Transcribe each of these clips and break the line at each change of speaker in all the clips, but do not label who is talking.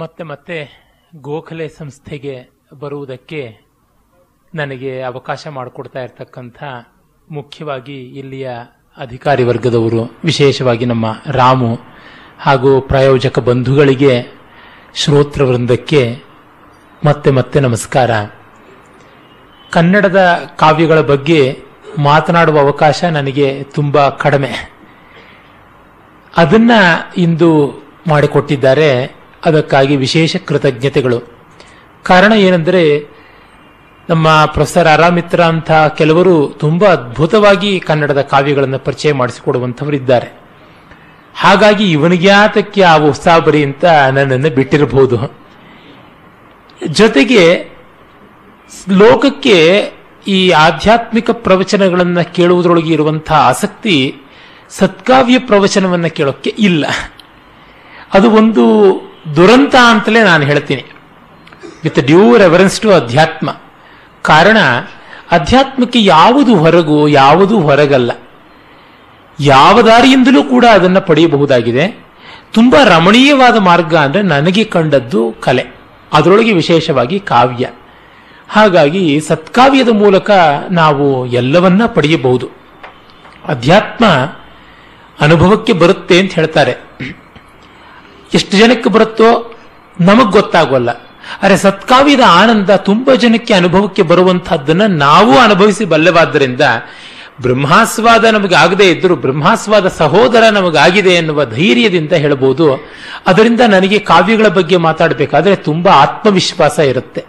ಮತ್ತೆ ಮತ್ತೆ ಗೋಖಲೆ ಸಂಸ್ಥೆಗೆ ಬರುವುದಕ್ಕೆ ನನಗೆ ಅವಕಾಶ ಮಾಡಿಕೊಡ್ತಾ ಇರತಕ್ಕಂಥ ಮುಖ್ಯವಾಗಿ ಇಲ್ಲಿಯ ಅಧಿಕಾರಿ ವರ್ಗದವರು, ವಿಶೇಷವಾಗಿ ನಮ್ಮ ರಾಮು ಹಾಗೂ ಪ್ರಾಯೋಜಕ ಬಂಧುಗಳಿಗೆ ಶ್ರೋತೃವೃಂದಕ್ಕೆ ಮತ್ತೆ ಮತ್ತೆ ನಮಸ್ಕಾರ. ಕನ್ನಡದ ಕಾವ್ಯಗಳ ಬಗ್ಗೆ ಮಾತನಾಡುವ ಅವಕಾಶ ನನಗೆ ತುಂಬ ಕಡಿಮೆ. ಅದನ್ನ ಇಂದು ಮಾಡಿಕೊಟ್ಟಿದ್ದಾರೆ ಅದಕ್ಕಾಗಿ ವಿಶೇಷ ಕೃತಜ್ಞತೆಗಳು. ಕಾರಣ ಏನೆಂದರೆ, ನಮ್ಮ ಪ್ರೊಫೆಸರ್ ಆರಾಮಿತ್ರ ಅಂತ ಕೆಲವರು ತುಂಬಾ ಅದ್ಭುತವಾಗಿ ಕನ್ನಡದ ಕಾವ್ಯಗಳನ್ನು ಪರಿಚಯ ಮಾಡಿಸಿಕೊಡುವಂಥವರಿದ್ದಾರೆ. ಹಾಗಾಗಿ ಇವನಿಗ್ಯಾತಕ್ಕೆ ಆ ಉತ್ಸಾಹಬರಿ ಅಂತ ನನ್ನನ್ನು ಬಿಟ್ಟಿರಬಹುದು ಜೊತೆಗೆ ಲೋಕಕ್ಕೆ ಈ ಆಧ್ಯಾತ್ಮಿಕ ಪ್ರವಚನಗಳನ್ನು ಕೇಳುವುದರೊಳಗೆ ಇರುವಂತಹ ಆಸಕ್ತಿ ಸತ್ಕಾವ್ಯ ಪ್ರವಚನವನ್ನು ಕೇಳೋಕ್ಕೆ ಇಲ್ಲ. ಅದು ಒಂದು ದುರಂತ ಅಂತಲೇ ನಾನು ಹೇಳ್ತೀನಿ. ವಿತ್ ಡ್ಯೂ ರೆಫರೆನ್ಸ್ ಟು ಅಧ್ಯಾತ್ಮ. ಕಾರಣ, ಅಧ್ಯಾತ್ಮಕ್ಕೆ ಯಾವುದು ಹೊರಗು, ಯಾವುದು ಹೊರಗಲ್ಲ. ಯಾವ ದಾರಿಯಿಂದಲೂ ಕೂಡ ಅದನ್ನು ಪಡೆಯಬಹುದಾಗಿದೆ. ತುಂಬಾ ರಮಣೀಯವಾದ ಮಾರ್ಗ ಅಂದರೆ ನನಗೆ ಕಂಡದ್ದು ಕಲೆ. ಅದರೊಳಗೆ ವಿಶೇಷವಾಗಿ ಕಾವ್ಯ. ಹಾಗಾಗಿ ಸತ್ಕಾವ್ಯದ ಮೂಲಕ ನಾವು ಎಲ್ಲವನ್ನ ಪಡೆಯಬಹುದು. ಅಧ್ಯಾತ್ಮ ಅನುಭವಕ್ಕೆ ಬರುತ್ತೆ ಅಂತ ಹೇಳ್ತಾರೆ. ಎಷ್ಟು ಜನಕ್ಕೆ ಬರುತ್ತೋ ನಮಗೆ ಗೊತ್ತಾಗೋಲ್ಲ. ಅರೆ ಸತ್ಕಾವ್ಯದ ಆನಂದ ತುಂಬಾ ಜನಕ್ಕೆ ಅನುಭವಕ್ಕೆ ಬರುವಂತಹದ್ದನ್ನ ನಾವು ಅನುಭವಿಸಿ ಬಲ್ಲವಾದ್ದರಿಂದ ಬ್ರಹ್ಮಾಸ್ವಾದ ನಮಗೆ ಆಗದೇ ಇದ್ದರೂ ಬ್ರಹ್ಮಾಸ್ವಾದ ಸಹೋದರ ನಮಗಾಗಿದೆ ಎನ್ನುವ ಧೈರ್ಯದಿಂದ ಹೇಳಬಹುದು. ಅದರಿಂದ ನನಗೆ ಕಾವ್ಯಗಳ ಬಗ್ಗೆ ಮಾತಾಡಬೇಕಾದ್ರೆ ತುಂಬಾ ಆತ್ಮವಿಶ್ವಾಸ ಇರುತ್ತೆ.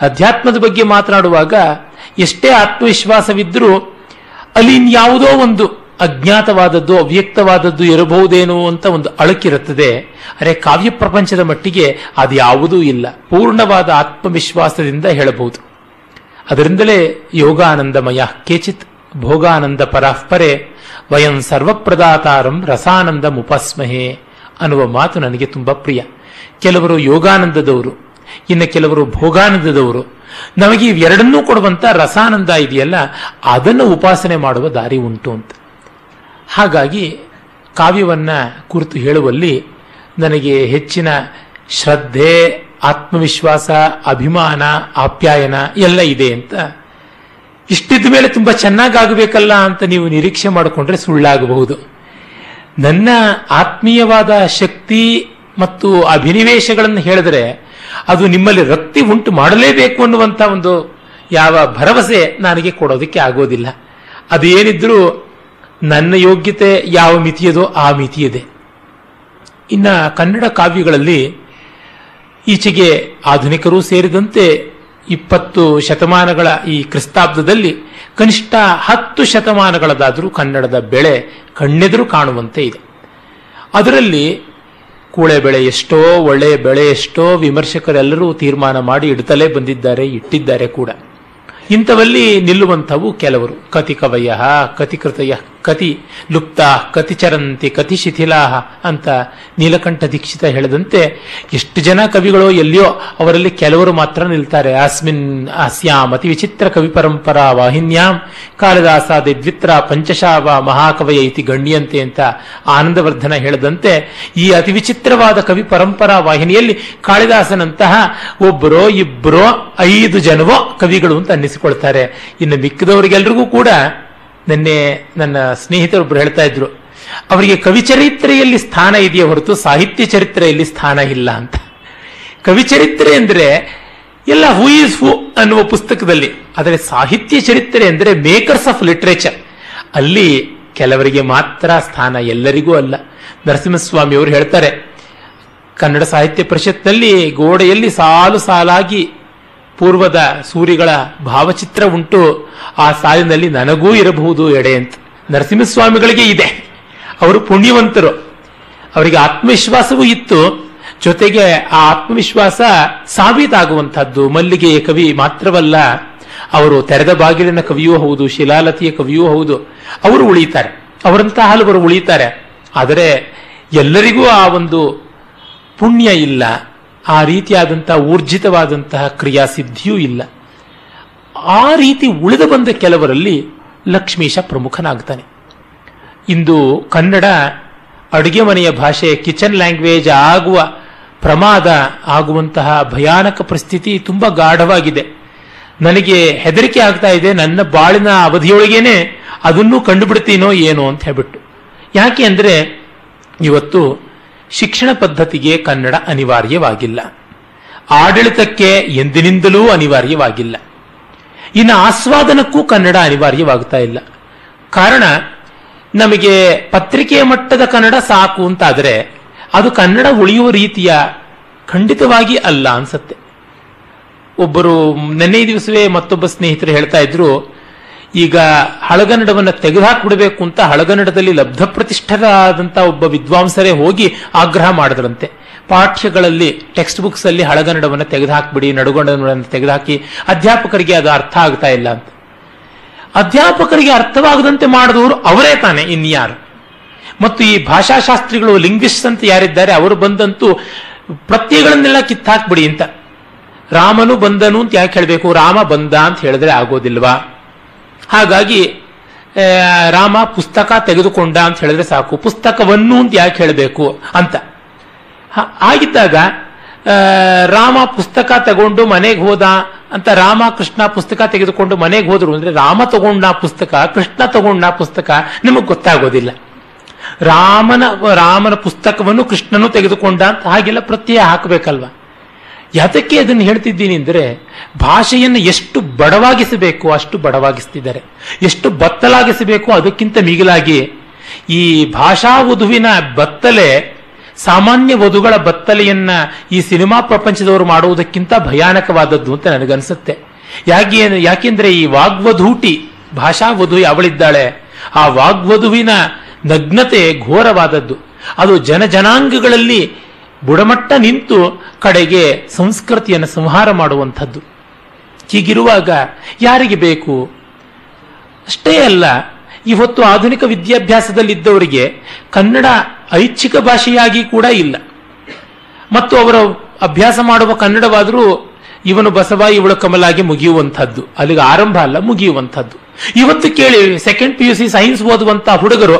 ಅಧ್ಯಾತ್ಮದ ಬಗ್ಗೆ ಮಾತನಾಡುವಾಗ ಎಷ್ಟೇ ಆತ್ಮವಿಶ್ವಾಸವಿದ್ದರೂ ಅಲ್ಲಿ ಇನ್ಯಾವುದೋ ಒಂದು ಅಜ್ಞಾತವಾದದ್ದು, ಅವ್ಯಕ್ತವಾದದ್ದು ಇರಬಹುದೇನೋ ಅಂತ ಒಂದು ಅಳಕಿರುತ್ತದೆ ಅರೆ, ಕಾವ್ಯ ಪ್ರಪಂಚದ ಮಟ್ಟಿಗೆ ಅದು ಯಾವುದೂ ಇಲ್ಲ. ಪೂರ್ಣವಾದ ಆತ್ಮವಿಶ್ವಾಸದಿಂದ ಹೇಳಬಹುದು. ಅದರಿಂದಲೇ ಯೋಗಾನಂದಮಯ, ಕೇಚಿತ್ ಭೋಗಾನಂದ ಪರಾಪರೆ, ವಯಂ ಸರ್ವಪ್ರದಾತಾರಂ ರಸಾನಂದ ಮುಪಸ್ಮಹೆ ಅನ್ನುವ ಮಾತು ನನಗೆ ತುಂಬಾ ಪ್ರಿಯ. ಕೆಲವರು ಯೋಗಾನಂದದವರು, ಇನ್ನು ಕೆಲವರು ಭೋಗಾನಂದದವರು. ನಮಗೆ ಇವೆರಡನ್ನೂ ಕೊಡುವಂತ ರಸಾನಂದ ಇದೆಯಲ್ಲ, ಅದನ್ನು ಉಪಾಸನೆ ಮಾಡುವ ದಾರಿ ಉಂಟು ಅಂತ. ಹಾಗಾಗಿ ಕಾವ್ಯವನ್ನು ಕುರಿತು ಹೇಳುವಲ್ಲಿ ನನಗೆ ಹೆಚ್ಚಿನ ಶ್ರದ್ಧೆ, ಆತ್ಮವಿಶ್ವಾಸ, ಅಭಿಮಾನ, ಆಪ್ಯಾಯನ ಎಲ್ಲ ಇದೆ ಅಂತ. ಇಷ್ಟಿದ ಮೇಲೆ ತುಂಬಾ ಚೆನ್ನಾಗಾಗಬೇಕಲ್ಲ ಅಂತ ನೀವು ನಿರೀಕ್ಷೆ ಮಾಡಿಕೊಂಡ್ರೆ ಸುಳ್ಳಾಗಬಹುದು. ನನ್ನ ಆತ್ಮೀಯವಾದ ಶಕ್ತಿ ಮತ್ತು ಅಭಿನಿವೇಶಗಳನ್ನು ಹೇಳಿದ್ರೆ ಅದು ನಿಮ್ಮಲ್ಲಿ ರಕ್ತಿ ಉಂಟು ಮಾಡಲೇಬೇಕು ಅನ್ನುವಂಥ ಒಂದು ಯಾವ ಭರವಸೆ ನನಗೆ ಕೊಡೋದಕ್ಕೆ ಆಗೋದಿಲ್ಲ. ಅದು ಏನಿದ್ರೂ ನನ್ನ ಯೋಗ್ಯತೆ ಯಾವ ಮಿತಿಯದೋ ಆ ಮಿತಿಯಿದೆ. ಇನ್ನ ಕನ್ನಡ ಕಾವ್ಯಗಳಲ್ಲಿ ಈಚೆಗೆ ಆಧುನಿಕರು ಸೇರಿದಂತೆ ಇಪ್ಪತ್ತು ಶತಮಾನಗಳ ಈ ಕ್ರಿಸ್ತಾಬ್ದದಲ್ಲಿ ಕನಿಷ್ಠ ಹತ್ತು ಶತಮಾನಗಳದಾದರೂ ಕನ್ನಡದ ಬೆಳೆ ಕಣ್ಣೆದುರು ಕಾಣುವಂತೆ ಇದೆ. ಅದರಲ್ಲಿ ಕೂಳೆ ಬೆಳೆ ಎಷ್ಟೋ ಒಳ್ಳೆಯ ಬೆಳೆ ಎಷ್ಟೋ ವಿಮರ್ಶಕರೆಲ್ಲರೂ ತೀರ್ಮಾನ ಮಾಡಿ ಇಡ್ತಲೇ ಬಂದಿದ್ದಾರೆ, ಇಟ್ಟಿದ್ದಾರೆ ಕೂಡ. ಇಂಥವಲ್ಲಿ ನಿಲ್ಲುವಂಥವು ಕೆಲವರು. ಕತಿ ಕವಯ ಕತಿ ಲುಪ್ತ, ಕತಿ ಚರಂತಿ, ಕತಿ ಶಿಥಿಲಾಹ ಅಂತ ನೀಲಕಂಠ ದೀಕ್ಷಿತ ಹೇಳಿದಂತೆ ಎಷ್ಟು ಜನ ಕವಿಗಳು ಎಲ್ಲಿಯೋ ಅವರಲ್ಲಿ ಕೆಲವರು ಮಾತ್ರ ನಿಲ್ತಾರೆ. ಅಸ್ಮಿನ್, ಅಸ್ಯಾಂ, ಅತಿ ವಿಚಿತ್ರ ಕವಿ ಪರಂಪರಾ, ವಾಹಿನ್ಯಾಂ ಕಾಳಿದಾಸ ದಿದ್ವಿತ್ರ ಪಂಚಶಾವ, ಮಹಾಕವಯ ಇತಿ ಗಣ್ಯಂತೆ ಅಂತ ಆನಂದವರ್ಧನ ಹೇಳದಂತೆ ಈ ಅತಿ ವಿಚಿತ್ರವಾದ ಕವಿ ಪರಂಪರಾ ವಾಹಿನಿಯಲ್ಲಿ ಕಾಳಿದಾಸನಂತಹ ಒಬ್ಬರೋ ಇಬ್ಬರೋ ಐದು ಜನವೋ ಕವಿಗಳು ಅಂತ ಅನ್ನಿಸಿಕೊಳ್ತಾರೆ. ಇನ್ನು ಮಿಕ್ಕಿದವರಿಗೆಲ್ರಿಗೂ ಕೂಡ ನಿನ್ನೆ ನನ್ನ ಸ್ನೇಹಿತರೊಬ್ಬರು ಹೇಳ್ತಾ ಇದ್ರು, ಅವರಿಗೆ ಕವಿಚರಿತ್ರೆಯಲ್ಲಿ ಸ್ಥಾನ ಇದೆಯೇ ಹೊರತು ಸಾಹಿತ್ಯ ಚರಿತ್ರೆಯಲ್ಲಿ ಸ್ಥಾನ ಇಲ್ಲ ಅಂತ. ಕವಿಚರಿತ್ರೆ ಅಂದ್ರೆ, ಎಲ್ಲ ಹೂ ಈಸ್ ಹೂ ಅನ್ನುವ ಪುಸ್ತಕದಲ್ಲಿ, ಆದರೆ ಸಾಹಿತ್ಯ ಚರಿತ್ರೆ ಅಂದ್ರೆ ಮೇಕರ್ಸ್ ಆಫ್ ಲಿಟ್ರೇಚರ್ ಅಲ್ಲಿ ಕೆಲವರಿಗೆ ಮಾತ್ರ ಸ್ಥಾನ ಎಲ್ಲರಿಗೂ ಅಲ್ಲ. ನರಸಿಂಹಸ್ವಾಮಿ ಅವರು ಹೇಳ್ತಾರೆ, ಕನ್ನಡ ಸಾಹಿತ್ಯ ಪರಿಷತ್ನಲ್ಲಿ ಗೋಡೆಯಲ್ಲಿ ಸಾಲು ಸಾಲಾಗಿ ಪೂರ್ವದ ಸೂರಿಗಳ ಭಾವಚಿತ್ರ ಉಂಟು. ಆ ಸಾಲಿನಲ್ಲಿ ನನಗೂ ಇರಬಹುದು ಎಡೆ ಅಂತ. ನರಸಿಂಹಸ್ವಾಮಿಗಳಿಗೆ ಇದೆ. ಅವರು ಪುಣ್ಯವಂತರು. ಅವರಿಗೆ ಆತ್ಮವಿಶ್ವಾಸವೂ ಇತ್ತು. ಜೊತೆಗೆ ಆ ಆತ್ಮವಿಶ್ವಾಸ ಸಾಬೀತಾಗುವಂತಹದ್ದು ಮಲ್ಲಿಗೆಯ ಕವಿ ಮಾತ್ರವಲ್ಲ, ಅವರು ತೆರೆದ ಬಾಗಿಲಿನ ಕವಿಯೂ ಹೌದು, ಶಿಲಾಲತಿಯ ಕವಿಯೂ ಹೌದು. ಅವರು ಉಳಿತಾರೆ ಅವರಂತಹ ಹಲವರು ಉಳಿತಾರೆ ಆದರೆ ಎಲ್ಲರಿಗೂ ಆ ಒಂದು ಪುಣ್ಯ ಇಲ್ಲ. ಆ ರೀತಿಯಾದಂತಹ ಊರ್ಜಿತವಾದಂತಹ ಕ್ರಿಯಾಸಿದ್ಧಿಯೂ ಇಲ್ಲ. ಆ ರೀತಿ ಉಳಿದು ಬಂದ ಕೆಲವರಲ್ಲಿ ಲಕ್ಷ್ಮೀಶ ಪ್ರಮುಖನಾಗ್ತಾನೆ. ಇಂದು ಕನ್ನಡ ಅಡುಗೆ ಮನೆಯ ಭಾಷೆ, ಕಿಚನ್ ಲ್ಯಾಂಗ್ವೇಜ್ ಆಗುವ ಪ್ರಮಾದ ಆಗುವಂತಹ ಭಯಾನಕ ಪರಿಸ್ಥಿತಿ ತುಂಬಾ ಗಾಢವಾಗಿದೆ. ನನಗೆ ಹೆದರಿಕೆ ಆಗ್ತಾ ಇದೆ, ನನ್ನ ಬಾಳಿನ ಅವಧಿಯೊಳಗೇನೆ ಅದನ್ನೂ ಕಂಡುಬಿಡ್ತೀನೋ ಏನೋ ಅಂತ ಹೇಳ್ಬಿಟ್ಟು. ಯಾಕೆ ಅಂದರೆ ಇವತ್ತು ಶಿಕ್ಷಣ ಪದ್ಧತಿಗೆ ಕನ್ನಡ ಅನಿವಾರ್ಯವಾಗಿಲ್ಲ. ಆಡಳಿತಕ್ಕೆ ಎಂದಿನಿಂದಲೂ ಅನಿವಾರ್ಯವಾಗಿಲ್ಲ. ಇನ್ನು ಆಸ್ವಾದನಕ್ಕೂ ಕನ್ನಡ ಅನಿವಾರ್ಯವಾಗ್ತಾ ಇಲ್ಲ. ಕಾರಣ, ನಮಗೆ ಪತ್ರಿಕೆಯ ಮಟ್ಟದ ಕನ್ನಡ ಸಾಕು ಅಂತಾದರೆ, ಅದು ಕನ್ನಡ ಉಳಿಯುವ ರೀತಿಯ ಖಂಡಿತವಾಗಿ ಅಲ್ಲ ಅನ್ಸತ್ತೆ. ಒಬ್ಬರು ನೆನ್ನೆ ದಿವಸವೇ ಮತ್ತೊಬ್ಬ ಸ್ನೇಹಿತರು ಹೇಳ್ತಾ ಇದ್ರು ಈಗ ಹಳಗನ್ನಡವನ್ನು ತೆಗೆದುಹಾಕ್ಬಿಡಬೇಕು ಅಂತ ಹಳಗನ್ನಡದಲ್ಲಿ ಲಬ್ಧ ಪ್ರತಿಷ್ಠರಾದಂಥ ಒಬ್ಬ ವಿದ್ವಾಂಸರೇ ಹೋಗಿ ಆಗ್ರಹ ಮಾಡಿದ್ರಂತೆ. ಪಾಠ್ಯಗಳಲ್ಲಿ, ಟೆಕ್ಸ್ಟ್ ಬುಕ್ಸ್ ಅಲ್ಲಿ ಹಳಗನ್ನಡವನ್ನು ತೆಗೆದುಹಾಕ್ಬಿಡಿ ನಡುಗನ್ನಡವನ್ನು ತೆಗೆದುಹಾಕಿ, ಅಧ್ಯಾಪಕರಿಗೆ ಅದು ಅರ್ಥ ಆಗ್ತಾ ಇಲ್ಲ ಅಂತ. ಅಧ್ಯಾಪಕರಿಗೆ ಅರ್ಥವಾಗದಂತೆ ಮಾಡಿದವರು ಅವರೇ ತಾನೆ, ಇನ್ಯಾರು. ಮತ್ತು ಈ ಭಾಷಾಶಾಸ್ತ್ರಿಗಳು ಲಿಂಗ್ವಿಸ್ಟ್ ಅಂತ ಯಾರಿದ್ದಾರೆ, ಅವರು ಬಂದಂತೂ ಪ್ರತ್ಯಯಗಳನ್ನೆಲ್ಲ ಕಿತ್ತಾಕ್ಬಿಡಿ ಅಂತ. ರಾಮನು ಬಂದನು ಅಂತ ಯಾಕೆ ಹೇಳಬೇಕು? ರಾಮ ಬಂದ ಅಂತ ಹೇಳಿದ್ರೆ ಆಗೋದಿಲ್ವಾ? ಹಾಗಾಗಿ ರಾಮ ಪುಸ್ತಕ ತೆಗೆದುಕೊಂಡ ಅಂತ ಹೇಳಿದ್ರೆ ಸಾಕು. ಪುಸ್ತಕವನ್ನು ಅಂತ ಯಾಕೆ ಹೇಳಬೇಕು ಅಂತ? ಆಗಿದ್ದಾಗ ರಾಮ ಪುಸ್ತಕ ತಗೊಂಡು ಮನೆಗೆ ಹೋದ ಅಂತ ರಾಮ ಕೃಷ್ಣ ಪುಸ್ತಕ ತೆಗೆದುಕೊಂಡು ಮನೆಗೆ ಹೋದ್ರು ಅಂದ್ರೆ ರಾಮ ತಗೊಂಡ ಪುಸ್ತಕ, ಕೃಷ್ಣ ತಗೊಂಡ ಪುಸ್ತಕ ನಿಮಗೆ ಗೊತ್ತಾಗೋದಿಲ್ಲ. ರಾಮನ ರಾಮನ ಪುಸ್ತಕವನ್ನು ಕೃಷ್ಣನು ತೆಗೆದುಕೊಂಡ ಅಂತ ಹಾಗೆಲ್ಲ ಪ್ರತ್ಯಯ ಹಾಕಬೇಕಲ್ವ? ಯಾತಕ್ಕೆ ಅದನ್ನು ಹೇಳ್ತಿದ್ದೀನಿ ಅಂದರೆ, ಭಾಷೆಯನ್ನು ಎಷ್ಟು ಬಡವಾಗಿಸಬೇಕು, ಅಷ್ಟು ಬಡವಾಗಿಸ್ತಿದ್ದಾರೆ. ಎಷ್ಟು ಬತ್ತಲಾಗಿಸಬೇಕು, ಅದಕ್ಕಿಂತ ಮಿಗಿಲಾಗಿ, ಈ ಭಾಷಾ ವಧುವಿನ ಬತ್ತಲೆ, ಸಾಮಾನ್ಯ ವಧುಗಳ ಬತ್ತಲೆಯನ್ನ ಈ ಸಿನಿಮಾ ಪ್ರಪಂಚದವರು ಮಾಡುವುದಕ್ಕಿಂತ ಭಯಾನಕವಾದದ್ದು ಅಂತ ನನಗನ್ಸುತ್ತೆ. ಯಾಕೆ ಯಾಕೆಂದ್ರೆ ಈ ವಾಗ್ವಧೂಟಿ, ಭಾಷಾ ವಧು ಅವಳಿದ್ದಾಳೆ, ಆ ವಾಗ್ವಧುವಿನ ನಗ್ನತೆ ಘೋರವಾದದ್ದು. ಅದು ಜನ ಜನಾಂಗಗಳಲ್ಲಿ ಬುಡಮಟ್ಟ ನಿಂತು ಕಡೆಗೆ ಸಂಸ್ಕೃತಿಯನ್ನು ಸಂಹಾರ ಮಾಡುವಂಥದ್ದು. ಹೀಗಿರುವಾಗ ಯಾರಿಗೆ ಬೇಕು? ಅಷ್ಟೇ ಅಲ್ಲ, ಇವತ್ತು ಆಧುನಿಕ ವಿದ್ಯಾಭ್ಯಾಸದಲ್ಲಿದ್ದವರಿಗೆ ಕನ್ನಡ ಐಚ್ಛಿಕ ಭಾಷೆಯಾಗಿ ಕೂಡ ಇಲ್ಲ. ಮತ್ತು ಅವರ ಅಭ್ಯಾಸ ಮಾಡುವ ಕನ್ನಡವಾದರೂ ಇವನು ಬಸವ ಇವಳು ಕಮಲಾಗಿ ಮುಗಿಯುವಂಥದ್ದು. ಅಲ್ಲಿಗೆ ಆರಂಭ ಅಲ್ಲ, ಮುಗಿಯುವಂಥದ್ದು. ಇವತ್ತು ಕೇಳಿ second P U C science ಓದುವಂತಹ ಹುಡುಗರು,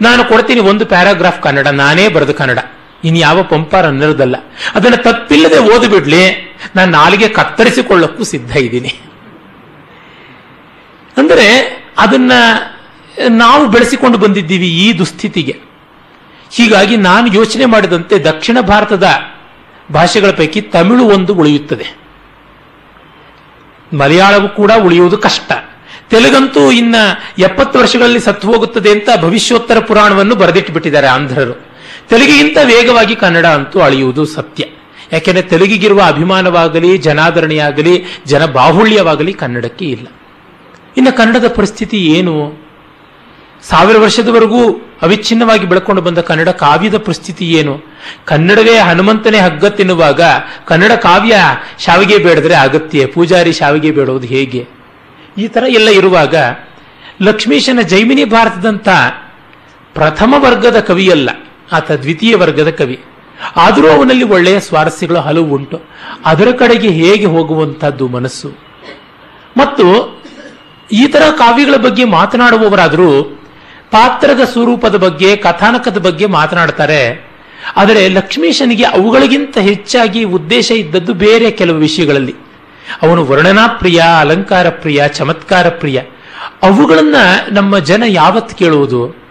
ನಾನು ಕೊಡ್ತೀನಿ ಒಂದು ಪ್ಯಾರಾಗ್ರಾಫ್ ಕನ್ನಡ, ನಾನೇ ಬರೆದು ಕನ್ನಡ. ಇನ್ ಯಾವ ಪಂಪಾರ ಅನ್ನೋದಲ್ಲ. ಅದನ್ನು ತಪ್ಪಿಲ್ಲದೆ ಓದಿಬಿಡ್ಲಿ. ನಾನು ನಾಲಿಗೆ ಕತ್ತರಿಸಿಕೊಳ್ಳಕ್ಕೂ ಸಿದ್ಧ ಇದ್ದೀನಿ. ಅಂದರೆ ಅದನ್ನ ನಾವು ಬೆಳೆಸಿಕೊಂಡು ಬಂದಿದ್ದೀವಿ ಈ ದುಸ್ಥಿತಿಗೆ. ಹೀಗಾಗಿ ನಾನು ಯೋಚನೆ ಮಾಡಿದಂತೆ ದಕ್ಷಿಣ ಭಾರತದ ಭಾಷೆಗಳ ಪೈಕಿ ತಮಿಳು ಒಂದು ಉಳಿಯುತ್ತದೆ. ಮಲಯಾಳವು ಕೂಡ ಉಳಿಯುವುದು ಕಷ್ಟ. ತೆಲುಗಂತೂ ಇನ್ನ ಎಪ್ಪತ್ತು ವರ್ಷಗಳಲ್ಲಿ ಸತ್ತು ಹೋಗುತ್ತದೆ ಅಂತ ಭವಿಷ್ಯೋತ್ತರ ಪುರಾಣವನ್ನು ಬರೆದಿಟ್ಟು ಬಿಟ್ಟಿದ್ದಾರೆ ಆಂಧ್ರರು. ತೆಲುಗಿಗಿಂತ ವೇಗವಾಗಿ ಕನ್ನಡ ಅಂತೂ ಅಳಿಯುವುದು ಸತ್ಯ. ಯಾಕೆಂದರೆ ತೆಲುಗಿಗಿರುವ ಅಭಿಮಾನವಾಗಲಿ, ಜನಾದರಣೆಯಾಗಲಿ ಜನ ಬಾಹುಳ್ಯವಾಗಲಿ ಕನ್ನಡಕ್ಕೆ ಇಲ್ಲ. ಇನ್ನು ಕನ್ನಡದ ಪರಿಸ್ಥಿತಿ ಏನು? ಸಾವಿರ ವರ್ಷದವರೆಗೂ ಅವಿಚ್ಛಿನ್ನವಾಗಿ ಬೆಳ್ಕೊಂಡು ಬಂದ ಕನ್ನಡ ಕಾವ್ಯದ ಪರಿಸ್ಥಿತಿ ಏನು? ಕನ್ನಡವೇ ಹನುಮಂತನೇ ಹಗ್ಗ ತಿನ್ನುವಾಗ ಕನ್ನಡ ಕಾವ್ಯ ಶಾವಿಗೆ ಬೇಡದ್ರೆ ಅಗತ್ಯ, ಪೂಜಾರಿ ಶಾವಿಗೆ ಬೇಡೋದು ಹೇಗೆ? ಈ ತರ ಎಲ್ಲ ಇರುವಾಗ ಲಕ್ಷ್ಮೀಶನ ಜೈಮಿನಿ ಭಾರತದಂತ ಪ್ರಥಮ ವರ್ಗದ ಕವಿಯಲ್ಲ ಆತ ದ್ವಿತೀಯ ವರ್ಗದ ಕವಿ. ಆದರೂ ಅವನಲ್ಲಿ ಒಳ್ಳೆಯ ಸ್ವಾರಸ್ಯಗಳು ಹಲವು ಉಂಟು. ಅದರ ಕಡೆಗೆ ಹೇಗೆ ಹೋಗುವಂಥದ್ದು ಮನಸ್ಸು? ಮತ್ತು ಈ ತರ ಕಾವ್ಯಗಳ ಬಗ್ಗೆ ಮಾತನಾಡುವವರಾದರೂ ಪಾತ್ರದ ಸ್ವರೂಪದ ಬಗ್ಗೆ, ಕಥಾನಕದ ಬಗ್ಗೆ ಮಾತನಾಡ್ತಾರೆ. ಆದರೆ ಲಕ್ಷ್ಮೀಶನಿಗೆ ಅವುಗಳಿಗಿಂತ ಹೆಚ್ಚಾಗಿ ಉದ್ದೇಶ ಇದ್ದದ್ದು ಬೇರೆ ಕೆಲವು ವಿಷಯಗಳಲ್ಲಿ. ಅವನು ವರ್ಣನಾ ಪ್ರಿಯ, ಅಲಂಕಾರ ಪ್ರಿಯ, ಚಮತ್ಕಾರ ಪ್ರಿಯ. ಅವುಗಳನ್ನ ನಮ್ಮ ಜನ ಯಾವತ್ತು ಕೇಳುವುದು?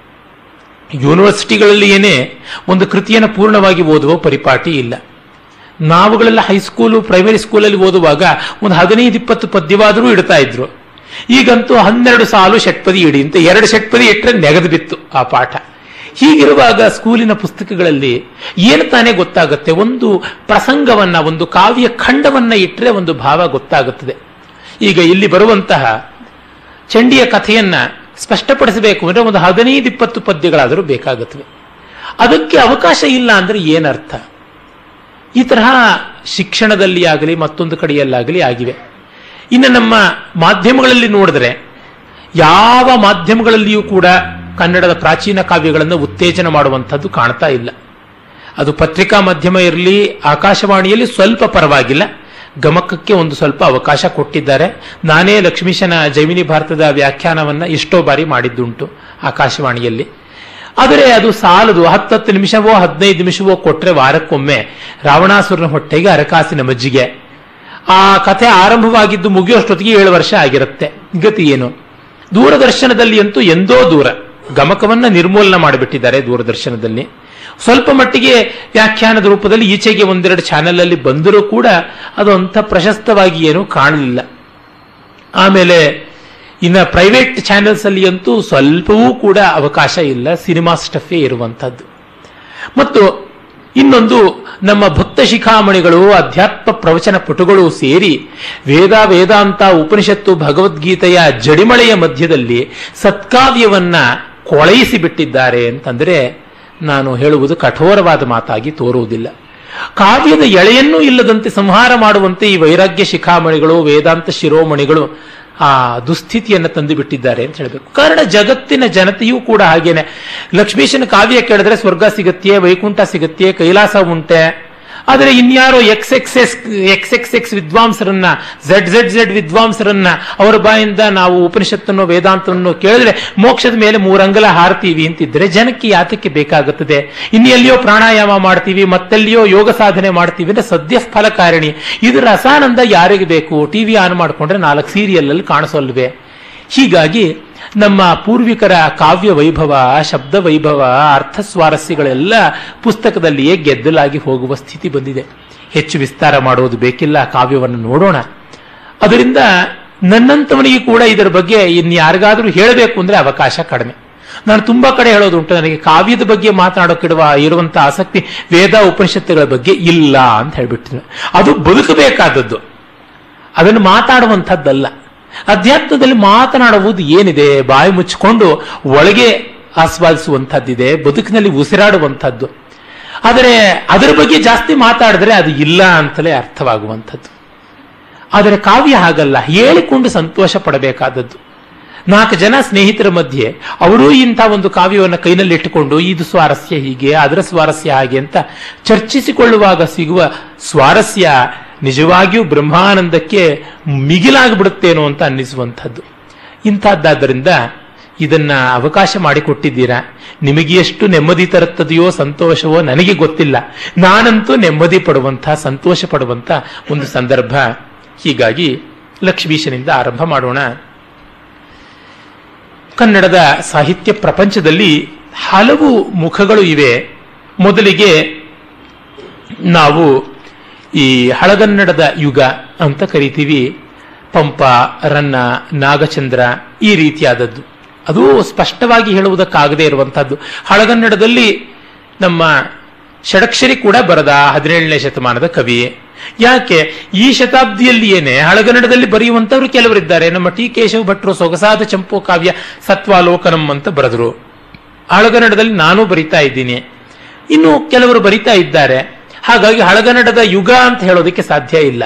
ಯೂನಿವರ್ಸಿಟಿಗಳಲ್ಲಿ ಏನೇ ಒಂದು ಕೃತಿಯನ್ನು ಪೂರ್ಣವಾಗಿ ಓದುವ ಪರಿಪಾಟಿ ಇಲ್ಲ. ನಾವುಗಳೆಲ್ಲ ಹೈಸ್ಕೂಲು ಪ್ರೈಮರಿ ಸ್ಕೂಲಲ್ಲಿ ಓದುವಾಗ ಒಂದು ಹದಿನೈದು, ಇಪ್ಪತ್ತು ಪದ್ಯವಾದರೂ ಇಡ್ತಾ ಇದ್ರು. ಈಗಂತೂ ಹನ್ನೆರಡು ಸಾಲು ಷಟ್ಪದಿ ಇಡಿ ಅಂತ ಎರಡು ಷಟ್ಪದಿ ಇಟ್ಟರೆ ನೆಗೆದು ಬಿತ್ತು ಆ ಪಾಠ. ಹೀಗಿರುವಾಗ ಸ್ಕೂಲಿನ ಪುಸ್ತಕಗಳಲ್ಲಿ ಏನು ತಾನೇ ಗೊತ್ತಾಗುತ್ತೆ? ಒಂದು ಪ್ರಸಂಗವನ್ನ, ಒಂದು ಕಾವ್ಯ ಖಂಡವನ್ನ ಇಟ್ಟರೆ ಒಂದು ಭಾವ ಗೊತ್ತಾಗುತ್ತದೆ. ಈಗ ಇಲ್ಲಿ ಬರುವಂತಹ ಚಂಡಿಯ ಕಥೆಯನ್ನ ಸ್ಪಷ್ಟಪಡಿಸಬೇಕು ಅಂದರೆ ಒಂದು ಹದಿನೈದು, ಇಪ್ಪತ್ತು ಪದ್ಯಗಳಾದರೂ ಬೇಕಾಗುತ್ತವೆ. ಅದಕ್ಕೆ ಅವಕಾಶ ಇಲ್ಲ ಅಂದರೆ ಏನರ್ಥ? ಈ ತರಹ ಶಿಕ್ಷಣದಲ್ಲಿ ಆಗಲಿ, ಮತ್ತೊಂದು ಕಡೆಯಲ್ಲಾಗಲಿ ಆಗಿವೆ. ಇನ್ನು ನಮ್ಮ ಮಾಧ್ಯಮಗಳಲ್ಲಿ ನೋಡಿದ್ರೆ, ಯಾವ ಮಾಧ್ಯಮಗಳಲ್ಲಿಯೂ ಕೂಡ ಕನ್ನಡದ ಪ್ರಾಚೀನ ಕಾವ್ಯಗಳನ್ನು ಉತ್ತೇಜನ ಮಾಡುವಂಥದ್ದು ಕಾಣ್ತಾ ಇಲ್ಲ. ಅದು ಪತ್ರಿಕಾ ಮಾಧ್ಯಮ ಇರಲಿ, ಆಕಾಶವಾಣಿಯಲ್ಲಿ ಸ್ವಲ್ಪ ಪರವಾಗಿಲ್ಲ. ಗಮಕಕ್ಕೆ ಒಂದು ಸ್ವಲ್ಪ ಅವಕಾಶ ಕೊಟ್ಟಿದ್ದಾರೆ. ನಾನೇ ಲಕ್ಷ್ಮೀಶನ ಜೈಮಿನಿ ಭಾರತದ ವ್ಯಾಖ್ಯಾನವನ್ನ ಎಷ್ಟೋ ಬಾರಿ ಮಾಡಿದ್ದುಂಟು ಆಕಾಶವಾಣಿಯಲ್ಲಿ. ಆದರೆ ಅದು ಸಾಲದು. ಹತ್ತತ್ತು ನಿಮಿಷವೋ, ಹದಿನೈದು ನಿಮಿಷವೋ ಕೊಟ್ಟರೆ ವಾರಕ್ಕೊಮ್ಮೆ ರಾವಣಾಸುರನ ಹೊಟ್ಟೆಗೆ ಅರಕಾಸಿನ ಮಜ್ಜಿಗೆ. ಆ ಕಥೆ ಆರಂಭವಾಗಿದ್ದು ಮುಗಿಯೋಷ್ಟೊತ್ತಿಗೆ ಏಳು ವರ್ಷ ಆಗಿರುತ್ತೆ. ಗತಿ ಏನು? ದೂರದರ್ಶನದಲ್ಲಿ ಅಂತೂ ಎಂದೋ ದೂರ. ಗಮಕವನ್ನ ನಿರ್ಮೂಲನ ಮಾಡಿಬಿಟ್ಟಿದ್ದಾರೆ ದೂರದರ್ಶನದಲ್ಲಿ. ಸ್ವಲ್ಪ ಮಟ್ಟಿಗೆ ವ್ಯಾಖ್ಯಾನದ ರೂಪದಲ್ಲಿ ಈಚೆಗೆ ಒಂದೆರಡು ಚಾನೆಲ್ ಅಲ್ಲಿ ಬಂದರೂ ಕೂಡ ಅದು ಅಂಥ ಪ್ರಶಸ್ತವಾಗಿ ಏನೂ ಕಾಣಲಿಲ್ಲ. ಆಮೇಲೆ ಇನ್ನ ಪ್ರೈವೇಟ್ ಚಾನೆಲ್ಸ್ ಅಲ್ಲಿ ಅಂತೂ ಸ್ವಲ್ಪವೂ ಕೂಡ ಅವಕಾಶ ಇಲ್ಲ, ಸಿನಿಮಾ ಸ್ಟಫೇ ಇರುವಂಥದ್ದು. ಮತ್ತು ಇನ್ನೊಂದು, ನಮ್ಮ ಭಕ್ತ ಶಿಖಾಮಣಿಗಳು, ಅಧ್ಯಾತ್ಮ ಪ್ರವಚನ ಪಟುಗಳು ಸೇರಿ ವೇದ ವೇದಾಂತ ಉಪನಿಷತ್ತು ಭಗವದ್ಗೀತೆಯ ಜಡಿಮಳೆಯ ಮಧ್ಯದಲ್ಲಿ ಸತ್ಕಾವ್ಯವನ್ನ ಕೊಳಯಿಸಿ ಬಿಟ್ಟಿದ್ದಾರೆ ಅಂತಂದ್ರೆ ನಾನು ಹೇಳುವುದು ಕಠೋರವಾದ ಮಾತಾಗಿ ತೋರುವುದಿಲ್ಲ. ಕಾವ್ಯದ ಎಳೆಯನ್ನೂ ಇಲ್ಲದಂತೆ ಸಂಹಾರ ಮಾಡುವಂತೆ ಈ ವೈರಾಗ್ಯ ಶಿಖಾಮಣಿಗಳು, ವೇದಾಂತ ಶಿರೋಮಣಿಗಳು ಆ ದುಸ್ಥಿತಿಯನ್ನು ತಂದು ಬಿಟ್ಟಿದ್ದಾರೆ ಅಂತ ಹೇಳಬೇಕು. ಕಾರಣ ಜಗತ್ತಿನ ಜನತೆಯೂ ಕೂಡ ಹಾಗೇನೆ. ಲಕ್ಷ್ಮೀಶನ ಕಾವ್ಯ ಕೇಳಿದ್ರೆ ಸ್ವರ್ಗ ಸಿಗತ್ತೆ, ವೈಕುಂಠ ಸಿಗತ್ತೆ, ಕೈಲಾಸ ಉಂಟೆ ಆದರೆ ಇನ್ಯಾರೋ X X S X X X ವಿದ್ವಾಂಸರನ್ನ Z Z Z ವಿದ್ವಾಂಸರನ್ನ ಅವರ ಬಾಯಿಂದ ನಾವು ಉಪನಿಷತ್ತನ್ನು, ವೇದಾಂತವನ್ನು ಕೇಳಿದ್ರೆ ಮೋಕ್ಷದ ಮೇಲೆ ಮೂರಂಗಲ ಹಾರ್ತೀವಿ ಅಂತಿದ್ರೆ ಜನಕ್ಕೆ ಯಾತಕ್ಕೆ ಬೇಕಾಗುತ್ತದೆ? ಇನ್ನೆಲ್ಲಿಯೋ ಪ್ರಾಣಾಯಾಮ ಮಾಡ್ತೀವಿ, ಮತ್ತೆಲ್ಲಿಯೋ ಯೋಗ ಸಾಧನೆ ಮಾಡ್ತೀವಿ ಅಂದ್ರೆ ಸದ್ಯ ಫಲಕಾರಣಿ ಇದು ರಸಾನಂದ ಯಾರಿಗೆ ಬೇಕು? ಟಿವಿ ಆನ್ ಮಾಡಿಕೊಂಡ್ರೆ ನಾಲ್ಕು ಸೀರಿಯಲ್ ಅಲ್ಲಿ ಕಾಣಿಸಲ್ವೇ. ಹೀಗಾಗಿ ನಮ್ಮ ಪೂರ್ವಿಕರ ಕಾವ್ಯ ವೈಭವ ಶಬ್ದ ವೈಭವ ಅರ್ಥ ಸ್ವಾರಸ್ಯಗಳೆಲ್ಲ ಪುಸ್ತಕದಲ್ಲಿಯೇ ಗೆದ್ದಲಾಗಿ ಹೋಗುವ ಸ್ಥಿತಿ ಬಂದಿದೆ. ಹೆಚ್ಚು ವಿಸ್ತಾರ ಮಾಡುವುದು ಬೇಕಿಲ್ಲ, ಕಾವ್ಯವನ್ನು ನೋಡೋಣ. ಅದರಿಂದ ನನ್ನಂತವನಿಗೆ ಕೂಡ ಇದರ ಬಗ್ಗೆ ಇನ್ಯಾರಿಗಾದರೂ ಹೇಳಬೇಕು ಅಂದ್ರೆ ಅವಕಾಶ ಕಡಿಮೆ. ನಾನು ತುಂಬಾ ಕಡೆ ಹೇಳೋದುಂಟು, ನನಗೆ ಕಾವ್ಯದ ಬಗ್ಗೆ ಮಾತನಾಡೋಕ್ಕಿಡುವ ಇರುವಂತಹ ಆಸಕ್ತಿ ವೇದ ಉಪನಿಷತ್ತುಗಳ ಬಗ್ಗೆ ಇಲ್ಲ ಅಂತ ಹೇಳ್ಬಿಟ್ಟಿದ್ದೆ ಅದು ಬದುಕಬೇಕಾದದ್ದು. ಅದನ್ನು ಮಾತಾಡುವಂಥದ್ದಲ್ಲ. ಅಧ್ಯಾತ್ಮದಲ್ಲಿ ಮಾತನಾಡುವುದು ಏನಿದೆ? ಬಾಯಿ ಮುಚ್ಚಿಕೊಂಡು ಒಳಗೆ ಆಸ್ವಾದಿಸುವಂಥದ್ದಿದೆ, ಬದುಕಿನಲ್ಲಿ ಉಸಿರಾಡುವಂಥದ್ದು. ಆದರೆ ಅದರ ಬಗ್ಗೆ ಜಾಸ್ತಿ ಮಾತಾಡಿದ್ರೆ ಅದು ಇಲ್ಲ ಅಂತಲೇ ಅರ್ಥವಾಗುವಂಥದ್ದು. ಆದರೆ ಕಾವ್ಯ ಹಾಗಲ್ಲ. ಹೇಳಿಕೊಂಡು ಸಂತೋಷ ಪಡಬೇಕಾದದ್ದು ನಾಲ್ಕು ಜನ ಸ್ನೇಹಿತರ ಮಧ್ಯೆ ಅವರೂ ಇಂಥ ಒಂದು ಕಾವ್ಯವನ್ನು ಕೈನಲ್ಲಿ ಇಟ್ಟುಕೊಂಡು, ಇದು ಸ್ವಾರಸ್ಯ ಹೀಗೆ, ಅದರ ಸ್ವಾರಸ್ಯ ಹಾಗೆ ಅಂತ ಚರ್ಚಿಸಿಕೊಳ್ಳುವಾಗ ಸಿಗುವ ಸ್ವಾರಸ್ಯ ನಿಜವಾಗಿಯೂ ಬ್ರಹ್ಮಾನಂದಕ್ಕೆ ಮಿಗಿಲಾಗ್ಬಿಡುತ್ತೇನೋ ಅಂತ ಅನ್ನಿಸುವಂಥದ್ದು. ಇಂಥದ್ದಾದ್ದರಿಂದ ಇದನ್ನ ಅವಕಾಶ ಮಾಡಿಕೊಟ್ಟಿದ್ದೀರಾ? ನಿಮಗೆ ಎಷ್ಟು ನೆಮ್ಮದಿ ತರುತ್ತದೆಯೋ ಸಂತೋಷವೋ ನನಗೆ ಗೊತ್ತಿಲ್ಲ. ನಾನಂತೂ ನೆಮ್ಮದಿ ಪಡುವಂಥ, ಸಂತೋಷ ಪಡುವಂಥ ಒಂದು ಸಂದರ್ಭ. ಹೀಗಾಗಿ ಲಕ್ಷ್ಮೀಶನಿಂದ ಆರಂಭ ಮಾಡೋಣ. ಕನ್ನಡದ ಸಾಹಿತ್ಯ ಪ್ರಪಂಚದಲ್ಲಿ ಹಲವು ಮುಖಗಳು ಇವೆ. ಮೊದಲಿಗೆ ನಾವು ಈ ಹಳಗನ್ನಡದ ಯುಗ ಅಂತ ಕರಿತೀವಿ. ಪಂಪ, ರನ್ನ, ನಾಗಚಂದ್ರ ಈ ರೀತಿಯಾದದ್ದು. ಅದು ಸ್ಪಷ್ಟವಾಗಿ ಹೇಳುವುದಕ್ಕಾಗದೇ ಇರುವಂತಹದ್ದು. ಹಳಗನ್ನಡದಲ್ಲಿ ನಮ್ಮ ಷಡಕ್ಷರಿ ಕೂಡ ಬರದ ಹದಿನೇಳನೇ ಶತಮಾನದ ಕವಿ. ಯಾಕೆ? ಈ ಶತಾಬ್ದಿಯಲ್ಲಿಯೇನೆ ಹಳಗನ್ನಡದಲ್ಲಿ ಬರೆಯುವಂತವರು ಕೆಲವರಿದ್ದಾರೆ. ನಮ್ಮ ಟಿ ಕೇಶವ ಭಟ್ರು, ಸೊಗಸಾದ ಚಂಪು ಕಾವ್ಯ ಸತ್ವಾಲೋಕನಂ ಅಂತ ಬರೆದ್ರು. ಹಳಗನ್ನಡದಲ್ಲಿ ನಾನು ಬರಿತಾ ಇದ್ದೀನಿ. ಇನ್ನು ಕೆಲವರು ಬರಿತಾ ಇದ್ದಾರೆ. ಹಾಗಾಗಿ ಹಳಗನ್ನಡದ ಯುಗ ಅಂತ ಹೇಳೋದಕ್ಕೆ ಸಾಧ್ಯ ಇಲ್ಲ.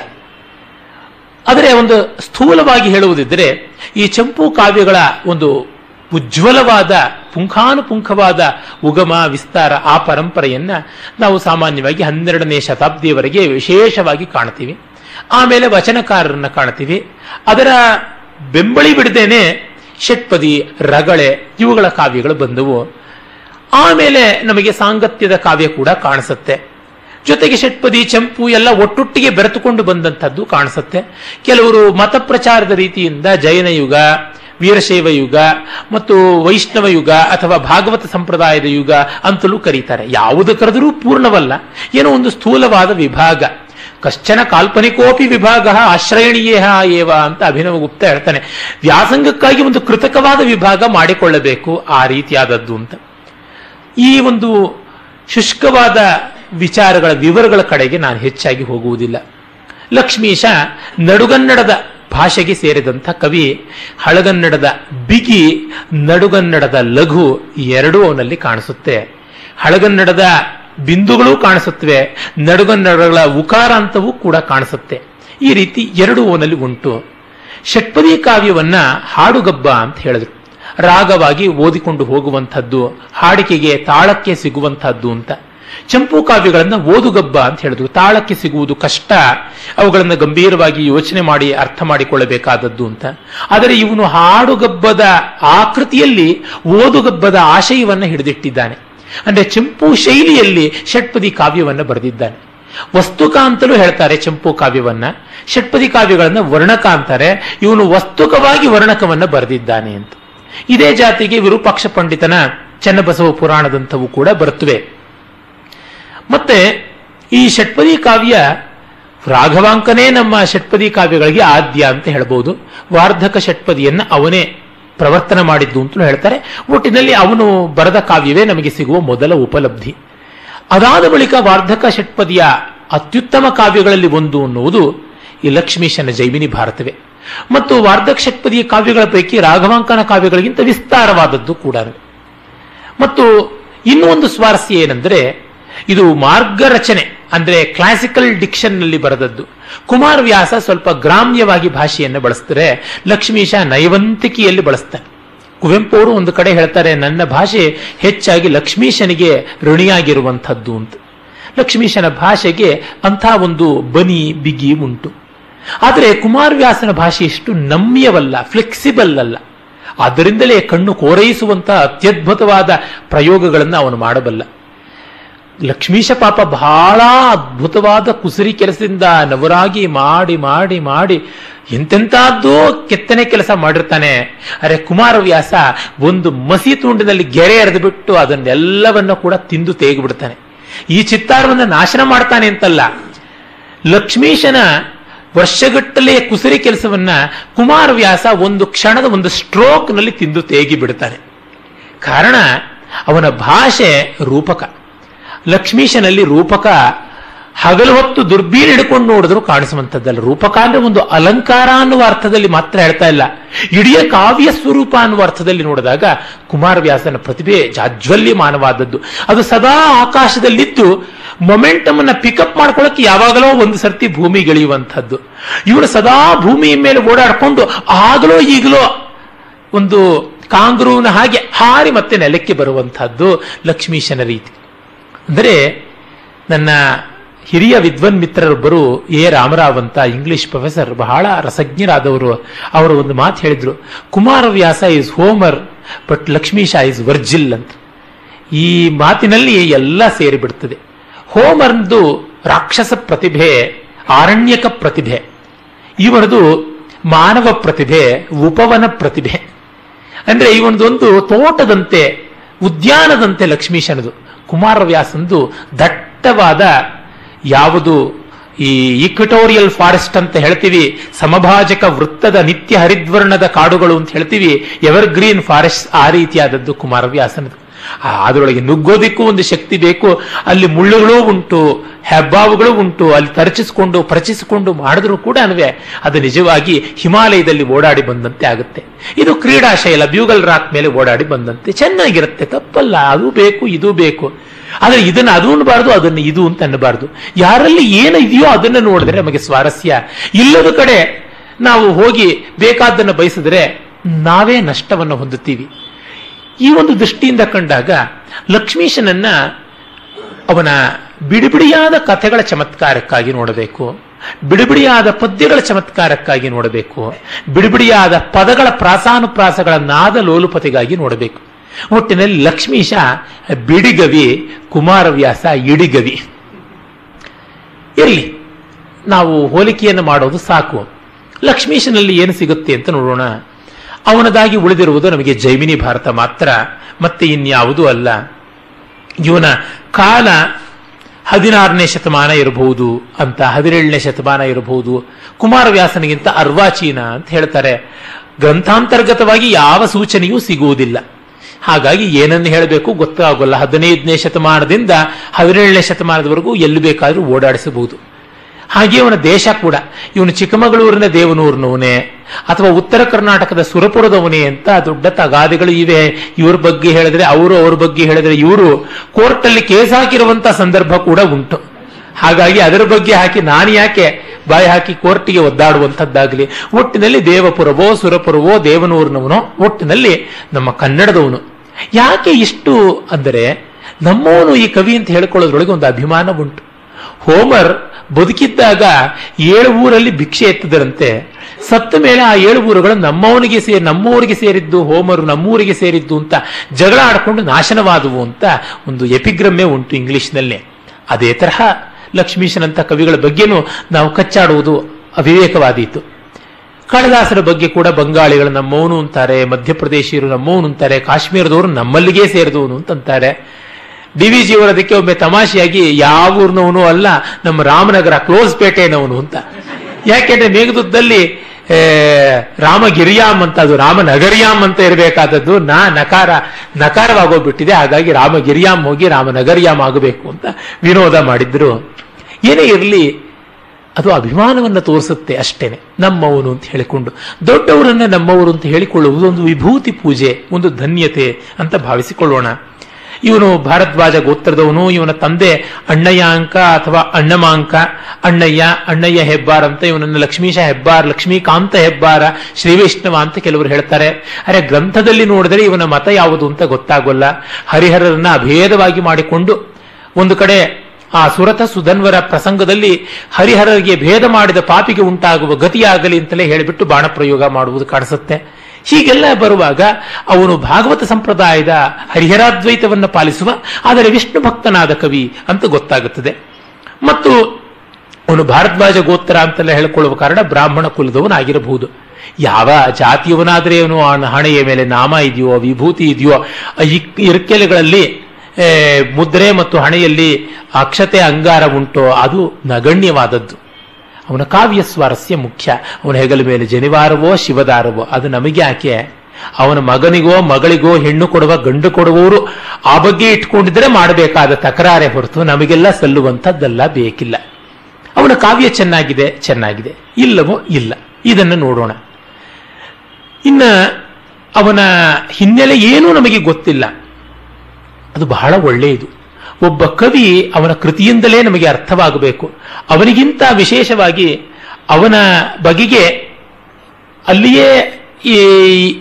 ಆದರೆ ಒಂದು ಸ್ಥೂಲವಾಗಿ ಹೇಳುವುದಿದ್ದರೆ ಈ ಚಂಪು ಕಾವ್ಯಗಳ ಒಂದು ಉಜ್ವಲವಾದ, ಪುಂಖಾನುಪುಂಖವಾದ ಉಗಮ, ವಿಸ್ತಾರ ಆ ಪರಂಪರೆಯನ್ನ ನಾವು ಸಾಮಾನ್ಯವಾಗಿ ಹನ್ನೆರಡನೇ ಶತಾಬ್ದಿಯವರೆಗೆ ವಿಶೇಷವಾಗಿ ಕಾಣ್ತೀವಿ. ಆಮೇಲೆ ವಚನಕಾರರನ್ನ ಕಾಣ್ತೀವಿ. ಅದರ ಬೆಂಬಳಿ ಬಿಡದೇನೆ ಷಟ್ಪದಿ, ರಗಳೆ ಇವುಗಳ ಕಾವ್ಯಗಳು ಬಂದವು. ಆಮೇಲೆ ನಮಗೆ ಸಾಂಗತ್ಯದ ಕಾವ್ಯ ಕೂಡ ಕಾಣಿಸುತ್ತೆ. ಜೊತೆಗೆ ಷಟ್ಪದಿ, ಚಂಪು ಎಲ್ಲ ಒಟ್ಟೊಟ್ಟಿಗೆ ಬೆರೆತುಕೊಂಡು ಬಂದಂಥದ್ದು ಕಾಣಿಸುತ್ತೆ. ಕೆಲವರು ಮತ ಪ್ರಚಾರದ ರೀತಿಯಿಂದ ಜೈನ ಯುಗ, ವೀರಶೈವ ಯುಗ ಮತ್ತು ವೈಷ್ಣವ ಯುಗ ಅಥವಾ ಭಾಗವತ ಸಂಪ್ರದಾಯದ ಯುಗ ಅಂತಲೂ ಕರೀತಾರೆ. ಯಾವುದು ಕರೆದರೂ ಪೂರ್ಣವಲ್ಲ. ಏನೋ ಒಂದು ಸ್ಥೂಲವಾದ ವಿಭಾಗ. ಕಶ್ಚನ ಕಾಲ್ಪನಿಕೋಪಿ ವಿಭಾಗ ಆಶ್ರಯಣೀಯ ಏವ ಅಂತ ಅಭಿನವ ಗುಪ್ತ ಹೇಳ್ತಾನೆ. ವ್ಯಾಸಂಗಕ್ಕಾಗಿ ಒಂದು ಕೃತಕವಾದ ವಿಭಾಗ ಮಾಡಿಕೊಳ್ಳಬೇಕು ಆ ರೀತಿಯಾದದ್ದು ಅಂತ. ಈ ಒಂದು ಶುಷ್ಕವಾದ ವಿಚಾರಗಳ ವಿವರಗಳ ಕಡೆಗೆ ನಾನು ಹೆಚ್ಚಾಗಿ ಹೋಗುವುದಿಲ್ಲ. ಲಕ್ಷ್ಮೀಶ ನಡುಗನ್ನಡದ ಭಾಷೆಗೆ ಸೇರಿದಂಥ ಕವಿ, ಹಳಗನ್ನಡದ ಬಿಗಿ, ನಡುಗನ್ನಡದ ಲಘು ಎರಡೂ ಅವನಲ್ಲಿ ಕಾಣಿಸುತ್ತೆ. ಹಳಗನ್ನಡದ ಬಿಂದುಗಳು ಕಾಣಿಸುತ್ತವೆ, ನಡುಗನ್ನಡಗಳ ಉಕಾರಾಂತವೂ ಕೂಡ ಕಾಣಿಸುತ್ತೆ. ಈ ರೀತಿ ಎರಡು ಓನಲ್ಲಿ ಉಂಟು. ಷಟ್ಪದಿ ಕಾವ್ಯವನ್ನ ಹಾಡುಗಬ್ಬ ಅಂತ ಹೇಳಿದ್ರು. ರಾಗವಾಗಿ ಓದಿಕೊಂಡು ಹೋಗುವಂಥದ್ದು, ಹಾಡಿಕೆಗೆ ತಾಳಕ್ಕೆ ಸಿಗುವಂಥದ್ದು ಅಂತ. ಚಂಪು ಕಾವ್ಯಗಳನ್ನು ಓದುಗಬ್ಬ ಅಂತ ಹೇಳಿದ್ರು. ತಾಳಕ್ಕೆ ಸಿಗುವುದು ಕಷ್ಟ. ಅವುಗಳನ್ನು ಗಂಭೀರವಾಗಿ ಯೋಚನೆ ಮಾಡಿ, ಅರ್ಥ ಮಾಡಿಕೊಳ್ಳಬೇಕಾದದ್ದು ಅಂತ. ಆದರೆ ಇವನು ಹಾಡುಗಬ್ಬದ ಆಕೃತಿಯಲ್ಲಿ ಓದುಗಬ್ಬದ ಆಶಯವನ್ನು ಹಿಡಿದಿಟ್ಟಿದ್ದಾನೆ. ಅಂದ್ರೆ ಚಂಪು ಶೈಲಿಯಲ್ಲಿ ಷಟ್ಪದಿ ಕಾವ್ಯವನ್ನು ಬರೆದಿದ್ದಾನೆ. ವಸ್ತುಕ ಅಂತಲೂ ಹೇಳ್ತಾರೆ ಚಂಪು ಕಾವ್ಯವನ್ನ. ಷಟ್ಪದಿ ಕಾವ್ಯಗಳನ್ನು ವರ್ಣಕ ಅಂತಾರೆ. ಇವನು ವಸ್ತುಕವಾಗಿ ವರ್ಣಕವನ್ನ ಬರೆದಿದ್ದಾನೆ ಅಂತ. ಇದೇ ಜಾತಿಗೆ ವಿರೂಪಾಕ್ಷ ಪಂಡಿತನ ಚನ್ನಬಸವ ಪುರಾಣದಂಥವು ಕೂಡ ಬರುತ್ತವೆ. ಮತ್ತೆ ಈ ಷಟ್ಪದಿ ಕಾವ್ಯ ರಾಘವಾಂಕನೇ ನಮ್ಮ ಷಟ್ಪದಿ ಕಾವ್ಯಗಳಿಗೆ ಆದ್ಯ ಅಂತ ಹೇಳ್ಬೋದು. ವಾರ್ಧಕ ಷಟ್ಪದಿಯನ್ನು ಅವನೇ ಪ್ರವರ್ತನ ಮಾಡಿದ್ದು ಅಂತ ಹೇಳ್ತಾರೆ. ಒಟ್ಟಿನಲ್ಲಿ ಅವನು ಬರೆದ ಕಾವ್ಯವೇ ನಮಗೆ ಸಿಗುವ ಮೊದಲ ಉಪಲಬ್ಧಿ. ಅದಾದ ಬಳಿಕ ವಾರ್ಧಕ ಷಟ್ಪದಿಯ ಅತ್ಯುತ್ತಮ ಕಾವ್ಯಗಳಲ್ಲಿ ಒಂದು ಅನ್ನುವುದು ಈ ಲಕ್ಷ್ಮೀಶನ ಜೈವಿನಿ ಭಾರತವೇ. ಮತ್ತು ವಾರ್ಧಕ ಷಟ್ಪದಿಯ ಕಾವ್ಯಗಳ ಪೈಕಿ ರಾಘವಾಂಕನ ಕಾವ್ಯಗಳಿಗಿಂತ ವಿಸ್ತಾರವಾದದ್ದು ಕೂಡ ಮತ್ತು ಇನ್ನೂ ಒಂದು ಸ್ವಾರಸ್ಯ ಏನೆಂದರೆ ಇದು ಮಾರ್ಗ ರಚನೆ, ಅಂದ್ರೆ ಕ್ಲಾಸಿಕಲ್ ಡಿಕ್ಷನ್ನಲ್ಲಿ ಬರೆದದ್ದು ಕುಮಾರವ್ಯಾಸ ಸ್ವಲ್ಪ ಗ್ರಾಮ್ಯವಾಗಿ ಭಾಷೆಯನ್ನು ಬಳಸ್ತಾರೆ ಲಕ್ಷ್ಮೀಶ ನೈವಂತಿಕೆಯಲ್ಲಿ ಬಳಸ್ತಾರೆ ಕುವೆಂಪು ಅವರು ಒಂದು ಕಡೆ ಹೇಳ್ತಾರೆ, ನನ್ನ ಭಾಷೆ ಹೆಚ್ಚಾಗಿ ಲಕ್ಷ್ಮೀಶನಿಗೆ ಋಣಿಯಾಗಿರುವಂಥದ್ದು ಅಂತ. ಲಕ್ಷ್ಮೀಶನ ಭಾಷೆಗೆ ಅಂಥ ಒಂದು ಬನಿ, ಬಿಗಿ ಉಂಟು. ಆದರೆ ಕುಮಾರವ್ಯಾಸನ ಭಾಷೆ ಇಷ್ಟು ನಮ್ಯವಲ್ಲ ಫ್ಲೆಕ್ಸಿಬಲ್ ಅಲ್ಲ. ಅದರಿಂದಲೇ ಕಣ್ಣು ಕೋರೈಸುವಂತಹ ಅತ್ಯದ್ಭುತವಾದ ಪ್ರಯೋಗಗಳನ್ನು ಅವನು ಮಾಡಬಲ್ಲ. ಲಕ್ಷ್ಮೀಶ ಪಾಪ ಬಹಳ ಅದ್ಭುತವಾದ ಕುಸರಿ ಕೆಲಸದಿಂದ ನವರಾಗಿ ಮಾಡಿ ಮಾಡಿ ಮಾಡಿ ಎಂತೆಂತಹದ್ದೋ ಕೆತ್ತನೆ ಕೆಲಸ ಮಾಡಿರ್ತಾನೆ. ಅರೆ ಕುಮಾರವ್ಯಾಸ ಒಂದು ಮಸಿ ತುಂಡಿನಲ್ಲಿ ಗೆರೆ ಎರೆದು ಬಿಟ್ಟು ಅದನ್ನೆಲ್ಲವನ್ನ ಕೂಡ ತಿಂದು ತೇಗಿಬಿಡ್ತಾನೆ. ಈ ಚಿತ್ತಾರವನ್ನು ನಾಶನ ಮಾಡ್ತಾನೆ ಅಂತಲ್ಲ. ಲಕ್ಷ್ಮೀಶನ ವರ್ಷಗಟ್ಟಲೆ ಕುಸರಿ ಕೆಲಸವನ್ನ ಕುಮಾರವ್ಯಾಸ ಒಂದು ಕ್ಷಣದ ಒಂದು ಸ್ಟ್ರೋಕ್ನಲ್ಲಿ ತಿಂದು ತೇಗಿ ಬಿಡ್ತಾನೆ ಕಾರಣ ಅವನ ಭಾಷೆ ರೂಪಕ. ಲಕ್ಷ್ಮೀಶನಲ್ಲಿ ರೂಪಕ ಹಗಲು ಹೊತ್ತು ದುರ್ಬೀನ್ ಹಿಡ್ಕೊಂಡು ನೋಡಿದ್ರು ಕಾಣಿಸುವಂಥದ್ದಲ್ಲ. ರೂಪಕ ಅಂದ್ರೆ ಒಂದು ಅಲಂಕಾರ ಅನ್ನುವ ಅರ್ಥದಲ್ಲಿ ಮಾತ್ರ ಹೇಳ್ತಾ ಇಲ್ಲ. ಇಡೀ ಕಾವ್ಯ ಸ್ವರೂಪ ಅನ್ನುವ ಅರ್ಥದಲ್ಲಿ ನೋಡಿದಾಗ ಕುಮಾರವ್ಯಾಸನ ಪ್ರತಿಭೆ ಜಾಜ್ವಲ್ಯಮಾನವಾದದ್ದು. ಅದು ಸದಾ ಆಕಾಶದಲ್ಲಿದ್ದು ಮೊಮೆಂಟಮ್ ಅನ್ನ ಪಿಕಪ್ ಮಾಡ್ಕೊಳ್ಳೋಕೆ ಯಾವಾಗಲೋ ಒಂದು ಸರ್ತಿ ಭೂಮಿಗಿಳಿಯುವಂಥದ್ದು ಇವನು ಸದಾ ಭೂಮಿಯ ಮೇಲೆ ಓಡಾಡ್ಕೊಂಡು ಆಗಲೋ ಈಗಲೋ ಒಂದು ಕಾಂಗ್ರೂನ ಹಾಗೆ ಹಾರಿ ಮತ್ತೆ ನೆಲಕ್ಕೆ ಬರುವಂತಹದ್ದು ಲಕ್ಷ್ಮೀಶನ ರೀತಿ. ಅಂದರೆ ನನ್ನ ಹಿರಿಯ ವಿದ್ವನ್ ಮಿತ್ರರೊಬ್ಬರು ಎ ರಾಮರಾವ್ ಅಂತ ಇಂಗ್ಲಿಷ್ ಪ್ರೊಫೆಸರ್, ಬಹಳ ರಸಜ್ಞರಾದವರು. ಅವರು ಒಂದು ಮಾತು ಹೇಳಿದ್ರು Kumaravyasa is Homer but Lakshmisha is Virgil ಅಂತ. ಈ ಮಾತಿನಲ್ಲಿ ಎಲ್ಲ ಸೇರಿಬಿಡ್ತದೆ ಹೋಮರ್ದು ರಾಕ್ಷಸ ಪ್ರತಿಭೆ ಆರಣ್ಯಕ ಪ್ರತಿಭೆ ಇವನದು ಮಾನವ ಪ್ರತಿಭೆ, ಉಪವನ ಪ್ರತಿಭೆ. ಅಂದ್ರೆ ಇವನದೊಂದು ತೋಟದಂತೆ, ಉದ್ಯಾನದಂತೆ ಲಕ್ಷ್ಮೀಶನದು. ಕುಮಾರವ್ಯಾಸಂದು ದಟ್ಟವಾದ ಯಾವುದು ಈ ಈಕ್ವಿಟೋರಿಯಲ್ ಫಾರೆಸ್ಟ್ ಅಂತ ಹೇಳ್ತೀವಿ, ಸಮಭಾಜಕ ವೃತ್ತದ ನಿತ್ಯ ಹರಿದ್ವರ್ಣದ ಕಾಡುಗಳು ಅಂತ ಹೇಳ್ತೀವಿ ಎವರ್ ಗ್ರೀನ್ ಫಾರೆಸ್ಟ್ ಆ ರೀತಿಯಾದದ್ದು ಕುಮಾರವ್ಯಾಸನದು. ಅದರೊಳಗೆ ನುಗ್ಗೋದಿಕ್ಕೂ ಒಂದು ಶಕ್ತಿ ಬೇಕು. ಅಲ್ಲಿ ಮುಳ್ಳುಗಳು ಉಂಟು, ಹೆಬ್ಬಾವುಗಳು ಉಂಟು, ಅಲ್ಲಿ ತರಚಿಸಿಕೊಂಡು, ಪರಚಿಸಿಕೊಂಡು ಮಾಡಿದ್ರೂ ಕೂಡ ಅನ್ವೆ ಅದು ನಿಜವಾಗಿ ಹಿಮಾಲಯದಲ್ಲಿ ಓಡಾಡಿ ಬಂದಂತೆ ಆಗುತ್ತೆ. ಇದು ಕ್ರೀಡಾಶೈಲ, ಬ್ಯೂಗಲ್ ರಾಕ್ ಮೇಲೆ ಓಡಾಡಿ ಬಂದಂತೆ. ಚೆನ್ನಾಗಿರುತ್ತೆ, ತಪ್ಪಲ್ಲ, ಅದು ಬೇಕು, ಇದು ಬೇಕು. ಆದರೆ ಇದನ್ನು ಅದು ಅನ್ಬಾರ್ದು, ಅದನ್ನು ಇದು ಅಂತ ಅನ್ನಬಾರ್ದು ಯಾರಲ್ಲಿ ಏನು ಇದೆಯೋ ಅದನ್ನು ನೋಡಿದ್ರೆ ನಮಗೆ ಸ್ವಾರಸ್ಯ. ಇಲ್ಲದ ಕಡೆ ನಾವು ಹೋಗಿ ಬೇಕಾದ್ದನ್ನು ಬಯಸಿದ್ರೆ ನಾವೇ ನಷ್ಟವನ್ನು ಹೊಂದುತ್ತೀವಿ. ಈ ಒಂದು ದೃಷ್ಟಿಯಿಂದ ಕಂಡಾಗ ಲಕ್ಷ್ಮೀಶನನ್ನ ಅವನ ಬಿಡಿಬಿಡಿಯಾದ ಕಥೆಗಳ ಚಮತ್ಕಾರಕ್ಕಾಗಿ ನೋಡಬೇಕು, ಬಿಡಿಬಿಡಿಯಾದ ಪದ್ಯಗಳ ಚಮತ್ಕಾರಕ್ಕಾಗಿ ನೋಡಬೇಕು, ಬಿಡಿಬಿಡಿಯಾದ ಪದಗಳ ಪ್ರಾಸಾನುಪ್ರಾಸಗಳ ನಾದ ಲೋಲುಪತೆಗಾಗಿ ನೋಡಬೇಕು. ಒಟ್ಟಿನಲ್ಲಿ ಲಕ್ಷ್ಮೀಶ ಬಿಡಿಗವಿ, ಕುಮಾರವ್ಯಾಸ, ಇಡಿಗವಿ. ಇರಲಿ, ನಾವು ಹೋಲಿಕೆಯನ್ನು ಮಾಡೋದು ಸಾಕು. ಲಕ್ಷ್ಮೀಶನಲ್ಲಿ ಏನು ಸಿಗುತ್ತೆ ಅಂತ ನೋಡೋಣ. ಅವನದಾಗಿ ಉಳಿದಿರುವುದು ನಮಗೆ ಜೈಮಿನಿ ಭಾರತ ಮಾತ್ರ, ಮತ್ತೆ ಇನ್ಯಾವುದೂ ಅಲ್ಲ. ಇವನ ಕಾಲ ಹದಿನಾರನೇ ಶತಮಾನ ಇರಬಹುದು, ಅಂತ ಹದಿನೇಳನೇ ಶತಮಾನ ಇರಬಹುದು. ಕುಮಾರವ್ಯಾಸನಿಗಿಂತ ಅರ್ವಾಚೀನ ಅಂತ ಹೇಳ್ತಾರೆ. ಗ್ರಂಥಾಂತರ್ಗತವಾಗಿ ಯಾವ ಸೂಚನೆಯೂ ಸಿಗುವುದಿಲ್ಲ. ಹಾಗಾಗಿ ಏನನ್ನು ಹೇಳಬೇಕು ಗೊತ್ತಾಗೋಲ್ಲ. ಹದಿನೈದನೇ ಶತಮಾನದಿಂದ ಹದಿನೇಳನೇ ಶತಮಾನದವರೆಗೂ ಎಲ್ಲಿ ಬೇಕಾದರೂ ಓಡಾಡಿಸಬಹುದು. ಹಾಗೆ ಅವನ ದೇಶ ಕೂಡ. ಇವನು ಚಿಕ್ಕಮಗಳೂರಿನ ದೇವನೂರಿನವನೇ, ಅಥವಾ ಉತ್ತರ ಕರ್ನಾಟಕದ ಸುರಪುರದವನೇ ಅಂತ ದೊಡ್ಡ ತಗಾದಿಗಳು ಇವೆ. ಇವ್ರ ಬಗ್ಗೆ ಹೇಳಿದ್ರೆ, ಅವರು ಅವ್ರ ಬಗ್ಗೆ ಹೇಳಿದ್ರೆ ಇವರು ಕೋರ್ಟಲ್ಲಿ ಕೇಸ್ ಹಾಕಿರುವಂತಹ ಸಂದರ್ಭ ಕೂಡ ಉಂಟು. ಹಾಗಾಗಿ ಅದರ ಬಗ್ಗೆ ಹಾಕಿ, ನಾನು ಯಾಕೆ ಬಾಯಿ ಹಾಕಿ ಕೋರ್ಟಿಗೆ ಒದ್ದಾಡುವಂಥದ್ದಾಗಲಿ? ಒಟ್ಟಿನಲ್ಲಿ ದೇವಪುರವೋ, ಸುರಪುರವೋ, ದೇವನೂರಿನವನೋ, ಒಟ್ಟಿನಲ್ಲಿ ನಮ್ಮ ಕನ್ನಡದವನು. ಯಾಕೆ ಇಷ್ಟು ಅಂದರೆ, ನಮ್ಮವನು ಈ ಕವಿ ಅಂತ ಹೇಳ್ಕೊಳ್ಳೋದ್ರೊಳಗೆ ಒಂದು ಅಭಿಮಾನ ಉಂಟು ಹೋಮರ್ ಬದುಕಿದ್ದಾಗ ಏಳು ಊರಲ್ಲಿ ಭಿಕ್ಷೆ ಎತ್ತದರಂತೆ. ಸತ್ತ ಮೇಲೆ ಆ ಏಳು ಊರುಗಳು ನಮ್ಮವನಿಗೆ ಸೇರಿ, ನಮ್ಮೂರಿಗೆ ಸೇರಿದ್ದು, ಹೋಮರು ನಮ್ಮೂರಿಗೆ ಸೇರಿದ್ದು ಅಂತ ಜಗಳ ಆಡಿಕೊಂಡು ನಾಶನವಾದವು ಅಂತ ಒಂದು ಎಪಿಗ್ರಮ್ಮೆ ಉಂಟು ಇಂಗ್ಲಿಷ್ನಲ್ಲಿ. ಅದೇ ತರಹ ಲಕ್ಷ್ಮೀಶನಂತ ಕವಿಗಳ ಬಗ್ಗೆನೂ ನಾವು ಕಚ್ಚಾಡುವುದು ಅವಿವೇಕವಾದೀತು. ಕಾಳಿದಾಸರ ಬಗ್ಗೆ ಕೂಡ ಬಂಗಾಳಿಗಳು ನಮ್ಮವನು ಅಂತಾರೆ, ಮಧ್ಯಪ್ರದೇಶಿಯರು ನಮ್ಮವನು ಅಂತಾರೆ, ಕಾಶ್ಮೀರದವರು ನಮ್ಮಲ್ಲಿಗೆ ಸೇರಿದವನು ಅಂತಂತಾರೆ. ಡಿ ವಿ ಜಿಯವರ ಅದಕ್ಕೆ ಒಮ್ಮೆ ತಮಾಷೆಯಾಗಿ ಯಾವ ಊರಿನವನು ಅಲ್ಲ ನಮ್ಮ ರಾಮನಗರ ಕ್ಲೋಸ್ ಪೇಟೆನವನು ಅಂತ. ಯಾಕೆಂದ್ರೆ ಮೇಘದೂತದಲ್ಲಿ ಏ, ರಾಮಗಿರಿಯಾಮ್ ಅಂತ ಅದು ರಾಮನಗರಿಯಾಮ್ ಅಂತ ಇರಬೇಕಾದದ್ದು ನಾ ನಕಾರ ನಕಾರವಾಗೋಗ್ಬಿಟ್ಟಿದೆ ಹಾಗಾಗಿ ರಾಮಗಿರಿಯಾಮ್ ಹೋಗಿ ರಾಮನಗರಿಯಾಮ್ ಆಗಬೇಕು ಅಂತ ವಿನೋದ ಮಾಡಿದ್ರು. ಏನೇ ಇರಲಿ ಅದು ಅಭಿಮಾನವನ್ನು ತೋರಿಸುತ್ತೆ ಅಷ್ಟೇನೆ ನಮ್ಮವನು ಅಂತ ಹೇಳಿಕೊಂಡು. ದೊಡ್ಡವರನ್ನ ನಮ್ಮವರು ಅಂತ ಹೇಳಿಕೊಳ್ಳುವುದು ಒಂದು ವಿಭೂತಿ ಪೂಜೆ ಒಂದು ಧನ್ಯತೆ ಅಂತ ಭಾವಿಸಿಕೊಳ್ಳೋಣ. ಇವನು ಭಾರದ್ವಾಜ ಗೋತ್ರದವನು, ಇವನ ತಂದೆ ಅಣ್ಣಯ್ಯಾಂಕ ಅಥವಾ ಅಣ್ಣಮಾಂಕ, ಅಣ್ಣಯ್ಯ ಅಣ್ಣಯ್ಯ ಹೆಬ್ಬಾರ್ ಅಂತ ಇವನನ್ನು ಲಕ್ಷ್ಮೀಶ ಹೆಬ್ಬಾರ್, ಲಕ್ಷ್ಮೀಕಾಂತ ಹೆಬ್ಬಾರ, ಶ್ರೀವೈಷ್ಣವ ಅಂತ ಕೆಲವರು ಹೇಳ್ತಾರೆ. ಅರೆ ಗ್ರಂಥದಲ್ಲಿ ನೋಡಿದರೆ ಇವನ ಮತ ಯಾವುದು ಅಂತ ಗೊತ್ತಾಗೋಲ್ಲ. ಹರಿಹರರನ್ನ ಅಭೇದವಾಗಿ ಮಾಡಿಕೊಂಡು ಒಂದು ಕಡೆ ಆ ಸುರತ ಸುಧನ್ವರ ಪ್ರಸಂಗದಲ್ಲಿ ಹರಿಹರರಿಗೆ ಭೇದ ಮಾಡಿದ ಪಾಪಿಗೆ ಉಂಟಾಗುವ ಗತಿಯಾಗಲಿ ಅಂತಲೇ ಹೇಳಿಬಿಟ್ಟು ಬಾಣ ಪ್ರಯೋಗ ಮಾಡುವುದು ಕಾಣಿಸುತ್ತೆ. ಹೀಗೆಲ್ಲ ಬರುವಾಗ ಅವನು ಭಾಗವತ ಸಂಪ್ರದಾಯದ ಹರಿಹರಾದ್ವೈತವನ್ನು ಪಾಲಿಸುವ, ಆದರೆ ವಿಷ್ಣು ಭಕ್ತನಾದ ಕವಿ ಅಂತ ಗೊತ್ತಾಗುತ್ತದೆ. ಮತ್ತು ಅವನು ಭಾರದ್ವಾಜ ಗೋತ್ರ ಅಂತೆಲ್ಲ ಹೇಳಿಕೊಳ್ಳುವ ಕಾರಣ ಬ್ರಾಹ್ಮಣ ಕುಲದವನಾಗಿರಬಹುದು. ಯಾವ ಜಾತಿಯವನಾದರೆ ಅವನು ಹಣೆಯ ಮೇಲೆ ನಾಮ ಇದೆಯೋ, ವಿಭೂತಿ ಇದೆಯೋ ಇರ್ಕೆಲೆಗಳಲ್ಲಿ ಮುದ್ರೆ ಮತ್ತು ಹಣೆಯಲ್ಲಿ ಅಕ್ಷತೆ ಅಂಗಾರ ಉಂಟೋ, ಅದು ನಗಣ್ಯವಾದದ್ದು. ಅವನ ಕಾವ್ಯ ಸ್ವಾರಸ್ಯ ಮುಖ್ಯ. ಅವನ ಹೆಗಲ ಮೇಲೆ ಜನಿವಾರವೋ, ಶಿವದಾರವೋ, ಅದು ನಮಗೆ ಆಕೆ ಅವನ ಮಗನಿಗೋ, ಮಗಳಿಗೋ ಹೆಣ್ಣು ಕೊಡುವ, ಗಂಡು ಕೊಡುವವರು ಆ ಬಗ್ಗೆ ಇಟ್ಕೊಂಡಿದ್ರೆ ಮಾಡಬೇಕಾದ ತಕರಾರೆ ಹೊರತು ನಮಗೆಲ್ಲ ಸಲ್ಲುವಂಥದ್ದೆಲ್ಲ ಬೇಕಿಲ್ಲ. ಅವನ ಕಾವ್ಯ ಚೆನ್ನಾಗಿದೆ ಚೆನ್ನಾಗಿದೆ. ಇಲ್ಲವೋ ಇಲ್ಲ? ಇದನ್ನು ನೋಡೋಣ. ಇನ್ನ ಅವನ ಹಿನ್ನೆಲೆ ಏನೂ ನಮಗೆ ಗೊತ್ತಿಲ್ಲ. ಅದು ಬಹಳ ಒಳ್ಳೆಯದು. ಒಬ್ಬ ಕವಿ ಅವನ ಕೃತಿಯಿಂದಲೇ ನಮಗೆ ಅರ್ಥವಾಗಬೇಕು. ಅವನಿಗಿಂತ ವಿಶೇಷವಾಗಿ ಅವನ ಬಗೆಗೆ ಅಲ್ಲಿಯೇ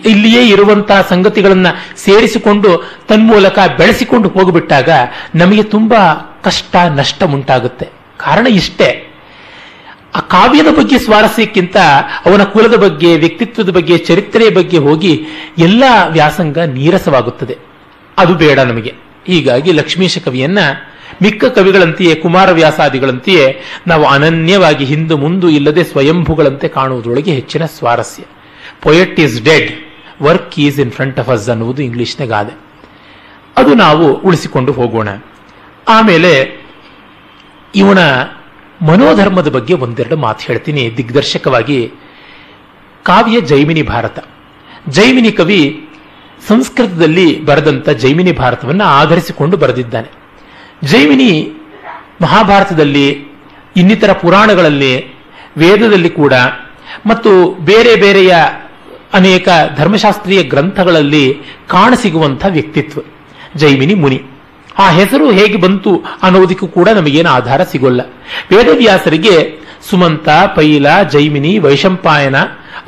ಇಲ್ಲಿಯೇ ಇರುವಂತಹ ಸಂಗತಿಗಳನ್ನು ಸೇರಿಸಿಕೊಂಡು ತನ್ಮೂಲಕ ಬೆಳೆಸಿಕೊಂಡು ಹೋಗಿಬಿಟ್ಟಾಗ ನಮಗೆ ತುಂಬಾ ಕಷ್ಟ, ನಷ್ಟ ಉಂಟಾಗುತ್ತೆ. ಕಾರಣ ಇಷ್ಟೇ. ಆ ಕಾವ್ಯದ ಬಗ್ಗೆ ಸ್ವಾರಸ್ಯಕ್ಕಿಂತ ಅವನ ಕುಲದ ಬಗ್ಗೆ, ವ್ಯಕ್ತಿತ್ವದ ಬಗ್ಗೆ, ಚರಿತ್ರೆಯ ಬಗ್ಗೆ ಹೋಗಿ ಎಲ್ಲ ವ್ಯಾಸಂಗ ನೀರಸವಾಗುತ್ತದೆ. ಅದು ಬೇಡ ನಮಗೆ. ಹೀಗಾಗಿ ಲಕ್ಷ್ಮೀಶ ಕವಿಯನ್ನ ಮಿಕ್ಕ ಕವಿಗಳಂತೆಯೇ ಕುಮಾರವ್ಯಾಸಾದಿಗಳಂತೆಯೇ ನಾವು ಅನನ್ಯವಾಗಿ ಹಿಂದು ಮುಂದು ಇಲ್ಲದೆ ಸ್ವಯಂಭುಗಳಂತೆ ಕಾಣುವುದರೊಳಗೆ ಹೆಚ್ಚಿನ ಸ್ವಾರಸ್ಯ. Poet is dead work is in front of us ಅನ್ನುವುದು ಇಂಗ್ಲಿಷ್ನ ಗಾದೆ. ಅದು ನಾವು ಉಳಿಸಿಕೊಂಡು ಹೋಗೋಣ. ಆಮೇಲೆ ಇವನ ಮನೋಧರ್ಮದ ಬಗ್ಗೆ ಒಂದೆರಡು ಮಾತು ಹೇಳ್ತೀನಿ ದಿಗ್ದರ್ಶಕವಾಗಿ. ಕಾವ್ಯ ಜೈಮಿನಿ ಭಾರತ. ಜೈಮಿನಿ ಕವಿ ಸಂಸ್ಕೃತದಲ್ಲಿ ಬರೆದಂಥ ಜೈಮಿನಿ ಭಾರತವನ್ನು ಆಧರಿಸಿಕೊಂಡು ಬರೆದಿದ್ದಾನೆ. ಜೈಮಿನಿ ಮಹಾಭಾರತದಲ್ಲಿ ಇನ್ನಿತರ ಪುರಾಣಗಳಲ್ಲಿ, ವೇದದಲ್ಲಿ ಕೂಡ, ಮತ್ತು ಬೇರೆ ಬೇರೆಯ ಅನೇಕ ಧರ್ಮಶಾಸ್ತ್ರೀಯ ಗ್ರಂಥಗಳಲ್ಲಿ ಕಾಣಸಿಗುವಂಥ ವ್ಯಕ್ತಿತ್ವ, ಜೈಮಿನಿ ಮುನಿ. ಆ ಹೆಸರು ಹೇಗೆ ಬಂತು ಅನ್ನೋದಕ್ಕೂ ಕೂಡ ನಮಗೇನು ಆಧಾರ ಸಿಗೋಲ್ಲ. ವೇದವ್ಯಾಸರಿಗೆ ಸುಮಂತ, ಪೈಲ, ಜೈಮಿನಿ, ವೈಶಂಪಾಯನ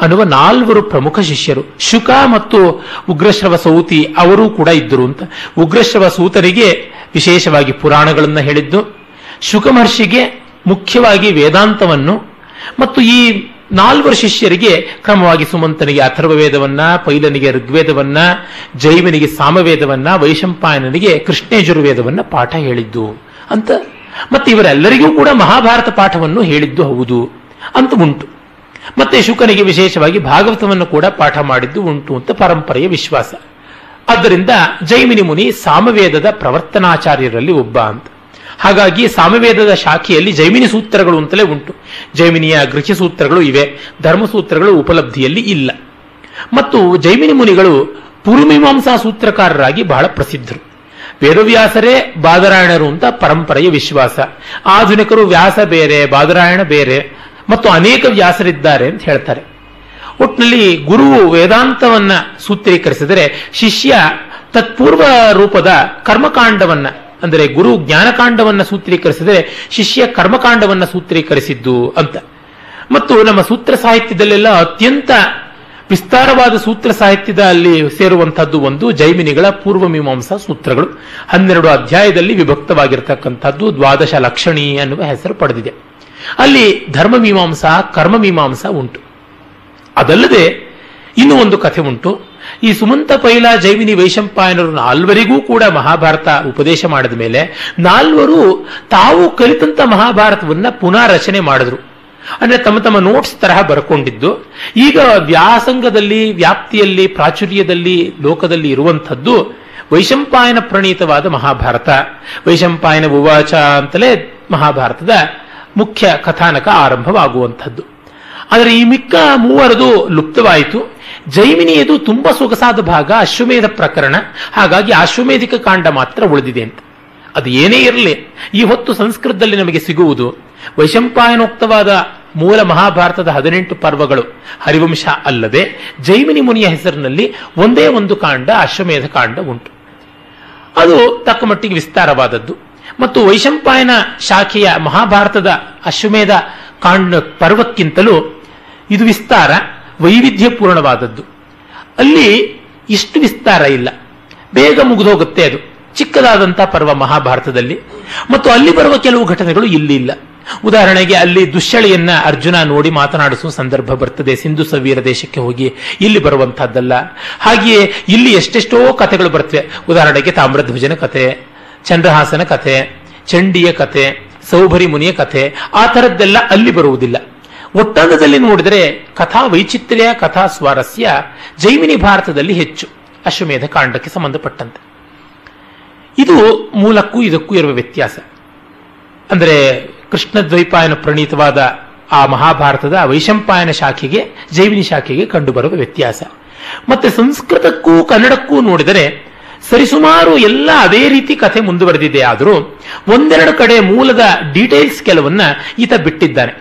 ಅನ್ನುವ ನಾಲ್ವರು ಪ್ರಮುಖ ಶಿಷ್ಯರು, ಶುಕ ಮತ್ತು ಉಗ್ರಶ್ರವ ಸೌತಿ ಅವರೂ ಕೂಡ ಇದ್ದರು ಅಂತ. ಉಗ್ರಶ್ರವ ಸೂತರಿಗೆ ವಿಶೇಷವಾಗಿ ಪುರಾಣಗಳನ್ನು ಹೇಳಿದ್ದು, ಶುಕ ಮಹರ್ಷಿಗೆ ಮುಖ್ಯವಾಗಿ ವೇದಾಂತವನ್ನು ಮತ್ತು ಈ ನಾಲ್ವರು ಶಿಷ್ಯರಿಗೆ ಕ್ರಮವಾಗಿ ಸುಮಂತನಿಗೆ ಅಥರ್ವ ವೇದವನ್ನ ಪೈಲನಿಗೆ ಋಗ್ವೇದವನ್ನ, ಜೈವನಿಗೆ ಸಾಮವೇದವನ್ನ, ವೈಶಂಪಾಯನನಿಗೆ ಕೃಷ್ಣೇಜುರ್ವೇದವನ್ನ ಪಾಠ ಹೇಳಿದ್ದು ಅಂತ. ಮತ್ತೆ ಇವರೆಲ್ಲರಿಗೂ ಕೂಡ ಮಹಾಭಾರತ ಪಾಠವನ್ನು ಹೇಳಿದ್ದು ಹೌದು ಅಂತ ಉಂಟು. ಮತ್ತೆ ಶುಕನಿಗೆ ವಿಶೇಷವಾಗಿ ಭಾಗವತವನ್ನು ಕೂಡ ಪಾಠ ಮಾಡಿದ್ದು ಉಂಟು ಅಂತ ಪರಂಪರೆಯ ವಿಶ್ವಾಸ. ಆದ್ದರಿಂದ ಜೈಮಿನಿ ಮುನಿ ಸಾಮವೇದದ ಪ್ರವರ್ತನಾಚಾರ್ಯರಲ್ಲಿ ಒಬ್ಬ ಅಂತ. ಹಾಗಾಗಿ ಸಾಮವೇದದ ಶಾಖೆಯಲ್ಲಿ ಜೈಮಿನಿ ಸೂತ್ರಗಳು ಅಂತಲೇ ಉಂಟು. ಜೈಮಿನಿಯ ಗೃಹ ಸೂತ್ರಗಳು ಇವೆ, ಧರ್ಮಸೂತ್ರಗಳು ಉಪಲಬ್ಧಿಯಲ್ಲಿ ಇಲ್ಲ. ಮತ್ತು ಜೈಮಿನಿ ಮುನಿಗಳು ಪೂರ್ವಮೀಮಾಂಸಾ ಸೂತ್ರಕಾರರಾಗಿ ಬಹಳ ಪ್ರಸಿದ್ಧರು. ವೇದವ್ಯಾಸರೇ ಬಾದರಾಯಣರು ಅಂತ ಪರಂಪರೆಯ ವಿಶ್ವಾಸ. ಆಧುನಿಕರು ವ್ಯಾಸ ಬೇರೆ, ಬಾದರಾಯಣ ಬೇರೆ ಮತ್ತು ಅನೇಕ ವ್ಯಾಸರಿದ್ದಾರೆ ಅಂತ ಹೇಳ್ತಾರೆ. ಒಟ್ಟಿನಲ್ಲಿ ಗುರು ವೇದಾಂತವನ್ನ ಸೂತ್ರೀಕರಿಸಿದರೆ ಶಿಷ್ಯ ತತ್ಪೂರ್ವ ರೂಪದ ಕರ್ಮಕಾಂಡವನ್ನ, ಅಂದರೆ ಗುರು ಜ್ಞಾನಕಾಂಡವನ್ನ ಸೂತ್ರೀಕರಿಸಿದರೆ ಶಿಷ್ಯ ಕರ್ಮಕಾಂಡವನ್ನ ಸೂತ್ರೀಕರಿಸಿದ್ದು ಅಂತ. ಮತ್ತು ನಮ್ಮ ಸೂತ್ರ ಸಾಹಿತ್ಯದಲ್ಲೆಲ್ಲ ಅತ್ಯಂತ ವಿಸ್ತಾರವಾದ ಸೂತ್ರ ಸಾಹಿತ್ಯದ ಅಲ್ಲಿ ಸೇರುವಂತಹದ್ದು ಒಂದು ಜೈಮಿನಿಗಳ ಪೂರ್ವ ಮೀಮಾಂಸಾ ಸೂತ್ರಗಳು. ಹನ್ನೆರಡು ಅಧ್ಯಾಯದಲ್ಲಿ ವಿಭಕ್ತವಾಗಿರತಕ್ಕಂಥದ್ದು ದ್ವಾದಶ ಲಕ್ಷಣಿ ಅನ್ನುವ ಹೆಸರು ಪಡೆದಿದೆ. ಅಲ್ಲಿ ಧರ್ಮ ಮೀಮಾಂಸ, ಕರ್ಮ ಮೀಮಾಂಸ ಉಂಟು. ಅದಲ್ಲದೆ ಇನ್ನು ಒಂದು ಕಥೆ ಉಂಟು. ಈ ಸುಮಂತ ಪೈಲ, ಜೈವಿನಿ ವೈಶಂಪಾಯನರು ನಾಲ್ವರಿಗೂ ಕೂಡ ಮಹಾಭಾರತ ಉಪದೇಶ ಮಾಡಿದ ಮೇಲೆ ನಾಲ್ವರು ತಾವು ಕಲಿತಂತ ಮಹಾಭಾರತವನ್ನ ಪುನಃ ರಚನೆ ಮಾಡಿದ್ರು. ಅಂದ್ರೆ ತಮ್ಮ ತಮ್ಮ ನೋಟ್ಸ್ ತರಹ ಬರ್ಕೊಂಡಿದ್ದು. ಈಗ ವ್ಯಾಸಂಗದಲ್ಲಿ, ವ್ಯಾಪ್ತಿಯಲ್ಲಿ, ಪ್ರಾಚುರ್ಯದಲ್ಲಿ, ಲೋಕದಲ್ಲಿ ಇರುವಂಥದ್ದು ವೈಶಂಪಾಯನ ಪ್ರಣೀತವಾದ ಮಹಾಭಾರತ. ವೈಶಂಪಾಯನ ಉವಾಚ ಅಂತಲೇ ಮಹಾಭಾರತದ ಮುಖ್ಯ ಕಥಾನಕ ಆರಂಭವಾಗುವಂಥದ್ದು. ಆದರೆ ಈ ಮಿಕ್ಕ ಮೂವರದು ಲುಪ್ತವಾಯಿತು. ಜೈಮಿನಿಯದು ತುಂಬಾ ಸೊಗಸಾದ ಭಾಗ ಅಶ್ವಮೇಧ ಪ್ರಕರಣ. ಹಾಗಾಗಿ ಅಶ್ವಮೇಧಿಕ ಕಾಂಡ ಮಾತ್ರ ಉಳಿದಿದೆ ಅಂತ. ಅದು ಏನೇ ಇರಲಿ, ಈ ಹೊತ್ತು ಸಂಸ್ಕೃತದಲ್ಲಿ ನಮಗೆ ಸಿಗುವುದು. ವೈಶಂಪಾಯನೋಕ್ತವಾದ ಮೂಲ ಮಹಾಭಾರತದ ಹದಿನೆಂಟು ಪರ್ವಗಳು ಹರಿವಂಶ ಅಲ್ಲದೆ ಜೈಮಿನಿ ಮುನಿಯ ಹೆಸರಿನಲ್ಲಿ ಒಂದೇ ಒಂದು ಕಾಂಡ ಅಶ್ವಮೇಧ ಕಾಂಡ ಉಂಟು. ಅದು ತಕ್ಕ ಮಟ್ಟಿಗೆ ವಿಸ್ತಾರವಾದದ್ದು. ಮತ್ತು ವೈಶಂಪಾಯನ ಶಾಖೆಯ ಮಹಾಭಾರತದ ಅಶ್ವಮೇಧ ಕಾಂಡ ಪರ್ವಕ್ಕಿಂತಲೂ ಇದು ವಿಸ್ತಾರ, ವೈವಿಧ್ಯಪೂರ್ಣವಾದದ್ದು. ಅಲ್ಲಿ ಇಷ್ಟು ವಿಸ್ತಾರ ಇಲ್ಲ. ಬೇಗ ಮುಗಿದೋಗುತ್ತೆ ಅದು. ಚಿಕ್ಕದಾದಂತಹ ಪರ್ವ ಮಹಾಭಾರತದಲ್ಲಿ. ಮತ್ತು ಅಲ್ಲಿ ಬರುವ ಕೆಲವು ಘಟನೆಗಳು ಇಲ್ಲಿ ಇಲ್ಲ. ಉದಾಹರಣೆಗೆ ಅಲ್ಲಿ ದುಶ್ಯಳಿಯನ್ನ ಅರ್ಜುನ ನೋಡಿ ಮಾತನಾಡಿಸುವ ಸಂದರ್ಭ ಬರ್ತದೆ. ಸಿಂಧು ಸವೀರ ದೇಶಕ್ಕೆ ಹೋಗಿ ಇಲ್ಲಿ ಬರುವಂತಹದ್ದಲ್ಲ. ಹಾಗೆಯೇ ಇಲ್ಲಿ ಎಷ್ಟೆಷ್ಟೋ ಕಥೆಗಳು ಬರ್ತವೆ. ಉದಾಹರಣೆಗೆ ತಾಮ್ರಧ್ವಜನ ಕಥೆ ಚಂದ್ರಹಾಸನ ಕಥೆ, ಚಂಡಿಯ ಕಥೆ ಸೌಭರಿ ಮುನಿಯ ಕಥೆ, ಆ ಥರದ್ದೆಲ್ಲ ಅಲ್ಲಿ ಬರುವುದಿಲ್ಲ. ಒಟ್ಟಂಗದಲ್ಲಿ ನೋಡಿದರೆ ಕಥಾ ವೈಚಿತ್ರ್ಯ, ಕಥಾ ಸ್ವಾರಸ್ಯ ಜೈಮಿನಿ ಭಾರತದಲ್ಲಿ ಹೆಚ್ಚು, ಅಶ್ವಮೇಧ ಕಾಂಡಕ್ಕೆ ಸಂಬಂಧಪಟ್ಟಂತೆ. ಇದು ಮೂಲಕ್ಕೂ ಇದಕ್ಕೂ ಇರುವ ವ್ಯತ್ಯಾಸ. ಅಂದರೆ ಕೃಷ್ಣ ದ್ವೈಪಾಯನ ಪ್ರಣೀತವಾದ ಆ ಮಹಾಭಾರತದ ವೈಶಂಪಾಯನ ಶಾಖೆಗೆ ಜೈವಿನಿ ಶಾಖೆಗೆ ಕಂಡುಬರುವ ವ್ಯತ್ಯಾಸ. ಮತ್ತೆ ಸಂಸ್ಕೃತಕ್ಕೂ ಕನ್ನಡಕ್ಕೂ ನೋಡಿದರೆ ಸರಿಸುಮಾರು ಎಲ್ಲ ಅದೇ ರೀತಿ ಕಥೆ ಮುಂದುವರೆದಿದೆ ಆದರೂ ಒಂದೆರಡು ಕಡೆ ಮೂಲದ ಡೀಟೇಲ್ಸ್ ಕೆಲವನ್ನ ಈತ ಬಿಟ್ಟಿದ್ದಾನೆ.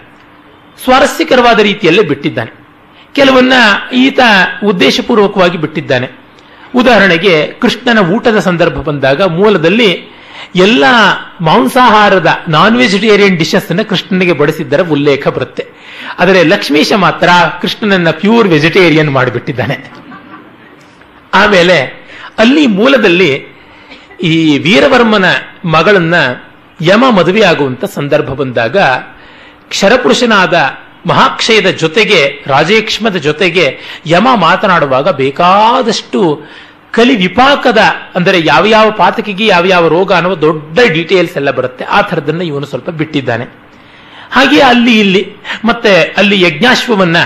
ಸ್ವಾರಸ್ಯಕರವಾದ ರೀತಿಯಲ್ಲೇ ಬಿಟ್ಟಿದ್ದಾನೆ. ಕೆಲವನ್ನ ಈತ ಉದ್ದೇಶಪೂರ್ವಕವಾಗಿ ಬಿಟ್ಟಿದ್ದಾನೆ. ಉದಾಹರಣೆಗೆ, ಕೃಷ್ಣನ ಊಟದ ಸಂದರ್ಭ ಬಂದಾಗ ಮೂಲದಲ್ಲಿ ಎಲ್ಲ ಮಾಂಸಾಹಾರದ ನಾನ್ ವೆಜಿಟೇರಿಯನ್ ಡಿಶಸ್ ಅನ್ನು ಕೃಷ್ಣನಿಗೆ ಬಡಿಸಿದ್ದರ ಉಲ್ಲೇಖ ಬರುತ್ತೆ. ಆದರೆ ಲಕ್ಷ್ಮೀಶ ಮಾತ್ರ ಕೃಷ್ಣನನ್ನ ಪ್ಯೂರ್ ವೆಜಿಟೇರಿಯನ್ ಮಾಡಿಬಿಟ್ಟಿದ್ದಾನೆ. ಆಮೇಲೆ ಅಲ್ಲಿ ಮೂಲದಲ್ಲಿ ಈ ವೀರವರ್ಮನ ಮಗಳನ್ನ ಯಮ ಮದುವೆಯಾಗುವಂತ ಸಂದರ್ಭ ಬಂದಾಗ ಕ್ಷರಪುರುಷನಾದ ಮಹಾಕ್ಷಯದ ಜೊತೆಗೆ, ರಾಜೇಕ್ಷ್ಮದ ಜೊತೆಗೆ ಯಮ ಮಾತನಾಡುವಾಗ ಬೇಕಾದಷ್ಟು ಕಲಿ ವಿಪಾಕದ, ಅಂದರೆ ಯಾವ ಯಾವ ಪಾತಕಿಗೆ ಯಾವ ಯಾವ ರೋಗ ಅನ್ನುವ ದೊಡ್ಡ ಡೀಟೇಲ್ಸ್ ಎಲ್ಲ ಬರುತ್ತೆ. ಆ ಥರದನ್ನ ಇವನು ಸ್ವಲ್ಪ ಬಿಟ್ಟಿದ್ದಾನೆ. ಹಾಗೆ ಅಲ್ಲಿ ಇಲ್ಲಿ, ಮತ್ತೆ ಅಲ್ಲಿ ಯಜ್ಞಾಶ್ವವನ್ನ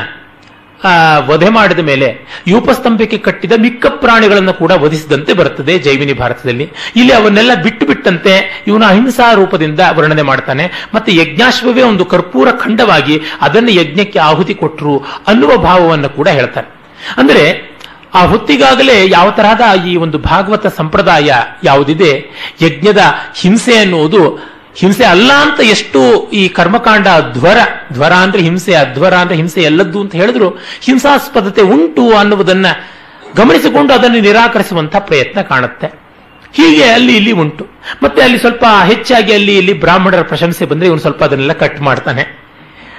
ವಧೆ ಮಾಡಿದ ಮೇಲೆ ಯೂಪಸ್ತಂಭಕ್ಕೆ ಕಟ್ಟಿದ ಮಿಕ್ಕ ಪ್ರಾಣಿಗಳನ್ನು ಕೂಡ ವಧಿಸಿದಂತೆ ಬರುತ್ತದೆ ಜೈವಿನಿ ಭಾರತದಲ್ಲಿ. ಇಲ್ಲಿ ಅವನ್ನೆಲ್ಲ ಬಿಟ್ಟು ಬಿಟ್ಟಂತೆ ಇವನು ಅಹಿಂಸಾ ರೂಪದಿಂದ ವರ್ಣನೆ ಮಾಡ್ತಾನೆ. ಮತ್ತೆ ಯಜ್ಞಾಶ್ವವೇ ಒಂದು ಕರ್ಪೂರ ಖಂಡವಾಗಿ ಅದನ್ನು ಯಜ್ಞಕ್ಕೆ ಆಹುತಿ ಕೊಟ್ಟರು ಅನ್ನುವ ಭಾವವನ್ನು ಕೂಡ ಹೇಳ್ತಾನೆ ಅಂದರೆ ಆ ಹೊತ್ತಿಗಾಗಲೇ ಯಾವ ತರಹದ ಈ ಒಂದು ಭಾಗವತ ಸಂಪ್ರದಾಯ ಯಾವುದಿದೆ? ಯಜ್ಞದ ಹಿಂಸೆ ಅನ್ನುವುದು ಹಿಂಸೆ ಅಲ್ಲ ಅಂತ ಎಷ್ಟು ಈ ಕರ್ಮಕಾಂಡ ಧ್ವರ ಧ್ವರ ಅಂದ್ರೆ ಹಿಂಸೆ ಅಧ್ವರ ಅಂದ್ರೆ ಹಿಂಸೆ ಎಲ್ಲದ್ದು ಅಂತ ಹೇಳಿದ್ರು, ಹಿಂಸಾಸ್ಪದತೆ ಉಂಟು ಅನ್ನುವುದನ್ನ ಗಮನಿಸಿಕೊಂಡು ಅದನ್ನು ನಿರಾಕರಿಸುವಂತಹ ಪ್ರಯತ್ನ ಕಾಣುತ್ತೆ. ಹೀಗೆ ಅಲ್ಲಿ ಇಲ್ಲಿ ಉಂಟು. ಮತ್ತೆ ಅಲ್ಲಿ ಸ್ವಲ್ಪ ಹೆಚ್ಚಾಗಿ ಅಲ್ಲಿ ಇಲ್ಲಿ ಬ್ರಾಹ್ಮಣರ ಪ್ರಶಂಸೆ ಬಂದ್ರೆ ಇವನು ಸ್ವಲ್ಪ ಅದನ್ನೆಲ್ಲ ಕಟ್ ಮಾಡ್ತಾನೆ.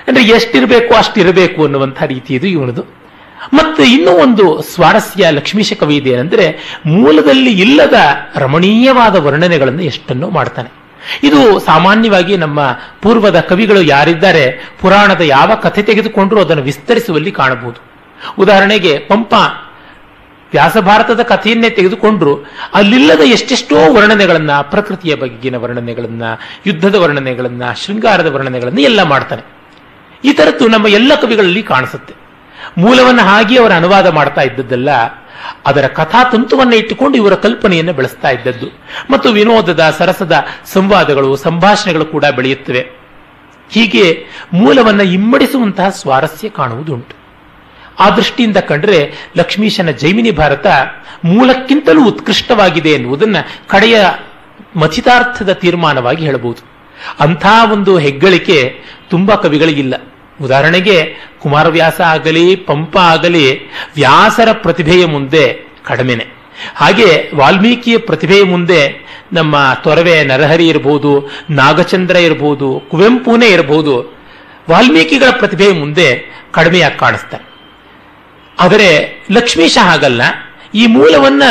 ಅಂದ್ರೆ ಎಷ್ಟಿರಬೇಕು, ಅಷ್ಟಿರಬೇಕು ಅನ್ನುವಂಥ ರೀತಿ ಇದು ಇವನದು. ಮತ್ತೆ ಇನ್ನೂ ಒಂದು ಸ್ವಾರಸ್ಯ ಲಕ್ಷ್ಮೀಶ ಕವಿ ಇದೆ ಏನಂದ್ರೆ, ಮೂಲದಲ್ಲಿ ಇಲ್ಲದ ರಮಣೀಯವಾದ ವರ್ಣನೆಗಳನ್ನು ಎಷ್ಟನ್ನು ಮಾಡ್ತಾನೆ. ಇದು ಸಾಮಾನ್ಯವಾಗಿ ನಮ್ಮ ಪೂರ್ವದ ಕವಿಗಳು ಯಾರಿದ್ದಾರೆ, ಪುರಾಣದ ಯಾವ ಕಥೆ ತೆಗೆದುಕೊಂಡ್ರೂ ಅದನ್ನು ವಿಸ್ತರಿಸುವಲ್ಲಿ ಕಾಣಬಹುದು. ಉದಾಹರಣೆಗೆ ಪಂಪ ವ್ಯಾಸಭಾರತದ ಕಥೆಯನ್ನೇ ತೆಗೆದುಕೊಂಡ್ರು, ಅಲ್ಲಿಲ್ಲದ ಎಷ್ಟೆಷ್ಟೋ ವರ್ಣನೆಗಳನ್ನ, ಪ್ರಕೃತಿಯ ಬಗೆಗಿನ ವರ್ಣನೆಗಳನ್ನ, ಯುದ್ಧದ ವರ್ಣನೆಗಳನ್ನ, ಶೃಂಗಾರದ ವರ್ಣನೆಗಳನ್ನ ಎಲ್ಲ ಮಾಡ್ತಾನೆ. ಈ ತರದ್ದು ನಮ್ಮ ಎಲ್ಲ ಕವಿಗಳಲ್ಲಿ ಕಾಣಿಸುತ್ತೆ. ಮೂಲವನ್ನು ಹಾಗೆ ಅವರ ಅನುವಾದ ಮಾಡ್ತಾ ಇದ್ದದ್ದಲ್ಲ ಅದರ ಕಥಾತಂತುವನ್ನು ಇಟ್ಟುಕೊಂಡು ಇವರ ಕಲ್ಪನೆಯನ್ನು ಬೆಳೆಸ್ತಾ ಇದ್ದದ್ದು. ಮತ್ತು ವಿನೋದದ, ಸರಸದ ಸಂವಾದಗಳು, ಸಂಭಾಷಣೆಗಳು ಕೂಡ ಬೆಳೆಯುತ್ತವೆ. ಹೀಗೆ ಮೂಲವನ್ನು ಇಮ್ಮಡಿಸುವಂತಹ ಸ್ವಾರಸ್ಯ ಕಾಣುವುದುಂಟು. ಆ ದೃಷ್ಟಿಯಿಂದ ಕಂಡ್ರೆ ಲಕ್ಷ್ಮೀಶನ ಜೈಮಿನಿ ಭಾರತ ಮೂಲಕ್ಕಿಂತಲೂ ಉತ್ಕೃಷ್ಟವಾಗಿದೆ ಎನ್ನುವುದನ್ನು ಕಡೆಯ ಮಥಿತಾರ್ಥದ ತೀರ್ಮಾನವಾಗಿ ಹೇಳಬಹುದು. ಅಂಥ ಒಂದು ಹೆಗ್ಗಳಿಕೆ ತುಂಬಾ ಕವಿಗಳಿಗಿಲ್ಲ. ಉದಾಹರಣೆಗೆ, ಕುಮಾರವ್ಯಾಸ ಆಗಲಿ, ಪಂಪ ಆಗಲಿ, ವ್ಯಾಸರ ಪ್ರತಿಭೆಯ ಮುಂದೆ ಕಡಿಮೆನೆ. ಹಾಗೆ ವಾಲ್ಮೀಕಿಯ ಪ್ರತಿಭೆಯ ಮುಂದೆ ನಮ್ಮ ತೊರವೆ ನರಹರಿ ಇರಬಹುದು ನಾಗಚಂದ್ರ ಇರಬಹುದು ಕುವೆಂಪುನೇ ಇರಬಹುದು ವಾಲ್ಮೀಕಿಗಳ ಪ್ರತಿಭೆಯ ಮುಂದೆ ಕಡಿಮೆಯಾಗಿ ಕಾಣಿಸ್ತಾರೆ. ಆದರೆ ಲಕ್ಷ್ಮೀಶ ಹಾಗಲ್ಲ. ಈ ಮೂಲವನ್ನ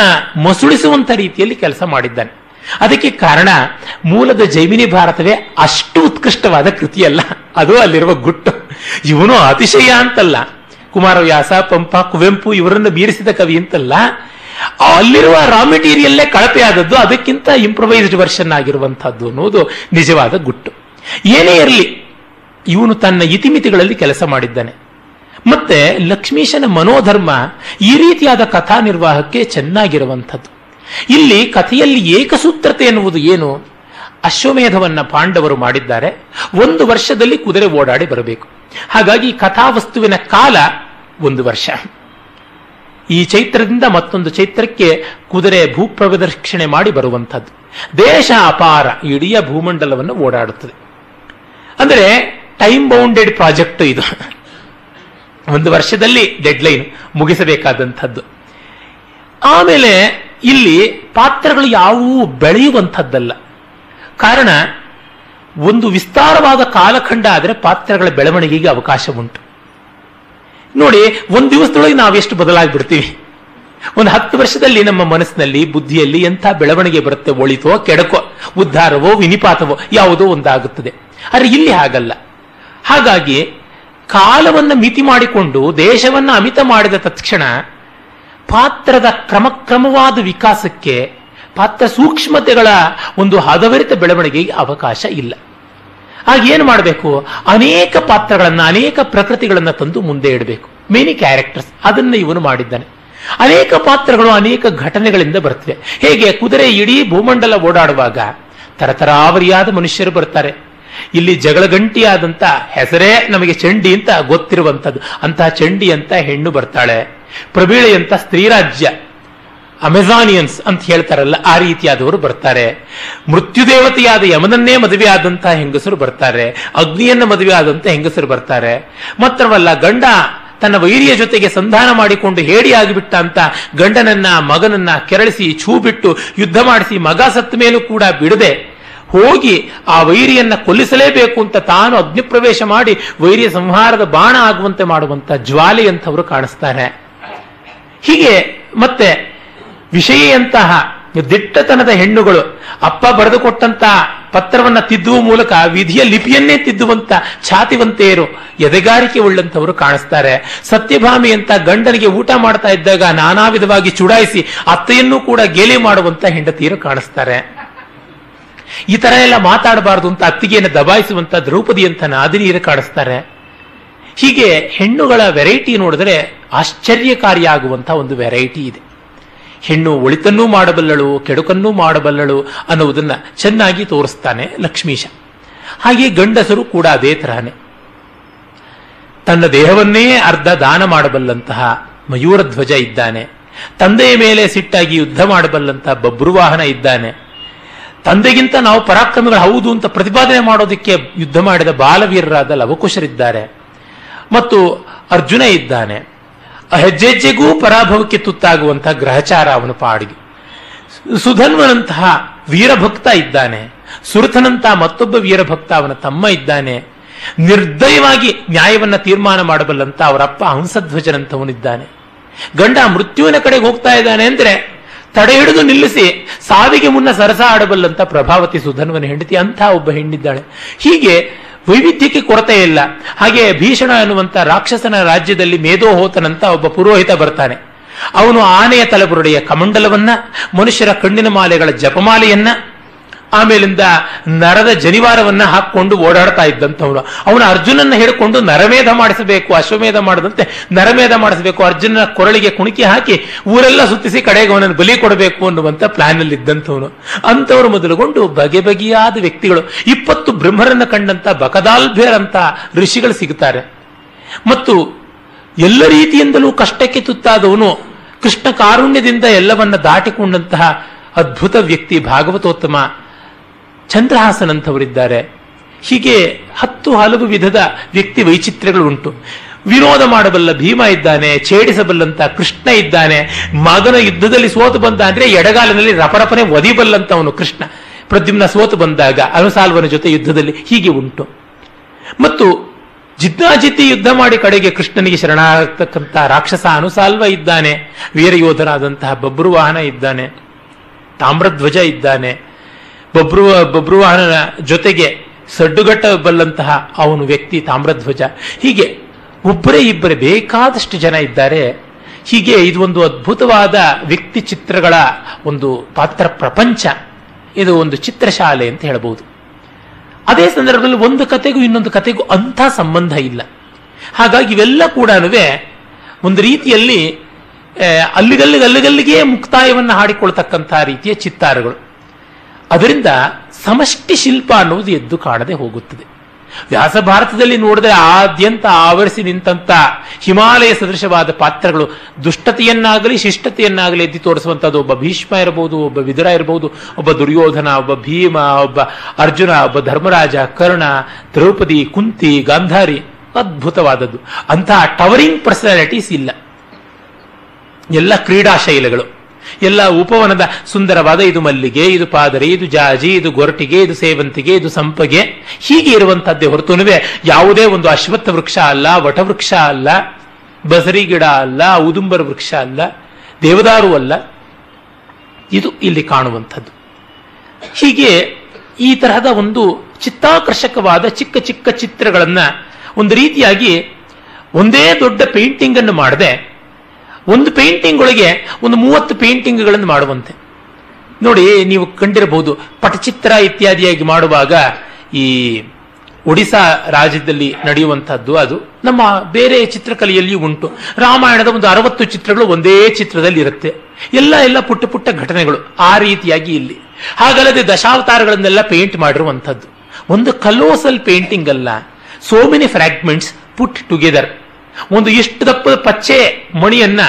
ಮಸುಳಿಸುವಂತ ರೀತಿಯಲ್ಲಿ ಕೆಲಸ ಮಾಡಿದ್ದಾನೆ. ಅದಕ್ಕೆ ಕಾರಣ ಮೂಲದ ಜೈಮಿನಿ ಭಾರತವೇ ಅಷ್ಟು ಉತ್ಕೃಷ್ಟವಾದ ಕೃತಿಯಲ್ಲ. ಅದು ಅಲ್ಲಿರುವ ಗುಟ್ಟು. ಇವನು ಅತಿಶಯ ಅಂತಲ್ಲ. ಕುಮಾರವ್ಯಾಸ ಪಂಪ, ಕುವೆಂಪು ಇವರನ್ನು ಮೀರಿಸಿದ ಕವಿ ಅಂತಲ್ಲ. ಅಲ್ಲಿರುವ ರಾ ಮೆಟೀರಿಯಲ್ಲೇ ಕಳಪೆ ಆದದ್ದು ಅದಕ್ಕಿಂತ ಇಂಪ್ರೊವೈಸ್ಡ್ ವರ್ಷನ್ ಆಗಿರುವಂತಹದ್ದು ಅನ್ನೋದು ನಿಜವಾದ ಗುಟ್ಟು. ಏನೇ ಇರಲಿ, ಇವನು ತನ್ನ ಇತಿಮಿತಿಗಳಲ್ಲಿ ಕೆಲಸ ಮಾಡಿದ್ದಾನೆ. ಮತ್ತೆ ಲಕ್ಷ್ಮೀಶನ ಮನೋಧರ್ಮ ಈ ರೀತಿಯಾದ ಕಥಾ ನಿರ್ವಾಹಕ್ಕೆ ಚೆನ್ನಾಗಿರುವಂಥದ್ದು. ಇಲ್ಲಿ ಕಥೆಯಲ್ಲಿ ಏಕಸೂತ್ರತೆ ಎನ್ನುವುದು ಏನು? ಅಶ್ವಮೇಧವನ್ನ ಪಾಂಡವರು ಮಾಡಿದ್ದಾರೆ. ಒಂದು ವರ್ಷದಲ್ಲಿ ಕುದುರೆ ಓಡಾಡಿ ಬರಬೇಕು. ಹಾಗಾಗಿ ಕಥಾವಸ್ತುವಿನ ಕಾಲ ಒಂದು ವರ್ಷ. ಈ ಚೈತ್ರದಿಂದ ಮತ್ತೊಂದು ಚೈತ್ರಕ್ಕೆ ಕುದುರೆ ಭೂಪ್ರದಕ್ಷಿಣೆ ಮಾಡಿ ಬರುವಂಥದ್ದು. ದೇಶ ಅಪಾರ, ಇಡೀ ಭೂಮಂಡಲವನ್ನು ಓಡಾಡುತ್ತದೆ. ಅಂದರೆ ಟೈಮ್ ಬೌಂಡೆಡ್ ಪ್ರಾಜೆಕ್ಟ್ ಇದು. ಒಂದು ವರ್ಷದಲ್ಲಿ ಡೆಡ್ ಲೈನ್ ಮುಗಿಸಬೇಕಾದಂಥದ್ದು. ಆಮೇಲೆ ಇಲ್ಲಿ ಪಾತ್ರಗಳು ಯಾವುವು ಬೆಳೆಯುವಂಥದ್ದಲ್ಲ. ಕಾರಣ, ಒಂದು ವಿಸ್ತಾರವಾದ ಕಾಲಖಂಡ ಆದರೆ ಪಾತ್ರಗಳ ಬೆಳವಣಿಗೆಗೆ ಅವಕಾಶ ಉಂಟು. ನೋಡಿ, ಒಂದು ದಿವಸದೊಳಗೆ ನಾವೆಷ್ಟು ಬದಲಾಗಿಬಿಡ್ತೀವಿ. ಒಂದು ಹತ್ತು ವರ್ಷದಲ್ಲಿ ನಮ್ಮ ಮನಸ್ಸಿನಲ್ಲಿ, ಬುದ್ಧಿಯಲ್ಲಿ ಎಂಥ ಬೆಳವಣಿಗೆ ಬರುತ್ತೆ? ಒಳಿತೋ, ಕೆಡಕೋ, ಉದ್ಧಾರವೋ, ವಿನಿಪಾತವೋ, ಯಾವುದೋ ಒಂದಾಗುತ್ತದೆ. ಆದರೆ ಇಲ್ಲಿ ಹಾಗಲ್ಲ. ಹಾಗಾಗಿ, ಕಾಲವನ್ನು ಮಿತಿ ಮಾಡಿಕೊಂಡು, ದೇಶವನ್ನು ಅಮಿತ ಮಾಡಿದ ತಕ್ಷಣ ಪಾತ್ರದ ಕ್ರಮಕ್ರಮವಾದ ವಿಕಾಸಕ್ಕೆ ಪಾತ್ರ ಸೂಕ್ಷ್ಮತೆಗಳ ಒಂದು ಹದವರಿತ ಬೆಳವಣಿಗೆಗೆ ಅವಕಾಶ ಇಲ್ಲ. ಆಗ ಏನು ಮಾಡಬೇಕು? ಅನೇಕ ಪಾತ್ರಗಳನ್ನು, ಅನೇಕ ಪ್ರಕೃತಿಗಳನ್ನು ತಂದು ಮುಂದೆ ಇಡಬೇಕು. ಮೆನಿ ಕ್ಯಾರೆಕ್ಟರ್ಸ್ ಅದನ್ನು ಇವನು ಮಾಡಿದ್ದಾನೆ. ಅನೇಕ ಪಾತ್ರಗಳು ಅನೇಕ ಘಟನೆಗಳಿಂದ ಬರ್ತವೆ ಹೇಗೆ? ಕುದುರೆ ಇಡೀ ಭೂಮಂಡಲ ಓಡಾಡುವಾಗ ತರತರಾವರಿಯಾದ ಮನುಷ್ಯರು ಬರ್ತಾರೆ. ಇಲ್ಲಿ ಜಗಳಗಂಟಿಯಾದಂತ ಹೆಸರೇ ನಮಗೆ ಚಂಡಿ ಅಂತ ಗೊತ್ತಿರುವಂತದ್ದು. ಅಂತಹ ಚಂಡಿ ಅಂತ ಹೆಣ್ಣು ಬರ್ತಾಳೆ. ಪ್ರಬೀಳೆ ಅಂತ ಸ್ತ್ರೀರಾಜ್ಯ ಅಮೆಜಾನಿಯನ್ಸ್ ಅಂತ ಹೇಳ್ತಾರಲ್ಲ, ಆ ರೀತಿಯಾದವರು ಬರ್ತಾರೆ. ಮೃತ್ಯುದೇವತೆಯಾದ ಯಮನನ್ನೇ ಮದುವೆ ಆದಂತಹ ಹೆಂಗಸರು ಬರ್ತಾರೆ. ಅಗ್ನಿಯನ್ನ ಮದುವೆ ಆದಂಥ ಹೆಂಗಸರು ಬರ್ತಾರೆ. ಮಾತ್ರವಲ್ಲ, ಗಂಡ ತನ್ನ ವೈರಿಯ ಜೊತೆಗೆ ಸಂಧಾನ ಮಾಡಿಕೊಂಡು ಹೇಡಿಯಾಗಿಬಿಟ್ಟ ಅಂತ ಗಂಡನನ್ನ, ಮಗನನ್ನ ಕೆರಳಿಸಿ, ಛೂ ಬಿಟ್ಟು ಯುದ್ಧ ಮಾಡಿಸಿ ಮಗ ಸತ್ತ ಮೇಲೂ ಕೂಡ ಬಿಡದೆ ಹೋಗಿ ಆ ವೈರಿಯನ್ನ ಕೊಲ್ಲಿಸಲೇಬೇಕು ಅಂತ ತಾನು ಅಗ್ನಿಪ್ರವೇಶ ಮಾಡಿ ವೈರಿಯ ಸಂಹಾರದ ಬಾಣ ಆಗುವಂತೆ ಮಾಡುವಂತ ಜ್ವಾಲೆಯಂಥವರು ಕಾಣಿಸ್ತಾರೆ. ಹೀಗೆ ಮತ್ತೆ ವಿಷಯಂತಹ ದಿಟ್ಟತನದ ಹೆಣ್ಣುಗಳು ಅಪ್ಪ ಬರೆದುಕೊಟ್ಟಂತಹ ಪತ್ರವನ್ನ ತಿದ್ದುವ ಮೂಲಕ ವಿಧಿಯ ಲಿಪಿಯನ್ನೇ ತಿದ್ದುವಂತ ಛಾತಿವಂತೆಯರು ಎದೆಗಾರಿಕೆ ಉಳ್ಳಂತವರು ಕಾಣಿಸ್ತಾರೆ. ಸತ್ಯಭಾಮಿ ಅಂತ ಗಂಡನಿಗೆ ಊಟ ಮಾಡ್ತಾ ಇದ್ದಾಗ ನಾನಾ ವಿಧವಾಗಿ ಚುಡಾಯಿಸಿ ಅತ್ತೆಯನ್ನು ಕೂಡ ಗೇಲಿ ಮಾಡುವಂತ ಹೆಂಡತಿಯರು ಕಾಣಿಸ್ತಾರೆ. ಈ ತರ ಎಲ್ಲ ಮಾತಾಡಬಾರದು ಅಂತ ಅತ್ತಿಗೆಯನ್ನು ದಬಾಯಿಸುವಂತ ದ್ರೌಪದಿ ಅಂತ ನಾದಿನಿಯರು ಕಾಡಿಸ್ತಾರೆ. ಹೀಗೆ ಹೆಣ್ಣುಗಳ ವೆರೈಟಿ ನೋಡಿದ್ರೆ ಆಶ್ಚರ್ಯಕಾರಿಯಾಗುವಂತ ಒಂದು ವೆರೈಟಿ ಇದೆ. ಹೆಣ್ಣು ಒಳಿತನ್ನೂ ಮಾಡಬಲ್ಲಳು, ಕೆಡುಕನ್ನೂ ಮಾಡಬಲ್ಲಳು ಅನ್ನುವುದನ್ನ ಚೆನ್ನಾಗಿ ತೋರಿಸ್ತಾನೆ ಲಕ್ಷ್ಮೀಶ. ಹಾಗೆ ಗಂಡಸರು ಕೂಡ ಅದೇ ತರಹನೇ ತನ್ನ ದೇಹವನ್ನೇ ಅರ್ಧ ದಾನ ಮಾಡಬಲ್ಲಂತಹ ಮಯೂರ ಧ್ವಜ ಇದ್ದಾನೆ. ತಂದೆಯ ಮೇಲೆ ಸಿಟ್ಟಾಗಿ ಯುದ್ಧ ಮಾಡಬಲ್ಲಂತಹ ಬಬ್ರುವಾಹನ ಇದ್ದಾನೆ. ತಂದೆಗಿಂತ ನಾವು ಪರಾಕ್ರಮಿಗಳು ಹೌದು ಅಂತ ಪ್ರತಿಪಾದನೆ ಮಾಡೋದಕ್ಕೆ ಯುದ್ಧ ಮಾಡಿದ ಬಾಲವೀರರಾದ ಲವಕುಶರಿದ್ದಾರೆ. ಮತ್ತು ಅರ್ಜುನ ಇದ್ದಾನೆ. ಹೆಜ್ಜೆಜ್ಜೆಗೂ ಪರಾಭವಕ್ಕೆ ತುತ್ತಾಗುವಂತಹ ಗ್ರಹಚಾರ ಅವನು ಪಾಡಿಗೆ. ಸುಧನ್ವನಂತಹ ವೀರಭಕ್ತ ಇದ್ದಾನೆ. ಸುರಥನಂತಹ ಮತ್ತೊಬ್ಬ ವೀರಭಕ್ತ ಅವನ ತಮ್ಮ ಇದ್ದಾನೆ. ನಿರ್ದಯವಾಗಿ ನ್ಯಾಯವನ್ನ ತೀರ್ಮಾನ ಮಾಡಬಲ್ಲಂತ ಅವರಪ್ಪ ಹಂಸಧ್ವಜನಂತವನಿದ್ದಾನೆ ಗಂಡ ಮೃತ್ಯುವಿನ ಕಡೆಗೆ ಹೋಗ್ತಾ ಇದ್ದಾನೆ ಅಂದ್ರೆ ತಡೆ ಹಿಡಿದು ನಿಲ್ಲಿಸಿ, ಸಾವಿಗೆ ಮುನ್ನ ಸರಸ ಆಡಬಲ್ಲಂತ ಪ್ರಭಾವತಿ ಸುಧನ್ವನ ಹೆಂಡತಿ ಅಂತ ಒಬ್ಬ ಹೆಣ್ಣಿದ್ದಾಳೆ. ಹೀಗೆ ವೈವಿಧ್ಯಕ್ಕೆ ಕೊರತೆ ಇಲ್ಲ. ಹಾಗೆ ಭೀಷಣ ಎನ್ನುವಂತ ರಾಕ್ಷಸನ ರಾಜ್ಯದಲ್ಲಿ ಮೇಧೋಹೋತನಂತ ಒಬ್ಬ ಪುರೋಹಿತ ಬರ್ತಾನೆ. ಅವನು ಆನೆಯ ತಲೆಬುರುಡೆಯ ಕಮಂಡಲವನ್ನ, ಮನುಷ್ಯರ ಕಣ್ಣಿನ ಮಾಲೆಗಳ ಜಪಮಾಲೆಯನ್ನ ಆಮೇಲಿಂದ ನರದ ಜನಿವಾರವನ್ನ ಹಾಕೊಂಡು ಓಡಾಡ್ತಾ ಇದ್ದಂಥವನು ಅವನು ಅರ್ಜುನನ್ನ ಹಿಡ್ಕೊಂಡು ನರಮೇಧ ಮಾಡಿಸಬೇಕು, ಅಶ್ವಮೇಧ ಮಾಡದಂತೆ ನರಮೇಧ ಮಾಡಿಸಬೇಕು, ಅರ್ಜುನನ ಕೊರಳಿಗೆ ಕುಣಿಕೆ ಹಾಕಿ ಊರೆಲ್ಲ ಸುತ್ತಿಸಿ ಕಡೆಗೆ ಅವನನ್ನು ಬಲಿ ಕೊಡಬೇಕು ಅನ್ನುವಂಥ ಪ್ಲಾನ್ ಅಲ್ಲಿ ಇದ್ದಂಥವನು ಅಂಥವ್ರು ಮೊದಲುಗೊಂಡು ಬಗೆ ಬಗೆಯಾದ ವ್ಯಕ್ತಿಗಳು. ಇಪ್ಪತ್ತು ಬ್ರಹ್ಮರನ್ನ ಕಂಡಂತ ಬಕದಾಲ್ಭೇರ್ ಅಂತ ಋಷಿಗಳು ಸಿಗುತ್ತಾರೆ. ಮತ್ತು ಎಲ್ಲ ರೀತಿಯಿಂದಲೂ ಕಷ್ಟಕ್ಕೆ ತುತ್ತಾದವನು ಕೃಷ್ಣ ಕಾರುಣ್ಯದಿಂದ ಎಲ್ಲವನ್ನ ದಾಟಿಕೊಂಡಂತಹ ಅದ್ಭುತ ವ್ಯಕ್ತಿ ಭಾಗವತೋತ್ತಮ. ಚಂದ್ರಹಾಸನಂಥವರಿದ್ದಾರೆ. ಹೀಗೆ ಹತ್ತು ಹಲವು ವಿಧದ ವ್ಯಕ್ತಿ ವೈಚಿತ್ರ್ಯಗಳು ಉಂಟು ವಿರೋಧ ಮಾಡಬಲ್ಲ ಭೀಮ ಇದ್ದಾನೆ, ಛೇಡಿಸಬಲ್ಲಂತ ಕೃಷ್ಣ ಇದ್ದಾನೆ, ಮಗನ ಯುದ್ಧದಲ್ಲಿ ಸೋತು ಬಂದ ಅಂದ್ರೆ ಎಡಗಾಲಿನಲ್ಲಿ ರಪರಪನೆ ಒದಿಬಲ್ಲಂತವನು ಕೃಷ್ಣ. ಪ್ರದ್ಯುಮ್ನ ಸೋತು ಬಂದಾಗ ಅನುಸಾಲ್ವನ ಜೊತೆ ಯುದ್ಧದಲ್ಲಿ ಹೀಗೆ ಉಂಟು. ಮತ್ತು ಜಿದ್ದಾಜಿದ್ದಿ ಯುದ್ಧ ಮಾಡಿ ಕಡೆಗೆ ಕೃಷ್ಣನಿಗೆ ಶರಣಾಗತಕ್ಕಂಥ ರಾಕ್ಷಸ ಅನುಸಾಲ್ವ ಇದ್ದಾನೆ, ವೀರಯೋಧನಾದಂತಹ ಬಬ್ರುವಾಹನ ಇದ್ದಾನೆ, ತಾಮ್ರಧ್ವಜ ಇದ್ದಾನೆ ಬಬ್ರು ಬಬ್ರುವಾಹನನ ಜೊತೆಗೆ ಸಡ್ಡುಗಟ್ಟಬಲ್ಲಂತಹ ಅವನು ವ್ಯಕ್ತಿ ತಾಮ್ರಧ್ವಜ. ಹೀಗೆ ಒಬ್ಬರೇ ಇಬ್ಬರೇ ಬೇಕಾದಷ್ಟು ಜನ ಇದ್ದಾರೆ. ಹೀಗೆ ಇದು ಒಂದು ಅದ್ಭುತವಾದ ವ್ಯಕ್ತಿ ಚಿತ್ರಗಳ ಒಂದು ಪಾತ್ರ ಪ್ರಪಂಚ. ಇದು ಒಂದು ಚಿತ್ರಶಾಲೆ ಅಂತ ಹೇಳಬಹುದು. ಅದೇ ಸಂದರ್ಭದಲ್ಲಿ ಒಂದು ಕತೆಗೂ ಇನ್ನೊಂದು ಕತೆಗೂ ಅಂಥ ಸಂಬಂಧ ಇಲ್ಲ. ಹಾಗಾಗಿ ಇವೆಲ್ಲ ಕೂಡ ಒಂದು ರೀತಿಯಲ್ಲಿ ಅಲ್ಲಿಗಲ್ಲಿಗೆ ಅಲ್ಲಿಗಲ್ಲಿಗೆ ಮುಕ್ತಾಯವನ್ನು ಹಾಡಿಕೊಳ್ತಕ್ಕಂಥ ರೀತಿಯ ಚಿತ್ತಾರಗಳು. ಅದರಿಂದ ಸಮಷ್ಟಿ ಶಿಲ್ಪ ಅನ್ನುವುದು ಎದ್ದು ಕಾಣದೆ ಹೋಗುತ್ತದೆ. ವ್ಯಾಸ ಭಾರತದಲ್ಲಿ ನೋಡಿದ್ರೆ ಆದ್ಯಂತ ಆವರಿಸಿ ನಿಂತ ಹಿಮಾಲಯ ಸದೃಶವಾದ ಪಾತ್ರಗಳು ದುಷ್ಟತೆಯನ್ನಾಗಲಿ ಶಿಷ್ಟತೆಯನ್ನಾಗಲಿ ಎದ್ದು ತೋರಿಸುವಂತದ್ದು ಒಬ್ಬ ಭೀಷ್ಮ ಇರಬಹುದು ಒಬ್ಬ ವಿದುರ ಇರಬಹುದು ಒಬ್ಬ ದುರ್ಯೋಧನ, ಒಬ್ಬ ಭೀಮ, ಒಬ್ಬ ಅರ್ಜುನ, ಒಬ್ಬ ಧರ್ಮರಾಜ, ಕರ್ಣ, ದ್ರೌಪದಿ, ಕುಂತಿ, ಗಾಂಧಾರಿ ಅದ್ಭುತವಾದದ್ದು. ಅಂತಹ ಟವರಿಂಗ್ ಪರ್ಸನಾಲಿಟೀಸ್ ಇಲ್ಲ. ಎಲ್ಲ ಕ್ರೀಡಾ ಶೈಲಿಗಳು. ಎಲ್ಲ ಉಪವನದ ಸುಂದರವಾದ ಇದು ಮಲ್ಲಿಗೆ, ಇದು ಪಾದರಿ, ಇದು ಜಾಜಿ, ಇದು ಗೊರಟಿಗೆ, ಇದು ಸೇವಂತಿಗೆ, ಇದು ಸಂಪಗೆ, ಹೀಗೆ ಇರುವಂತಹದ್ದೇ ಹೊರತುನುವೆ ಯಾವುದೇ ಒಂದು ಅಶ್ವತ್ಥ ವೃಕ್ಷ ಅಲ್ಲ ವಟವೃಕ್ಷ ಅಲ್ಲ, ಬಸರಿ ಗಿಡ ಅಲ್ಲ, ಉದುಂಬರ ವೃಕ್ಷ ಅಲ್ಲ, ದೇವದಾರು ಅಲ್ಲ, ಇದು ಇಲ್ಲಿ ಕಾಣುವಂಥದ್ದು ಹೀಗೆ ಈ ತರಹದ ಒಂದು ಚಿತ್ತಾಕರ್ಷಕವಾದ ಚಿಕ್ಕ ಚಿಕ್ಕ ಚಿತ್ರಗಳನ್ನ ಒಂದು ರೀತಿಯಾಗಿ ಒಂದೇ ದೊಡ್ಡ ಪೇಂಟಿಂಗ್ ಅನ್ನು ಮಾಡದೆ ಒಂದು ಪೇಂಟಿಂಗ್ ಒಳಗೆ ಒಂದು ಮೂವತ್ತು ಪೇಂಟಿಂಗ್ಗಳನ್ನು ಮಾಡುವಂತೆ. ನೋಡಿ, ನೀವು ಕಂಡಿರಬಹುದು, ಪಟಚಿತ್ರ ಇತ್ಯಾದಿಯಾಗಿ ಮಾಡುವಾಗ ಈ ಒಡಿಸಾ ರಾಜ್ಯದಲ್ಲಿ ನಡೆಯುವಂತಹದ್ದು ಅದು ನಮ್ಮ ಬೇರೆ ಚಿತ್ರಕಲೆಯಲ್ಲಿಯೂ ಉಂಟು. ರಾಮಾಯಣದ ಒಂದು ಅರವತ್ತು ಚಿತ್ರಗಳು ಒಂದೇ ಚಿತ್ರದಲ್ಲಿ ಇರುತ್ತೆ ಎಲ್ಲ ಎಲ್ಲ ಪುಟ್ಟ ಪುಟ್ಟ ಘಟನೆಗಳು ಆ ರೀತಿಯಾಗಿ ಇಲ್ಲಿ. ಹಾಗಲ್ಲದೆ ದಶಾವತಾರಗಳನ್ನೆಲ್ಲ ಪೇಂಟ್ ಮಾಡಿರುವಂಥದ್ದು. ಒಂದು ಕಲೋಸಲ್ ಪೇಂಟಿಂಗ್ ಅಲ್ಲ so many fragments put together ಒಂದು ಇಷ್ಟು ದಪ್ಪದ ಪಚ್ಚೆ ಮಣಿಯನ್ನ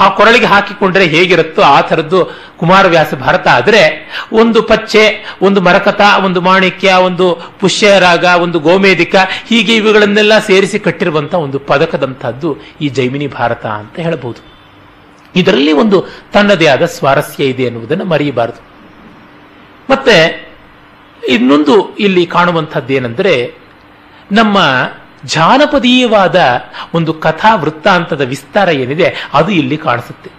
ಆ ಕೊರಳಿಗೆ ಹಾಕಿಕೊಂಡ್ರೆ ಹೇಗಿರುತ್ತೋ ಆ ಥರದ್ದು ಕುಮಾರವ್ಯಾಸ ಭಾರತ. ಆದರೆ ಒಂದು ಪಚ್ಚೆ, ಒಂದು ಮರಕತ, ಒಂದು ಮಾಣಿಕ್ಯ, ಒಂದು ಪುಷ್ಯರಾಗ, ಒಂದು ಗೋಮೇದಿಕ ಹೀಗೆ ಇವುಗಳನ್ನೆಲ್ಲ ಸೇರಿಸಿ ಕಟ್ಟಿರುವಂತಹ ಒಂದು ಪದಕದಂತಹದ್ದು ಈ ಜೈಮಿನಿ ಭಾರತ ಅಂತ ಹೇಳಬಹುದು. ಇದರಲ್ಲಿ ಒಂದು ತನ್ನದೇ ಆದ ಸ್ವಾರಸ್ಯ ಇದೆ ಎನ್ನುವುದನ್ನು ಮರೆಯಬಾರದು. ಮತ್ತೆ ಇನ್ನೊಂದು ಇಲ್ಲಿ ಕಾಣುವಂಥದ್ದೇನೆಂದರೆ ನಮ್ಮ ಜಾನಪದೀಯವಾದ ಒಂದು ಕಥಾ ವೃತ್ತಾಂತದ ವಿಸ್ತಾರ ಏನಿದೆ, ಅದು ಇಲ್ಲಿ ಕಾಣಿಸುತ್ತೆ.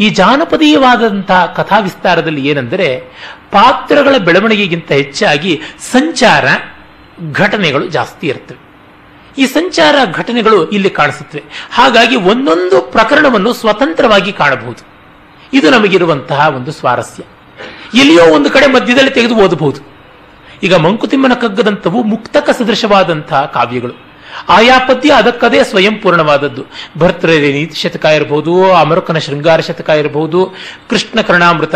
ಈ ಜಾನಪದೀಯವಾದಂತಹ ಕಥಾ ವಿಸ್ತಾರದಲ್ಲಿ ಏನೆಂದರೆ, ಪಾತ್ರಗಳ ಬೆಳವಣಿಗೆಗಿಂತ ಹೆಚ್ಚಾಗಿ ಸಂಚಾರ ಘಟನೆಗಳು ಜಾಸ್ತಿ ಇರ್ತವೆ. ಈ ಸಂಚಾರ ಘಟನೆಗಳು ಇಲ್ಲಿ ಕಾಣಿಸುತ್ತವೆ. ಹಾಗಾಗಿ ಒಂದೊಂದು ಪ್ರಕರಣವನ್ನು ಸ್ವತಂತ್ರವಾಗಿ ಕಾಣಬಹುದು. ಇದು ನಮಗಿರುವಂತಹ ಒಂದು ಸ್ವಾರಸ್ಯ. ಎಲ್ಲಿಯೋ ಒಂದು ಕಡೆ ಮಧ್ಯದಲ್ಲಿ ತೆಗೆದು ಓದಬಹುದು. ಈಗ ಮಂಕುತಿಮ್ಮನ ಕಗ್ಗದಂಥವು ಮುಕ್ತಕ ಸದೃಶವಾದಂತಹ ಕಾವ್ಯಗಳು. ಆಯಾ ಪದ್ಯ ಅದಕ್ಕದೇ ಸ್ವಯಂ ಪೂರ್ಣವಾದದ್ದು. ಭರ್ತೃ ನೀತಿ ಶತಕ ಇರಬಹುದು ಅಮರುಕನ ಶೃಂಗಾರ ಶತಕ ಇರಬಹುದು ಕೃಷ್ಣ ಕರ್ಣಾಮೃತ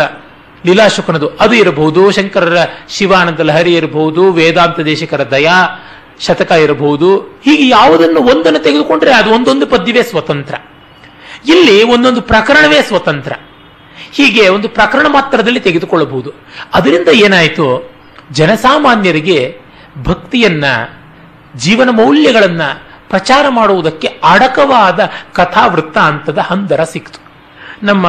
ಲೀಲಾಶುಕನದು ಅದು ಇರಬಹುದು ಶಂಕರರ ಶಿವಾನಂದ ಲಹರಿ ಇರಬಹುದು ವೇದಾಂತ ದೇಶಿಕರ ದಯಾ ಶತಕ ಇರಬಹುದು ಹೀಗೆ ಯಾವುದನ್ನು ಒಂದನ್ನು ತೆಗೆದುಕೊಂಡ್ರೆ ಅದು ಒಂದೊಂದು ಪದ್ಯವೇ ಸ್ವತಂತ್ರ. ಇಲ್ಲಿ ಒಂದೊಂದು ಪ್ರಕರಣವೇ ಸ್ವತಂತ್ರ. ಹೀಗೆ ಒಂದು ಪ್ರಕರಣ ಮಾತ್ರದಲ್ಲಿ ತೆಗೆದುಕೊಳ್ಳಬಹುದು. ಅದರಿಂದ ಏನಾಯಿತು? ಜನಸಾಮಾನ್ಯರಿಗೆ ಭಕ್ತಿಯನ್ನ ಜೀವನ ಮೌಲ್ಯಗಳನ್ನ ಪ್ರಚಾರ ಮಾಡುವುದಕ್ಕೆ ಅಡಕವಾದ ಕಥಾವೃತ್ತ ಅಂತದ ಹಂದರ ಸಿಕ್ತು. ನಮ್ಮ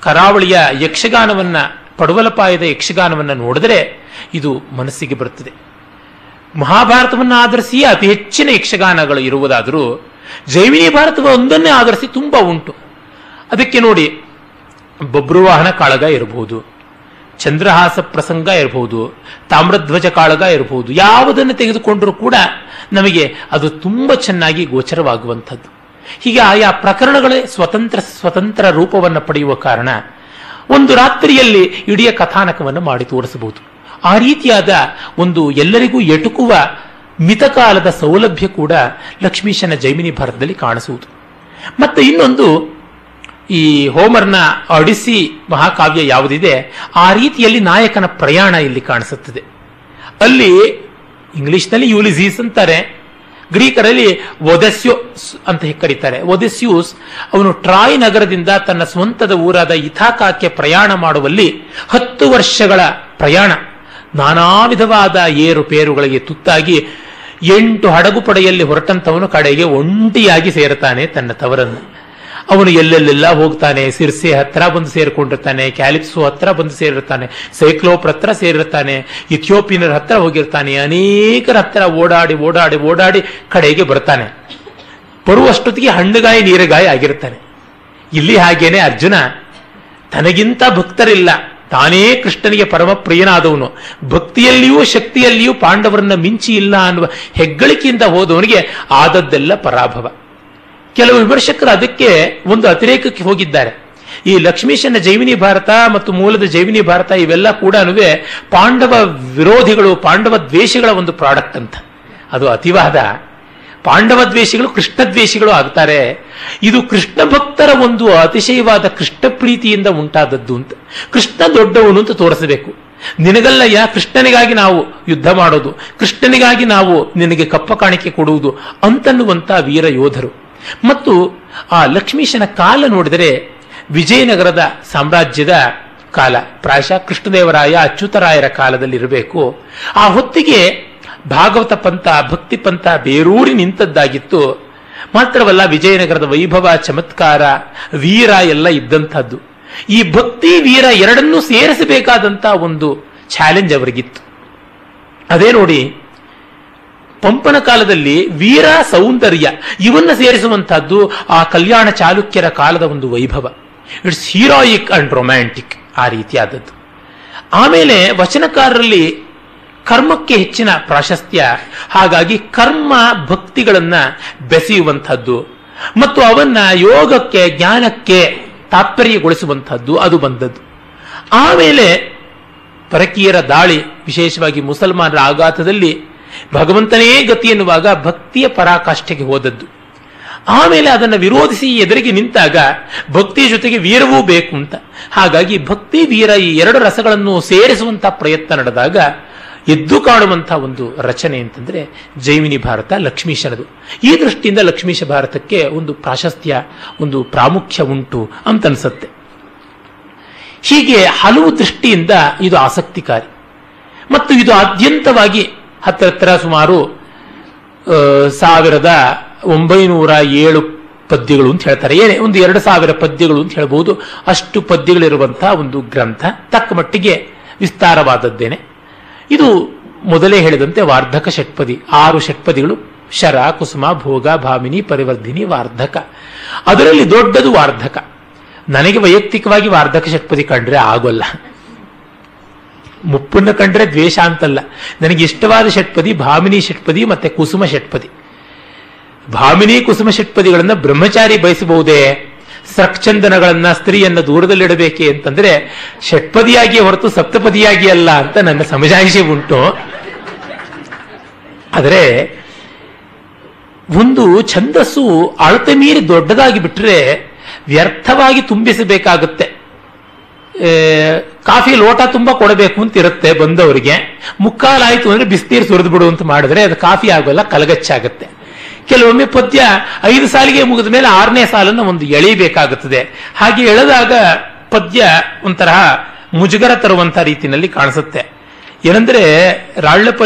ಕರಾವಳಿಯ ಯಕ್ಷಗಾನವನ್ನ, ಪಡುವಲಪಾಯದ ಯಕ್ಷಗಾನವನ್ನ ನೋಡಿದ್ರೆ ಇದು ಮನಸ್ಸಿಗೆ ಬರುತ್ತದೆ. ಮಹಾಭಾರತವನ್ನು ಆಧರಿಸಿ ಅತಿ ಹೆಚ್ಚಿನ ಯಕ್ಷಗಾನಗಳು ಇರುವುದಾದರೂ ಜೈವಿನಿ ಭಾರತವ ಒಂದನ್ನೇ ಆಧರಿಸಿ ತುಂಬಾ ಉಂಟು. ಅದಕ್ಕೆ ನೋಡಿ ಬಬ್ರುವಾಹನ ಕಾಳಗ ಇರಬಹುದು. ಚಂದ್ರಹಾಸ ಪ್ರಸಂಗ ಇರಬಹುದು ತಾಮ್ರಧ್ವಜ ಕಾಳಗ ಇರಬಹುದು ಯಾವುದನ್ನು ತೆಗೆದುಕೊಂಡರೂ ಕೂಡ ನಮಗೆ ಅದು ತುಂಬ ಚೆನ್ನಾಗಿ ಗೋಚರವಾಗುವಂಥದ್ದು. ಹೀಗೆ ಆಯಾ ಪ್ರಕರಣಗಳೇ ಸ್ವತಂತ್ರ ಸ್ವತಂತ್ರ ರೂಪವನ್ನು ಪಡೆಯುವ ಕಾರಣ ಒಂದು ರಾತ್ರಿಯಲ್ಲಿ ಇಡೀ ಕಥಾನಕವನ್ನು ಮಾಡಿ ತೋರಿಸಬಹುದು. ಆ ರೀತಿಯಾದ ಒಂದು ಎಲ್ಲರಿಗೂ ಎಟುಕುವ ಮಿತಕಾಲದ ಸೌಲಭ್ಯ ಕೂಡ ಲಕ್ಷ್ಮೀಶನ ಜೈಮಿನಿ ಭಾರತದಲ್ಲಿ ಕಾಣಿಸುವುದು. ಮತ್ತೆ ಇನ್ನೊಂದು ಈ ಹೋಮರ್ನ ಅಡಿಸಿ ಮಹಾಕಾವ್ಯ ಯಾವುದಿದೆ, ಆ ರೀತಿಯಲ್ಲಿ ನಾಯಕನ ಪ್ರಯಾಣ ಇಲ್ಲಿ ಕಾಣಿಸುತ್ತದೆ. ಅಲ್ಲಿ ಇಂಗ್ಲಿಷ್ನಲ್ಲಿ ಯೂಲಿಸೀಸ್ ಅಂತಾರೆ, ಗ್ರೀಕರಲ್ಲಿ ಒದೆಸ್ಯೋಸ್ ಅಂತ ಕರೀತಾರೆ. ಒದೆಸ್ಯೂಸ್ ಅವನು ಟ್ರಾಯ್ ನಗರದಿಂದ ತನ್ನ ಸ್ವಂತದ ಊರಾದ ಇಥಾಕಾಕ್ಕೆ ಪ್ರಯಾಣ ಮಾಡುವಲ್ಲಿ ಹತ್ತು ವರ್ಷಗಳ ಪ್ರಯಾಣ. ನಾನಾ ವಿಧವಾದ ಏರುಪೇರುಗಳಿಗೆ ತುತ್ತಾಗಿ ಎಂಟು ಹಡಗು ಪಡೆಯಲ್ಲಿ ಹೊರಟಂತವನು ಕಡೆಗೆ ಒಂಟಿಯಾಗಿ ಸೇರುತ್ತಾನೆ ತನ್ನ ತವರನ್ನು. ಅವನು ಎಲ್ಲೆಲ್ಲೆಲ್ಲ ಹೋಗ್ತಾನೆ, ಸಿರ್ಸೆ ಹತ್ರ ಬಂದು ಸೇರಿಕೊಂಡಿರ್ತಾನೆ, ಕ್ಯಾಲಿಪ್ಸು ಹತ್ರ ಬಂದು ಸೇರಿರ್ತಾನೆ, ಸೈಕ್ಲೋಪ್ ಹತ್ರ ಸೇರಿರ್ತಾನೆ, ಇಥಿಯೋಪಿಯನರ ಹತ್ರ ಹೋಗಿರ್ತಾನೆ, ಅನೇಕರ ಹತ್ರ ಓಡಾಡಿ ಓಡಾಡಿ ಓಡಾಡಿ ಕಡೆಗೆ ಬರ್ತಾನೆ. ಬರುವಷ್ಟೊತ್ತಿಗೆ ಹಣ್ಣುಗಾಯಿ, ನೀರಗಾಯಿ ಆಗಿರ್ತಾನೆ. ಇಲ್ಲಿ ಹಾಗೇನೆ ಅರ್ಜುನ, ತನಗಿಂತ ಭಕ್ತರಿಲ್ಲ, ತಾನೇ ಕೃಷ್ಣನಿಗೆ ಪರಮ ಪ್ರಿಯನಾದವನು. ಭಕ್ತಿಯಲ್ಲಿಯೂ ಶಕ್ತಿಯಲ್ಲಿಯೂ ಪಾಂಡವರನ್ನ ಮಿಂಚಿ ಇಲ್ಲ ಅನ್ನುವ ಹೆಗ್ಗಳಿಕೆಯಿಂದ ಹೋದವನಿಗೆ ಆದದ್ದೆಲ್ಲ ಪರಾಭವ. ಕೆಲವು ವಿಮರ್ಶಕರು ಅದಕ್ಕೆ ಒಂದು ಅತಿರೇಕಕ್ಕೆ ಹೋಗಿದ್ದಾರೆ. ಈ ಲಕ್ಷ್ಮೀಶನ ಜೈವಿನಿ ಭಾರತ ಮತ್ತು ಮೂಲದ ಜೈವಿನಿ ಭಾರತ ಇವೆಲ್ಲ ಕೂಡ ಪಾಂಡವ ವಿರೋಧಿಗಳು, ಪಾಂಡವ ದ್ವೇಷಗಳ ಒಂದು ಪ್ರಾಡಕ್ಟ್ ಅಂತ. ಅದು ಅತಿವಾದ. ಪಾಂಡವ ದ್ವೇಷಿಗಳು, ಕೃಷ್ಣ ದ್ವೇಷಿಗಳು ಆಗ್ತಾರೆ. ಇದು ಕೃಷ್ಣ ಭಕ್ತರ ಒಂದು ಅತಿಶಯವಾದ ಕೃಷ್ಣ ಪ್ರೀತಿಯಿಂದ ಉಂಟಾದದ್ದು ಅಂತ. ಕೃಷ್ಣ ದೊಡ್ಡವನು ಅಂತ ತೋರಿಸಬೇಕು. ನಿನಗಲ್ಲಯ್ಯ, ಕೃಷ್ಣನಿಗಾಗಿ ನಾವು ಯುದ್ಧ ಮಾಡೋದು, ಕೃಷ್ಣನಿಗಾಗಿ ನಾವು ನಿನಗೆ ಕಪ್ಪ ಕಾಣಿಕೆ ಕೊಡುವುದು ಅಂತನ್ನುವಂತ ವೀರ ಯೋಧರು. ಮತ್ತು ಆ ಲಕ್ಷ್ಮೀಶನ ಕಾಲ ನೋಡಿದರೆ ವಿಜಯನಗರದ ಸಾಮ್ರಾಜ್ಯದ ಕಾಲ. ಪ್ರಾಯಶಃ ಕೃಷ್ಣದೇವರಾಯ ಅಚ್ಯುತರಾಯರ ಕಾಲದಲ್ಲಿ ಇರಬೇಕು ಆ ಹೊತ್ತಿಗೆ ಭಾಗವತ ಪಂಥ, ಭಕ್ತಿ ಪಂಥ ಬೇರೂರಿ ನಿಂತದ್ದಾಗಿತ್ತು. ಮಾತ್ರವಲ್ಲ ವಿಜಯನಗರದ ವೈಭವ, ಚಮತ್ಕಾರ, ವೀರ ಎಲ್ಲ ಇದ್ದಂಥದ್ದು. ಈ ಭಕ್ತಿ, ವೀರ ಎರಡನ್ನೂ ಸೇರಿಸಬೇಕಾದಂತ ಒಂದು ಚಾಲೆಂಜ್ ಅವರಿಗಿತ್ತು. ಅದೇ ನೋಡಿ ಪಂಪನ ಕಾಲದಲ್ಲಿ ವೀರ ಸೌಂದರ್ಯ, ಇವನ್ನ ಸೇರಿಸುವಂತಹದ್ದು ಆ ಕಲ್ಯಾಣ ಚಾಲುಕ್ಯರ ಕಾಲದ ಒಂದು ವೈಭವ. ಇಟ್ಸ್ ಹೀರೋಯಿಕ್ ಅಂಡ್ ರೊಮ್ಯಾಂಟಿಕ್ ಆ ರೀತಿಯಾದದ್ದು. ಆಮೇಲೆ ವಚನಕಾರರಲ್ಲಿ ಕರ್ಮಕ್ಕೆ ಹೆಚ್ಚಿನ ಪ್ರಾಶಸ್ತ್ಯ, ಹಾಗಾಗಿ ಕರ್ಮ ಭಕ್ತಿಗಳನ್ನ ಬೆಸೆಯುವಂಥದ್ದು, ಮತ್ತು ಅವನ್ನ ಯೋಗಕ್ಕೆ, ಜ್ಞಾನಕ್ಕೆ ತಾತ್ಪರ್ಯಗೊಳಿಸುವಂಥದ್ದು ಅದು ಬಂದದ್ದು. ಆಮೇಲೆ ಪರಕೀಯರ ದಾಳಿ, ವಿಶೇಷವಾಗಿ ಮುಸಲ್ಮಾನರ ಆಘಾತದಲ್ಲಿ ಭಗವಂತನೇ ಗತಿ ಎನ್ನುವಾಗ ಭಕ್ತಿಯ ಪರಾಕಾಷ್ಠೆಗೆ ಹೋದದ್ದು. ಆಮೇಲೆ ಅದನ್ನು ವಿರೋಧಿಸಿ ಎದುರಿಗೆ ನಿಂತಾಗ ಭಕ್ತಿ ಜೊತೆಗೆ ವೀರವೂ ಬೇಕು ಅಂತ. ಹಾಗಾಗಿ ಭಕ್ತಿ, ವೀರ ಈ ಎರಡು ರಸಗಳನ್ನು ಸೇರಿಸುವಂತಹ ಪ್ರಯತ್ನ ನಡೆದಾಗ ಎದ್ದು ಕಾಣುವಂತಹ ಒಂದು ರಚನೆ ಅಂತಂದ್ರೆ ಜೈಮಿನಿ ಭಾರತ ಲಕ್ಷ್ಮೀಶನದು ಈ ದೃಷ್ಟಿಯಿಂದ ಲಕ್ಷ್ಮೀಶ ಭಾರತಕ್ಕೆ ಒಂದು ಪ್ರಾಶಸ್ತ್ಯ, ಒಂದು ಪ್ರಾಮುಖ್ಯ ಉಂಟು ಅಂತ ಅನ್ಸತ್ತೆ ಹೀಗೆ ಹಲವು ದೃಷ್ಟಿಯಿಂದ ಇದು ಆಸಕ್ತಿಕಾರಿ. ಮತ್ತು ಇದು ಆದ್ಯಂತವಾಗಿ ಹತ್ತಿರ ಸುಮಾರು ಸಾವಿರದ ಒಂಬೈನೂರ ಏಳು ಪದ್ಯಗಳು ಅಂತ ಹೇಳ್ತಾರೆ. ಏನೇ, ಒಂದು ಎರಡು ಸಾವಿರ ಪದ್ಯಗಳು ಅಂತ ಹೇಳ್ಬೋದು. ಅಷ್ಟು ಪದ್ಯಗಳಿರುವಂತಹ ಒಂದು ಗ್ರಂಥ. ತಕ್ಕ ಮಟ್ಟಿಗೆ ವಿಸ್ತಾರವಾದದ್ದೇನೆ. ಇದು ಮೊದಲೇ ಹೇಳಿದಂತೆ ವಾರ್ಧಕ ಷಟ್ಪದಿ. ಆರು ಷಟ್ಪದಿಗಳು. ಶರ, ಕುಸುಮ, ಭೋಗ, ಭಾಮಿನಿ, ಪರಿವರ್ಧಿನಿ, ವಾರ್ಧಕ. ಅದರಲ್ಲಿ ದೊಡ್ಡದು ವಾರ್ಧಕ. ನನಗೆ ವೈಯಕ್ತಿಕವಾಗಿ ವಾರ್ಧಕ ಷಟ್ಪದಿ ಕಂಡ್ರೆ ಆಗೋಲ್ಲ. ಮುಪ್ಪನ್ನ ಕಂಡ್ರೆ ದ್ವೇಷ ಅಂತಲ್ಲ. ನನಗೆ ಇಷ್ಟವಾದ ಷಟ್ಪದಿ ಭಾಮಿನಿ ಷಟ್ಪದಿ ಮತ್ತೆ ಕುಸುಮ ಷಟ್ಪದಿ. ಭಾಮಿನಿ ಕುಸುಮ ಷಟ್ಪದಿಗಳನ್ನ ಬ್ರಹ್ಮಚಾರಿ ಬಯಸಬಹುದೇ? ಸೃಕ್ಚಂದನಗಳನ್ನ ಸ್ತ್ರೀಯನ್ನ ದೂರದಲ್ಲಿಡಬೇಕೆ ಅಂತಂದ್ರೆ ಷಟ್ಪದಿಯಾಗಿ ಹೊರತು ಸಪ್ತಪದಿಯಾಗಿ ಅಲ್ಲ ಅಂತ ನನ್ನ ಸಮಜಾಯಿಷಿ ಉಂಟು. ಆದರೆ ಒಂದು ಛಂದಸ್ಸು ಅಳತೆ ಮೀರಿ ದೊಡ್ಡದಾಗಿ ಬಿಟ್ಟರೆ ವ್ಯರ್ಥವಾಗಿ ತುಂಬಿಸಬೇಕಾಗುತ್ತೆ. ಕಾಫಿ ಲೋಟ ತುಂಬಾ ಕೊಡಬೇಕು ಅಂತ ಇರುತ್ತೆ ಬಂದವರಿಗೆ. ಮುಕ್ಕಾಲಾಯಿತು ಅಂದ್ರೆ ಬಿಸ್ನೀರು ಸುರಿದು ಬಿಡು ಅಂತ ಮಾಡಿದ್ರೆ ಅದು ಕಾಫಿ ಆಗೋಲ್ಲ, ಕಲಗಚ್ಚಾಗುತ್ತೆ. ಕೆಲವೊಮ್ಮೆ ಪದ್ಯ ಐದು ಸಾಲಿಗೆ ಮುಗಿದ ಮೇಲೆ ಆರನೇ ಸಾಲನ್ನು ಒಂದು ಎಳಿಬೇಕಾಗುತ್ತದೆ. ಹಾಗೆ ಎಳೆದಾಗ ಪದ್ಯ ಒಂಥರಹ ಮುಜುಗರ ತರುವಂತಹ ರೀತಿಯಲ್ಲಿ ಕಾಣಿಸುತ್ತೆ. ಏನಂದ್ರೆ ಅನಂತ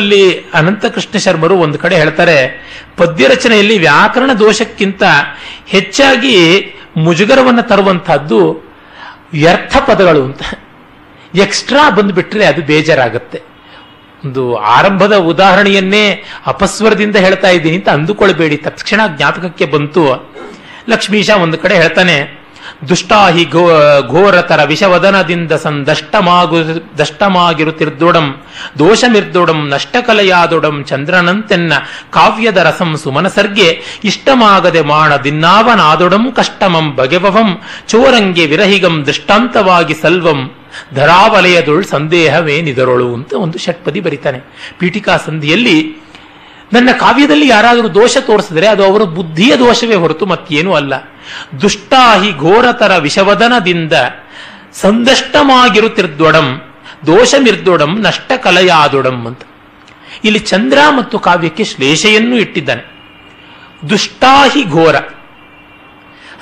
ಅನಂತಕೃಷ್ಣ ಶರ್ಮರು ಒಂದು ಕಡೆ ಹೇಳ್ತಾರೆ, ಪದ್ಯ ರಚನೆಯಲ್ಲಿ ವ್ಯಾಕರಣ ದೋಷಕ್ಕಿಂತ ಹೆಚ್ಚಾಗಿ ಮುಜುಗರವನ್ನು ತರುವಂತಹದ್ದು ವ್ಯರ್ಥ ಪದಗಳು ಅಂತ. ಎಕ್ಸ್ಟ್ರಾ ಬಂದುಬಿಟ್ರೆ ಅದು ಬೇಜಾರಾಗುತ್ತೆ. ಒಂದು ಆರಂಭದ ಉದಾಹರಣೆಯನ್ನೇ ಅಪಸ್ವರದಿಂದ ಹೇಳ್ತಾ ಇದ್ದೀನಿ ಅಂತ ಅಂದುಕೊಳ್ಬೇಡಿ. ತಕ್ಷಣ ಜ್ಞಾಪಕಕ್ಕೆ ಬಂತು. ಲಕ್ಷ್ಮೀಶ ಒಂದು ಕಡೆ ಹೇಳ್ತಾನೆ ದುಷ್ಟಾಹಿ ಘೋ ಘೋರತರ ವಿಷವದನದಿಂದ ಸಂದಷ್ಟಮಾಗು ದಷ್ಟಮಾಗಿರುತ್ತಿರ್ದೊಡಂ ದೋಷಮಿರ್ದೊಡಂ ನಷ್ಟಕಲೆಯಾದೊಡಂ ಚಂದ್ರನಂತೆನ್ನ ಕಾವ್ಯದ ರಸಂ ಸುಮನಸರ್ಗೆ ಇಷ್ಟಮಾಗದೆ ಮಾಣ ದಿನ್ನಾವನಾದೊಡಂ ಕಷ್ಟಮಂ ಬಗೆವವಂ ಚೋರಂಗೆ ವಿರಹಿಗಂ ದೃಷ್ಟಾಂತವಾಗಿ ಸಲ್ವಂ, ಧರಾವಲಯದೊಳ್ ಸಂದೇಹವೇನಿದರೊಳು ಅಂತ ಒಂದು ಷಟ್ಪದಿ ಬರೀತಾನೆ. ಪೀಠಿಕಾ ಸಂಧಿಯಲ್ಲಿ ನನ್ನ ಕಾವ್ಯದಲ್ಲಿ ಯಾರಾದರೂ ದೋಷ ತೋರಿಸಿದರೆ ಅದು ಅವರ ಬುದ್ಧಿಯ ದೋಷವೇ ಹೊರತು ಮತ್ತೇನೂ ಅಲ್ಲ. ದುಷ್ಟಾಹಿ ಘೋರತರ ವಿಷವದನದಿಂದ ಸಂದಷ್ಟಮಾಗಿರುತ್ತಿರ್ದೊಡಂ ದೋಷಮಿರ್ದೊಡಂ ನಷ್ಟ ಕಲೆಯಾದೊಡಂ ಅಂತ. ಇಲ್ಲಿ ಚಂದ್ರ ಮತ್ತು ಕಾವ್ಯಕ್ಕೆ ಶ್ಲೇಷೆಯನ್ನು ಇಟ್ಟಿದ್ದಾನೆ. ದುಷ್ಟಾಹಿ ಘೋರ.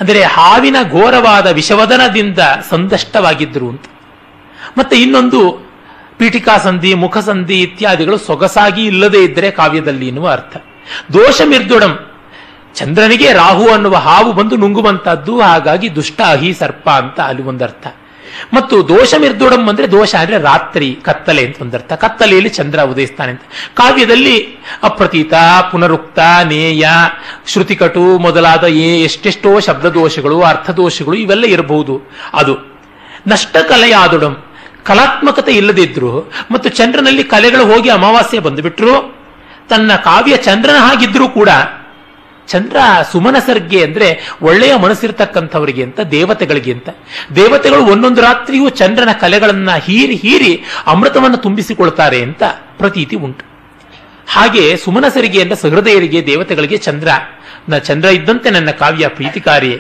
ಅಂದರೆ ಹಾವಿನ ಘೋರವಾದ ವಿಷವದನದಿಂದ ಸಂದಷ್ಟವಾಗಿದ್ದರು ಅಂತ. ಮತ್ತೆ ಇನ್ನೊಂದು ಪೀಠಿಕಾ ಸಂಧಿ ಮುಖಸಂಧಿ ಇತ್ಯಾದಿಗಳು ಸೊಗಸಾಗಿ ಇಲ್ಲದೇ ಇದ್ದರೆ ಕಾವ್ಯದಲ್ಲಿ ಎನ್ನುವ ಅರ್ಥ. ದೋಷ ಮಿರ್ದುಡಂ. ಚಂದ್ರನಿಗೆ ರಾಹು ಅನ್ನುವ ಹಾವು ಬಂದು ನುಂಗುವಂತಹದ್ದು, ಹಾಗಾಗಿ ದುಷ್ಟ ಅಹಿ ಸರ್ಪ ಅಂತ ಅಲ್ಲಿ ಒಂದರ್ಥ. ಮತ್ತು ದೋಷ ಮಿರ್ದುಡಂ ಅಂದ್ರೆ ದೋಷ ಅಂದ್ರೆ ರಾತ್ರಿ, ಕತ್ತಲೆ ಅಂತ ಒಂದರ್ಥ. ಕತ್ತಲೆಯಲ್ಲಿ ಚಂದ್ರ ಉದಯಿಸ್ತಾನೆ ಅಂತ. ಕಾವ್ಯದಲ್ಲಿ ಅಪ್ರತೀತ, ಪುನರುಕ್ತ, ನೇಯ, ಶ್ರುತಿಕಟು ಮೊದಲಾದ ಏ ಎಷ್ಟೆಷ್ಟೋ ಶಬ್ದದೋಷಗಳು ಅರ್ಥದೋಷಗಳು ಇವೆಲ್ಲ ಇರಬಹುದು. ಅದು ನಷ್ಟ ಕಲೆಯಾದುಡಂ ಕಲಾತ್ಮಕತೆ ಇಲ್ಲದಿದ್ರು ಮತ್ತು ಚಂದ್ರನಲ್ಲಿ ಕಲೆಗಳು ಹೋಗಿ ಅಮಾವಾಸ್ಯೆ ಬಂದುಬಿಟ್ರು, ತನ್ನ ಕಾವ್ಯ ಚಂದ್ರನ ಹಾಗಿದ್ರೂ ಕೂಡ, ಚಂದ್ರ ಸುಮನಸರ್ಗೆ ಅಂದ್ರೆ ಒಳ್ಳೆಯ ಮನಸ್ಸಿರ್ತಕ್ಕಂಥವ್ರಿಗೆ ಅಂತ, ದೇವತೆಗಳಿಗೆ ಅಂತ. ದೇವತೆಗಳು ಒಂದೊಂದು ರಾತ್ರಿಯೂ ಚಂದ್ರನ ಕಲೆಗಳನ್ನ ಹೀರಿ ಹೀರಿ ಅಮೃತವನ್ನು ತುಂಬಿಸಿಕೊಳ್ತಾರೆ ಅಂತ ಪ್ರತೀತಿ ಉಂಟು. ಹಾಗೆ ಸುಮನಸರಿಗೆ ಅಂತ ಸಹೃದಯರಿಗೆ, ದೇವತೆಗಳಿಗೆ ಚಂದ್ರ. ನ ಚಂದ್ರ ಇದ್ದಂತೆ ನನ್ನ ಕಾವ್ಯ ಪ್ರೀತಿಕಾರಿ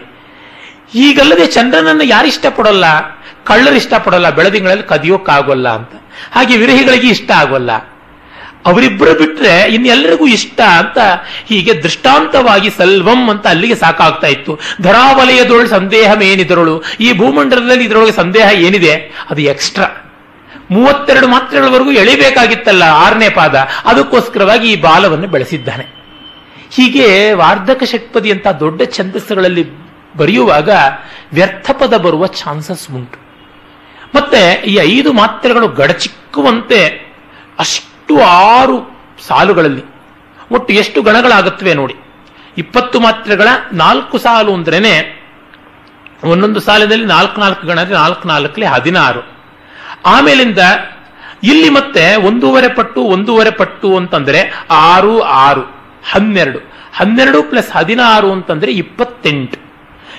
ಹೀಗಲ್ಲದೆ ಚಂದ್ರನನ್ನು ಯಾರು ಇಷ್ಟಪಡೋಲ್ಲ? ಕಳ್ಳರು ಇಷ್ಟಪಡೋಲ್ಲ ಬೆಳದಿಂಗಳಲ್ಲಿ ಕದಿಯೋಕ್ಕಾಗೋಲ್ಲ ಅಂತ. ಹಾಗೆ ವಿರಹಿಗಳಿಗೆ ಇಷ್ಟ ಆಗೋಲ್ಲ. ಅವರಿಬ್ಬರು ಬಿಟ್ಟರೆ ಇನ್ನೆಲ್ಲರಿಗೂ ಇಷ್ಟ ಅಂತ ಹೀಗೆ ದೃಷ್ಟಾಂತವಾಗಿ ಸಲ್ವಂ ಅಂತ ಅಲ್ಲಿಗೆ ಸಾಕಾಗ್ತಾ ಇತ್ತು. ಧರಾವಲಯದೊಳಗೆ ಸಂದೇಹವೇನಿದರಳು? ಈ ಭೂಮಂಡಲದಲ್ಲಿ ಇದರೊಳಗೆ ಸಂದೇಹ ಏನಿದೆ? ಅದು ಎಕ್ಸ್ಟ್ರಾ ಮೂವತ್ತೆರಡು ಮಾತ್ರೆಗಳವರೆಗೂ ಎಳಿಬೇಕಾಗಿತ್ತಲ್ಲ ಆರನೇ ಪಾದ. ಅದಕ್ಕೋಸ್ಕರವಾಗಿ ಈ ಬಾಲವನ್ನು ಬೆಳೆಸಿದ್ದಾನೆ. ಹೀಗೆ ವಾರ್ಧಕ ಷಟ್ಪದಿ ಅಂತ ದೊಡ್ಡ ಛಂದಸ್ಸುಗಳಲ್ಲಿ ಬರೆಯುವಾಗ ವ್ಯರ್ಥ ಪದ ಬರುವ ಚಾನ್ಸಸ್ ಉಂಟು. ಮತ್ತೆ ಈ ಐದು ಮಾತ್ರೆಗಳು ಗಡಚಿಕ್ಕುವಂತೆ ಅಷ್ಟು ಆರು ಸಾಲುಗಳಲ್ಲಿ, ಒಟ್ಟು ಎಷ್ಟು ಗಣಗಳಾಗತ್ವೆ ನೋಡಿ. ಇಪ್ಪತ್ತು ಮಾತ್ರೆಗಳ ನಾಲ್ಕು ಸಾಲು ಅಂದ್ರೇನೆ ಒಂದೊಂದು ಸಾಲಿನಲ್ಲಿ ನಾಲ್ಕು ನಾಲ್ಕು ಗಣ ನಾಲ್ಕು ನಾಲ್ಕಲಿ ಹದಿನಾರು. ಆಮೇಲಿಂದ ಇಲ್ಲಿ ಮತ್ತೆ ಒಂದೂವರೆ ಪಟ್ಟು ಒಂದೂವರೆ ಪಟ್ಟು ಅಂತಂದ್ರೆ ಆರು ಆರು, ಹನ್ನೆರಡು. ಹನ್ನೆರಡು ಪ್ಲಸ್ ಹದಿನಾರು ಅಂತಂದ್ರೆ ಇಪ್ಪತ್ತೆಂಟು.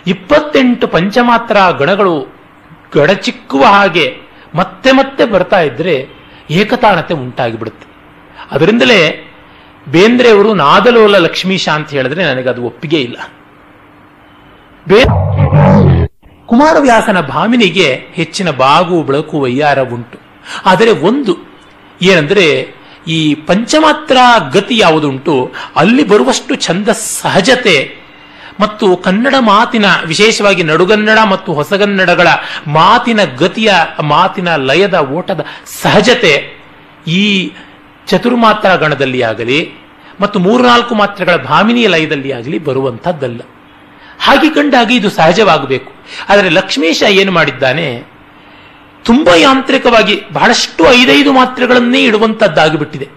ಇಪ್ಪತ್ತೆಂಟು ಪಂಚಮಾತ್ರ ಗಣಗಳು ಗಡಚಿಕ್ಕುವ ಹಾಗೆ ಮತ್ತೆ ಮತ್ತೆ ಬರ್ತಾ ಇದ್ರೆ ಏಕತಾನತೆ ಉಂಟಾಗಿಬಿಡುತ್ತೆ. ಅದರಿಂದಲೇ ಬೇಂದ್ರೆಯವರು ನಾದಲೋಲ ಲಕ್ಷ್ಮೀಶ ಅಂತ ಹೇಳಿದ್ರೆ ನನಗೆ ಅದು ಒಪ್ಪಿಗೆ ಇಲ್ಲ. ಕುಮಾರವ್ಯಾಸನ ಭಾಮಿನಿಗೆ ಹೆಚ್ಚಿನ ಬಾಗು, ಬೆಳಕು, ವೈಯಾರ ಉಂಟು. ಆದರೆ ಒಂದು ಏನಂದ್ರೆ ಈ ಪಂಚಮಾತ್ರ ಗತಿ ಯಾವುದುಂಟು ಅಲ್ಲಿ ಬರುವಷ್ಟು ಛಂದ ಸಹಜತೆ ಮತ್ತು ಕನ್ನಡ ಮಾತಿನ, ವಿಶೇಷವಾಗಿ ನಡುಗನ್ನಡ ಮತ್ತು ಹೊಸಗನ್ನಡಗಳ ಮಾತಿನ ಗತಿಯ, ಮಾತಿನ ಲಯದ ಓಟದ ಸಹಜತೆ ಈ ಚತುರ್ಮಾತ್ರ ಗಣದಲ್ಲಿ ಆಗಲಿ ಮತ್ತು ಮೂರ್ನಾಲ್ಕು ಮಾತ್ರೆಗಳ ಭಾಮಿನಿಯ ಲಯದಲ್ಲಿ ಆಗಲಿ ಬರುವಂಥದ್ದಲ್ಲ. ಹಾಗೆ ಕಂಡಾಗಿ ಇದು ಸಹಜವಾಗಬೇಕು. ಆದರೆ ಲಕ್ಷ್ಮೀಶ ಏನು ಮಾಡಿದ್ದಾನೆ? ತುಂಬಾ ಯಾಂತ್ರಿಕವಾಗಿ ಬಹಳಷ್ಟು ಐದೈದು ಮಾತ್ರೆಗಳನ್ನೇ ಇಡುವಂಥದ್ದಾಗಿಬಿಟ್ಟಿದೆ.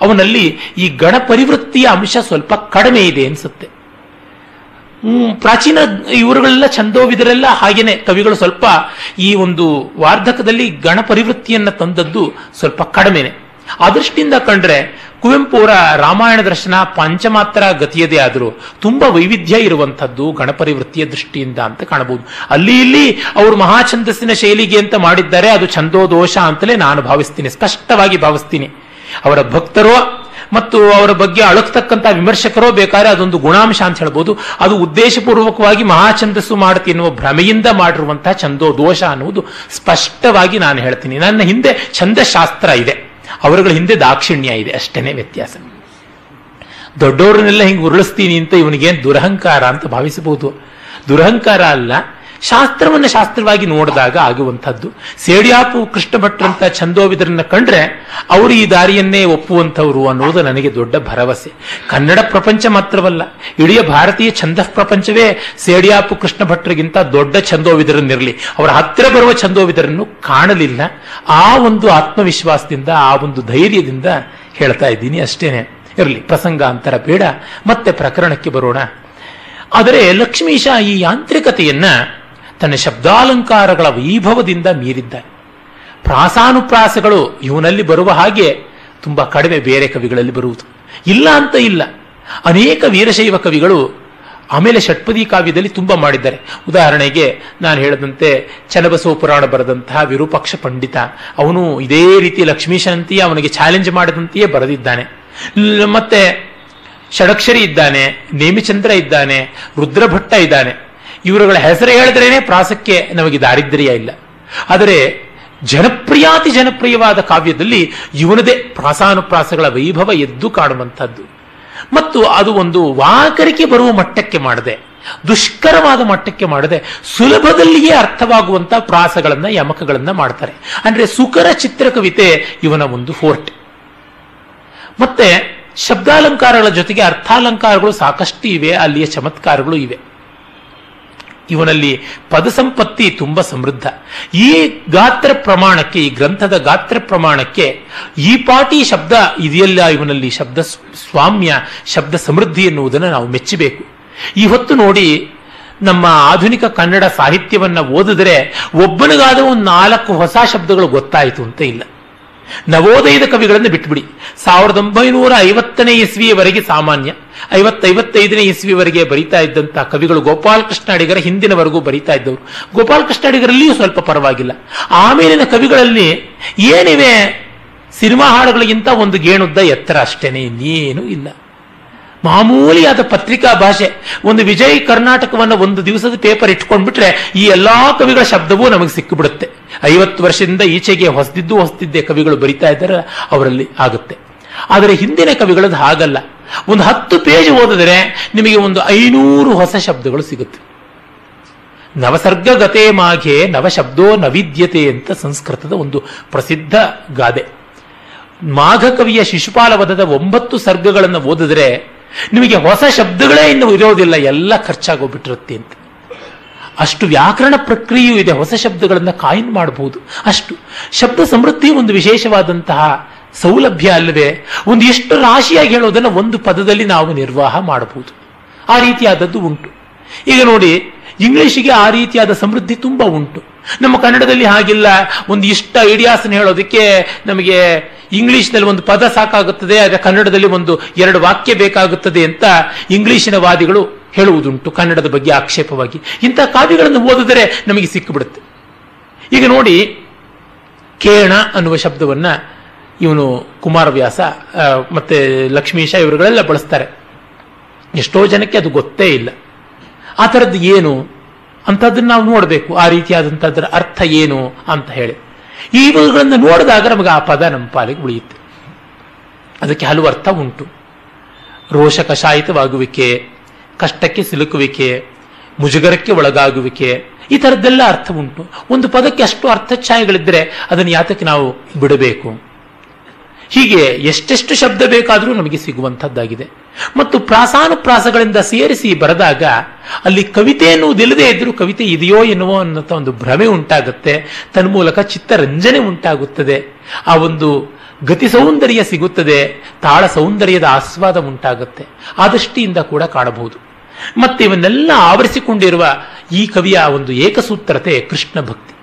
ಅವನಲ್ಲಿ ಈ ಗಣಪರಿವೃತ್ತಿಯ ಅಂಶ ಸ್ವಲ್ಪ ಕಡಿಮೆ ಇದೆ ಅನ್ಸುತ್ತೆ. ಪ್ರಾಚೀನ ಇವರುಗಳೆಲ್ಲ ಛಂದೋವಿದರೆಲ್ಲ ಹಾಗೇನೆ ಕವಿಗಳು ಸ್ವಲ್ಪ ಈ ಒಂದು ವಾರ್ಧಕದಲ್ಲಿ ಗಣ ಪರಿವೃತ್ತಿಯನ್ನ ತಂದದ್ದು ಸ್ವಲ್ಪ ಕಡಿಮೆನೆ. ಆ ದೃಷ್ಟಿಯಿಂದ ಕಂಡ್ರೆ ಕುವೆಂಪು ಅವರ ರಾಮಾಯಣ ದರ್ಶನ ಪಂಚಮಾತ್ರ ಗತಿಯದೇ ಆದರೂ ತುಂಬಾ ವೈವಿಧ್ಯ ಇರುವಂತಹದ್ದು ಗಣಪರಿವೃತ್ತಿಯ ದೃಷ್ಟಿಯಿಂದ ಅಂತ ಕಾಣಬಹುದು. ಅಲ್ಲಿ ಇಲ್ಲಿ ಅವರು ಮಹಾಛಂದಸ್ಸಿನ ಶೈಲಿಗೆ ಅಂತ ಮಾಡಿದ್ದಾರೆ, ಅದು ಛಂದೋದೋಷ ಅಂತಲೇ ನಾನು ಭಾವಿಸ್ತೀನಿ, ಸ್ಪಷ್ಟವಾಗಿ ಭಾವಿಸ್ತೀನಿ. ಅವರ ಭಕ್ತರೋ ಮತ್ತು ಅವರ ಬಗ್ಗೆ ಅಳಕ್ತಕ್ಕಂಥ ವಿಮರ್ಶಕರೋ ಬೇಕಾದ್ರೆ ಅದೊಂದು ಗುಣಾಂಶ ಅಂತ ಹೇಳ್ಬೋದು. ಅದು ಉದ್ದೇಶಪೂರ್ವಕವಾಗಿ ಮಹಾಛಂದಸ್ಸು ಮಾಡುತ್ತೆ ಎನ್ನುವ ಭ್ರಮೆಯಿಂದ ಮಾಡಿರುವಂತಹ ಛಂದೋ ದೋಷ ಅನ್ನುವುದು ಸ್ಪಷ್ಟವಾಗಿ ನಾನು ಹೇಳ್ತೀನಿ. ನನ್ನ ಹಿಂದೆ ಛಂದಶಾಸ್ತ್ರ ಇದೆ. ಅವರುಗಳ ಹಿಂದೆ ದಾಕ್ಷಿಣ್ಯ ಇದೆ. ಅಷ್ಟೇ ವ್ಯತ್ಯಾಸ. ದೊಡ್ಡವ್ರನ್ನೆಲ್ಲ ಹಿಂಗೆ ಉರುಳಿಸ್ತೀನಿ ಅಂತ ಇವನಿಗೆ ದುರಹಂಕಾರ ಅಂತ ಭಾವಿಸಬಹುದು. ದುರಹಂಕಾರ ಅಲ್ಲ ಶಾಸ್ತ್ರವನ್ನು ಶಾಸ್ತ್ರವಾಗಿ ನೋಡಿದಾಗ ಆಗುವಂಥದ್ದು. ಸೇಡಿಯಾಪು ಕೃಷ್ಣ ಭಟ್ರಂತ ಛಂದೋವಿದರನ್ನ ಕಂಡ್ರೆ ಅವರು ಈ ದಾರಿಯನ್ನೇ ಒಪ್ಪುವಂಥವ್ರು ಅನ್ನೋದು ನನಗೆ ದೊಡ್ಡ ಭರವಸೆ. ಕನ್ನಡ ಪ್ರಪಂಚ ಮಾತ್ರವಲ್ಲ, ಇಡೀ ಭಾರತೀಯ ಛಂದ ಪ್ರಪಂಚವೇ ಸೇಡಿಯಾಪು ಕೃಷ್ಣ ಭಟ್ರಿಗಿಂತ ದೊಡ್ಡ ಛಂದೋವಿದರನ್ನಿರಲಿ. ಅವರ ಹತ್ತಿರ ಬರುವ ಛಂದೋವಿದರನ್ನು ಕಾಣಲಿಲ್ಲ. ಆ ಒಂದು ಆತ್ಮವಿಶ್ವಾಸದಿಂದ, ಆ ಒಂದು ಧೈರ್ಯದಿಂದ ಹೇಳ್ತಾ ಇದ್ದೀನಿ ಅಷ್ಟೇನೆ. ಇರಲಿ, ಪ್ರಸಂಗ, ಅಂತರ ಬೇಡ ಮತ್ತೆ ಪ್ರಕರಣಕ್ಕೆ ಬರೋಣ. ಆದರೆ ಲಕ್ಷ್ಮೀಶ ಈ ಯಾಂತ್ರಿಕತೆಯನ್ನ ತನ್ನ ಶಬ್ದಾಲಂಕಾರಗಳ ವೈಭವದಿಂದ ಮೀರಿದ್ದಾನೆ. ಪ್ರಾಸಾನುಪ್ರಾಸಗಳು ಇವನಲ್ಲಿ ಬರುವ ಹಾಗೆ ತುಂಬಾ ಕಡಿಮೆ ಬೇರೆ ಕವಿಗಳಲ್ಲಿ ಬರುವುದು. ಇಲ್ಲ ಅಂತ ಇಲ್ಲ. ಅನೇಕ ವೀರಶೈವ ಕವಿಗಳು ಆಮೇಲೆ ಷಟ್ಪದಿ ಕಾವ್ಯದಲ್ಲಿ ತುಂಬ ಮಾಡಿದ್ದಾರೆ. ಉದಾಹರಣೆಗೆ ನಾನು ಹೇಳಿದಂತೆ ಚನ್ನಬಸವ ಪುರಾಣ ಬರೆದಂತಹ ವಿರೂಪಾಕ್ಷ ಪಂಡಿತ. ಅವನು ಇದೇ ರೀತಿ ಲಕ್ಷ್ಮೀಶನಂತೆಯೇ ಅವನಿಗೆ ಚಾಲೆಂಜ್ ಮಾಡಿದಂತೆಯೇ ಬರೆದಿದ್ದಾನೆ. ಮತ್ತೆ ಷಡಕ್ಷರಿ ಇದ್ದಾನೆ, ನೇಮಿಚಂದ್ರ ಇದ್ದಾನೆ, ರುದ್ರಭಟ್ಟ ಇದ್ದಾನೆ. ಇವರುಗಳ ಹೆಸರು ಹೇಳಿದ್ರೇನೆ ಪ್ರಾಸಕ್ಕೆ ನಮಗೆ ದಾರಿದ್ರ್ಯ ಇಲ್ಲ. ಆದರೆ ಜನಪ್ರಿಯಾತಿ ಜನಪ್ರಿಯವಾದ ಕಾವ್ಯದಲ್ಲಿ ಇವನದೇ ಪ್ರಾಸಾನುಪ್ರಾಸಗಳ ವೈಭವ ಎದ್ದು ಕಾಣುವಂಥದ್ದು. ಮತ್ತು ಅದು ಒಂದು ವಾಕರಿಕೆ ಬರುವ ಮಟ್ಟಕ್ಕೆ ಮಾಡದೆ, ದುಷ್ಕರವಾದ ಮಟ್ಟಕ್ಕೆ ಮಾಡದೆ ಸುಲಭದಲ್ಲಿಯೇ ಅರ್ಥವಾಗುವಂತ ಪ್ರಾಸಗಳನ್ನ, ಯಮಕಗಳನ್ನ ಮಾಡ್ತಾರೆ. ಅಂದ್ರೆ ಸುಕರ ಚಿತ್ರಕವಿತೆ ಇವನ ಒಂದು ಫೋರ್ಟ್ ಮತ್ತೆ ಶಬ್ದಾಲಂಕಾರಗಳ ಜೊತೆಗೆ ಅರ್ಥಾಲಂಕಾರಗಳು ಸಾಕಷ್ಟು ಇವೆ, ಅಲ್ಲಿಯ ಚಮತ್ಕಾರಗಳು ಇವೆ. ಇವನಲ್ಲಿ ಪದ ಸಂಪತ್ತಿ ತುಂಬಾ ಸಮೃದ್ಧ. ಈ ಗಾತ್ರ ಪ್ರಮಾಣಕ್ಕೆ, ಈ ಗ್ರಂಥದ ಗಾತ್ರ ಪ್ರಮಾಣಕ್ಕೆ ಈ ಪಾಟಿ ಶಬ್ದ ಇದೆಯಲ್ಲ ಇವನಲ್ಲಿ ಶಬ್ದ ಸ್ವಾಮ್ಯ, ಶಬ್ದ ಸಮೃದ್ಧಿ ಎನ್ನುವುದನ್ನು ನಾವು ಮೆಚ್ಚಬೇಕು. ಈ ಹೊತ್ತು ನೋಡಿ ನಮ್ಮ ಆಧುನಿಕ ಕನ್ನಡ ಸಾಹಿತ್ಯವನ್ನು ಓದಿದ್ರೆ ಒಬ್ಬನಿಗಾದ ಒಂದು ನಾಲ್ಕು ಹೊಸ ಶಬ್ದಗಳು ಗೊತ್ತಾಯಿತು ಅಂತ ಇಲ್ಲ. ನವೋದಯದ ಕವಿಗಳನ್ನು ಬಿಟ್ಬಿಡಿ. ಸಾವಿರದ ಒಂಬೈನೂರ ಐವತ್ತನೇ ಇಸ್ವಿಯವರೆಗೆ ಸಾಮಾನ್ಯ, ಐವತ್ತೈವತ್ತೈದನೇ ಇಸ್ವಿವರೆಗೆ ಬರೀತಾ ಇದ್ದಂತಹ ಕವಿಗಳು ಗೋಪಾಲಕೃಷ್ಣ ಅಡಿಗರ ಹಿಂದಿನವರೆಗೂ ಬರೀತಾ ಇದ್ದವರು. ಗೋಪಾಲಕೃಷ್ಣ ಅಡಿಗರಲ್ಲಿಯೂ ಸ್ವಲ್ಪ ಪರವಾಗಿಲ್ಲ. ಆಮೇಲಿನ ಕವಿಗಳಲ್ಲಿ ಏನಿವೆ? ಸಿನಿಮಾ ಹಾಡುಗಳಿಗಿಂತ ಒಂದು ಗೇಣುದ್ದ ಎತ್ತರ ಅಷ್ಟೇನೆ, ಇನ್ನೇನು ಇಲ್ಲ. ಮಾಮೂಲಿಯಾದ ಪತ್ರಿಕಾ ಭಾಷೆ, ಒಂದು ವಿಜಯ್ ಕರ್ನಾಟಕವನ್ನು ಒಂದು ದಿವಸದ ಪೇಪರ್ ಇಟ್ಕೊಂಡ್ಬಿಟ್ರೆ ಈ ಎಲ್ಲಾ ಕವಿಗಳ ಶಬ್ದವೂ ನಮಗೆ ಸಿಕ್ಕಿಬಿಡುತ್ತೆ. ಐವತ್ತು ವರ್ಷದಿಂದ ಈಚೆಗೆ ಹೊಸದಿದ್ದು ಹೊಸದಿದ್ದೆ ಕವಿಗಳು ಬರಿತಾ ಇದ್ದಾರೆ, ಅವರಲ್ಲಿ ಆಗುತ್ತೆ. ಆದರೆ ಹಿಂದಿನ ಕವಿಗಳದ್ದು ಹಾಗಲ್ಲ. ಒಂದು ಹತ್ತು ಪೇಜ್ ಓದಿದ್ರೆ ನಿಮಗೆ ಒಂದು ಐನೂರು ಹೊಸ ಶಬ್ದಗಳು ಸಿಗುತ್ತೆ. ನವಸರ್ಗಗತೆ ಮಾಘೆ ನವಶಬ್ದೋ ನವಿದ್ಯತೆ ಅಂತ ಸಂಸ್ಕೃತದ ಒಂದು ಪ್ರಸಿದ್ಧ ಗಾದೆ. ಮಾಘ ಕವಿಯ ಶಿಶುಪಾಲ ವಧದ ಒಂಬತ್ತು ಸರ್ಗಗಳನ್ನು ಓದಿದ್ರೆ ನಿಮಗೆ ಹೊಸ ಶಬ್ದಗಳೇ ಇನ್ನು ಇರೋದಿಲ್ಲ, ಎಲ್ಲ ಖರ್ಚಾಗೋಗ್ಬಿಟ್ಟಿರುತ್ತೆ ಅಂತ. ಅಷ್ಟು ವ್ಯಾಕರಣ ಪ್ರಕ್ರಿಯೆಯೂ ಇದೆ. ಹೊಸ ಶಬ್ದಗಳನ್ನು ಕಾಯಿನ್ ಮಾಡಬಹುದು ಅಷ್ಟು. ಶಬ್ದ ಸಮೃದ್ಧಿ ಒಂದು ವಿಶೇಷವಾದಂತಹ ಸೌಲಭ್ಯ ಅಲ್ಲದೆ ಒಂದು ಎಷ್ಟು ರಾಶಿಯಾಗಿ ಹೇಳೋದನ್ನು ಒಂದು ಪದದಲ್ಲಿ ನಾವು ನಿರ್ವಾಹ ಮಾಡಬಹುದು. ಆ ರೀತಿಯಾದದ್ದು ಉಂಟು. ಈಗ ನೋಡಿ, ಇಂಗ್ಲಿಷಿಗೆ ಆ ರೀತಿಯಾದ ಸಮೃದ್ಧಿ ತುಂಬಾ ಉಂಟು. ನಮ್ಮ ಕನ್ನಡದಲ್ಲಿ ಹಾಗಿಲ್ಲ. ಒಂದು ಇಷ್ಟ ಐಡಿಯಾಸ್ ಹೇಳೋದಕ್ಕೆ ನಮಗೆ ಇಂಗ್ಲಿಷ್ನಲ್ಲಿ ಒಂದು ಪದ ಸಾಕಾಗುತ್ತದೆ. ಆದರೆ ಕನ್ನಡದಲ್ಲಿ ಒಂದು ಎರಡು ವಾಕ್ಯ ಬೇಕಾಗುತ್ತದೆ ಅಂತ ಇಂಗ್ಲಿಶಿನ ವಾದಿಗಳು ಹೇಳುವುದುಂಟು ಕನ್ನಡದ ಬಗ್ಗೆ ಆಕ್ಷೇಪವಾಗಿ. ಇಂಥ ಕಾವ್ಯಗಳನ್ನು ಓದಿದರೆ ನಮಗೆ ಸಿಕ್ಕಿಬಿಡುತ್ತೆ. ಈಗ ನೋಡಿ ಕೇಣ ಅನ್ನುವ ಶಬ್ದವನ್ನು ಇವನು ಕುಮಾರವ್ಯಾಸ ಮತ್ತೆ ಲಕ್ಷ್ಮೀಶ ಇವರುಗಳೆಲ್ಲ ಬಳಸ್ತಾರೆ. ಎಷ್ಟೋ ಜನಕ್ಕೆ ಅದು ಗೊತ್ತೇ ಇಲ್ಲ. ಆ ಥರದ್ದು ಏನು? ಅಂಥದ್ದನ್ನು ನಾವು ನೋಡಬೇಕು. ಆ ರೀತಿಯಾದಂಥದ್ರ ಅರ್ಥ ಏನು ಅಂತ ಹೇಳಿ. ಇವುಗಳನ್ನು ನೋಡಿದಾಗ ನಮಗೆ ಆ ಪದ ನಮ್ಮ ಪಾಲಿಗೆ ಉಳಿಯುತ್ತೆ. ಅದಕ್ಕೆ ಹಲವು ಅರ್ಥ ಉಂಟು. ರೋಷ ಕಷಾಯಿತವಾಗುವಿಕೆ ಕಷ್ಟಕ್ಕೆ ಸಿಲುಕುವಿಕೆ, ಮುಜುಗರಕ್ಕೆ ಒಳಗಾಗುವಿಕೆ, ಈ ಥರದ್ದೆಲ್ಲ ಅರ್ಥ ಉಂಟು ಒಂದು ಪದಕ್ಕೆ ಅಷ್ಟು ಅರ್ಥ ಛಾಯೆಗಳಿದ್ದರೆ ಅದನ್ನು ಯಾತಕ್ಕೆ ನಾವು ಬಿಡಬೇಕು? ಹೀಗೆ ಎಷ್ಟೆಷ್ಟು ಶಬ್ದ ಬೇಕಾದರೂ ನಮಗೆ ಸಿಗುವಂಥದ್ದಾಗಿದೆ. ಮತ್ತು ಪ್ರಾಸಾನುಪ್ರಾಸಗಳಿಂದ ಸೇರಿಸಿ ಬರೆದಾಗ ಅಲ್ಲಿ ಕವಿತೆ ಎನ್ನುವುದಿಲ್ಲದೆ ಇದ್ರೂ ಕವಿತೆ ಇದೆಯೋ ಎನ್ನುವ ಅನ್ನೋ ಒಂದು ಭ್ರಮೆ ಉಂಟಾಗುತ್ತೆ. ತನ್ಮೂಲಕ ಚಿತ್ತರಂಜನೆ ಉಂಟಾಗುತ್ತದೆ. ಆ ಒಂದು ಗತಿ ಸೌಂದರ್ಯ ಸಿಗುತ್ತದೆ. ತಾಳ ಸೌಂದರ್ಯದ ಆಸ್ವಾದ ಉಂಟಾಗುತ್ತೆ. ಆ ದೃಷ್ಟಿಯಿಂದ ಕೂಡ ಕಾಣಬಹುದು. ಮತ್ತೆ ಇವನ್ನೆಲ್ಲ ಆವರಿಸಿಕೊಂಡಿರುವ ಈ ಕವಿಯ ಒಂದು ಏಕಸೂತ್ರತೆ ಕೃಷ್ಣ ಭಕ್ತಿ.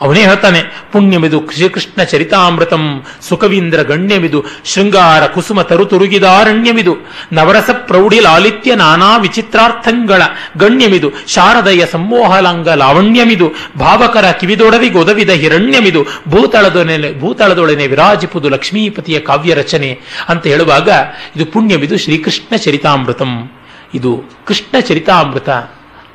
ಅವನೇ ಹೇಳ್ತಾನೆ, ಪುಣ್ಯಮಿದು ಶ್ರೀಕೃಷ್ಣ ಚರಿತಾಮೃತಂ, ಸುಖವೀಂದ್ರ ಗಣ್ಯಮಿದು, ಶೃಂಗಾರ ಕುಸುಮ ತರು ತುರುಗಿದಾರಣ್ಯವಿದು ನವರಸ ಪ್ರೌಢಿ ಲಾಲಿತ್ಯ ನಾನಾ ವಿಚಿತ್ರಾರ್ಥಂಗಳ ಗಣ್ಯಮಿದು, ಶಾರದಯ ಸಂಮೋಹಲಾಂಗ ಲಾವಣ್ಯಮಿದು, ಭಾವಕರ ಕಿವಿದೊಡವಿ ಗೊದವಿದ ಹಿರಣ್ಯಮಿದು, ಭೂತಳದೊನೆ ಭೂತಳದೊಡನೆ ವಿರಾಜಿಪುದು ಲಕ್ಷ್ಮೀಪತಿಯ ಕಾವ್ಯ ರಚನೆ ಅಂತ ಹೇಳುವಾಗ ಇದು ಪುಣ್ಯಮಿದು ಶ್ರೀಕೃಷ್ಣ ಚರಿತಾಮೃತಂ. ಇದು ಕೃಷ್ಣ ಚರಿತಾಮೃತ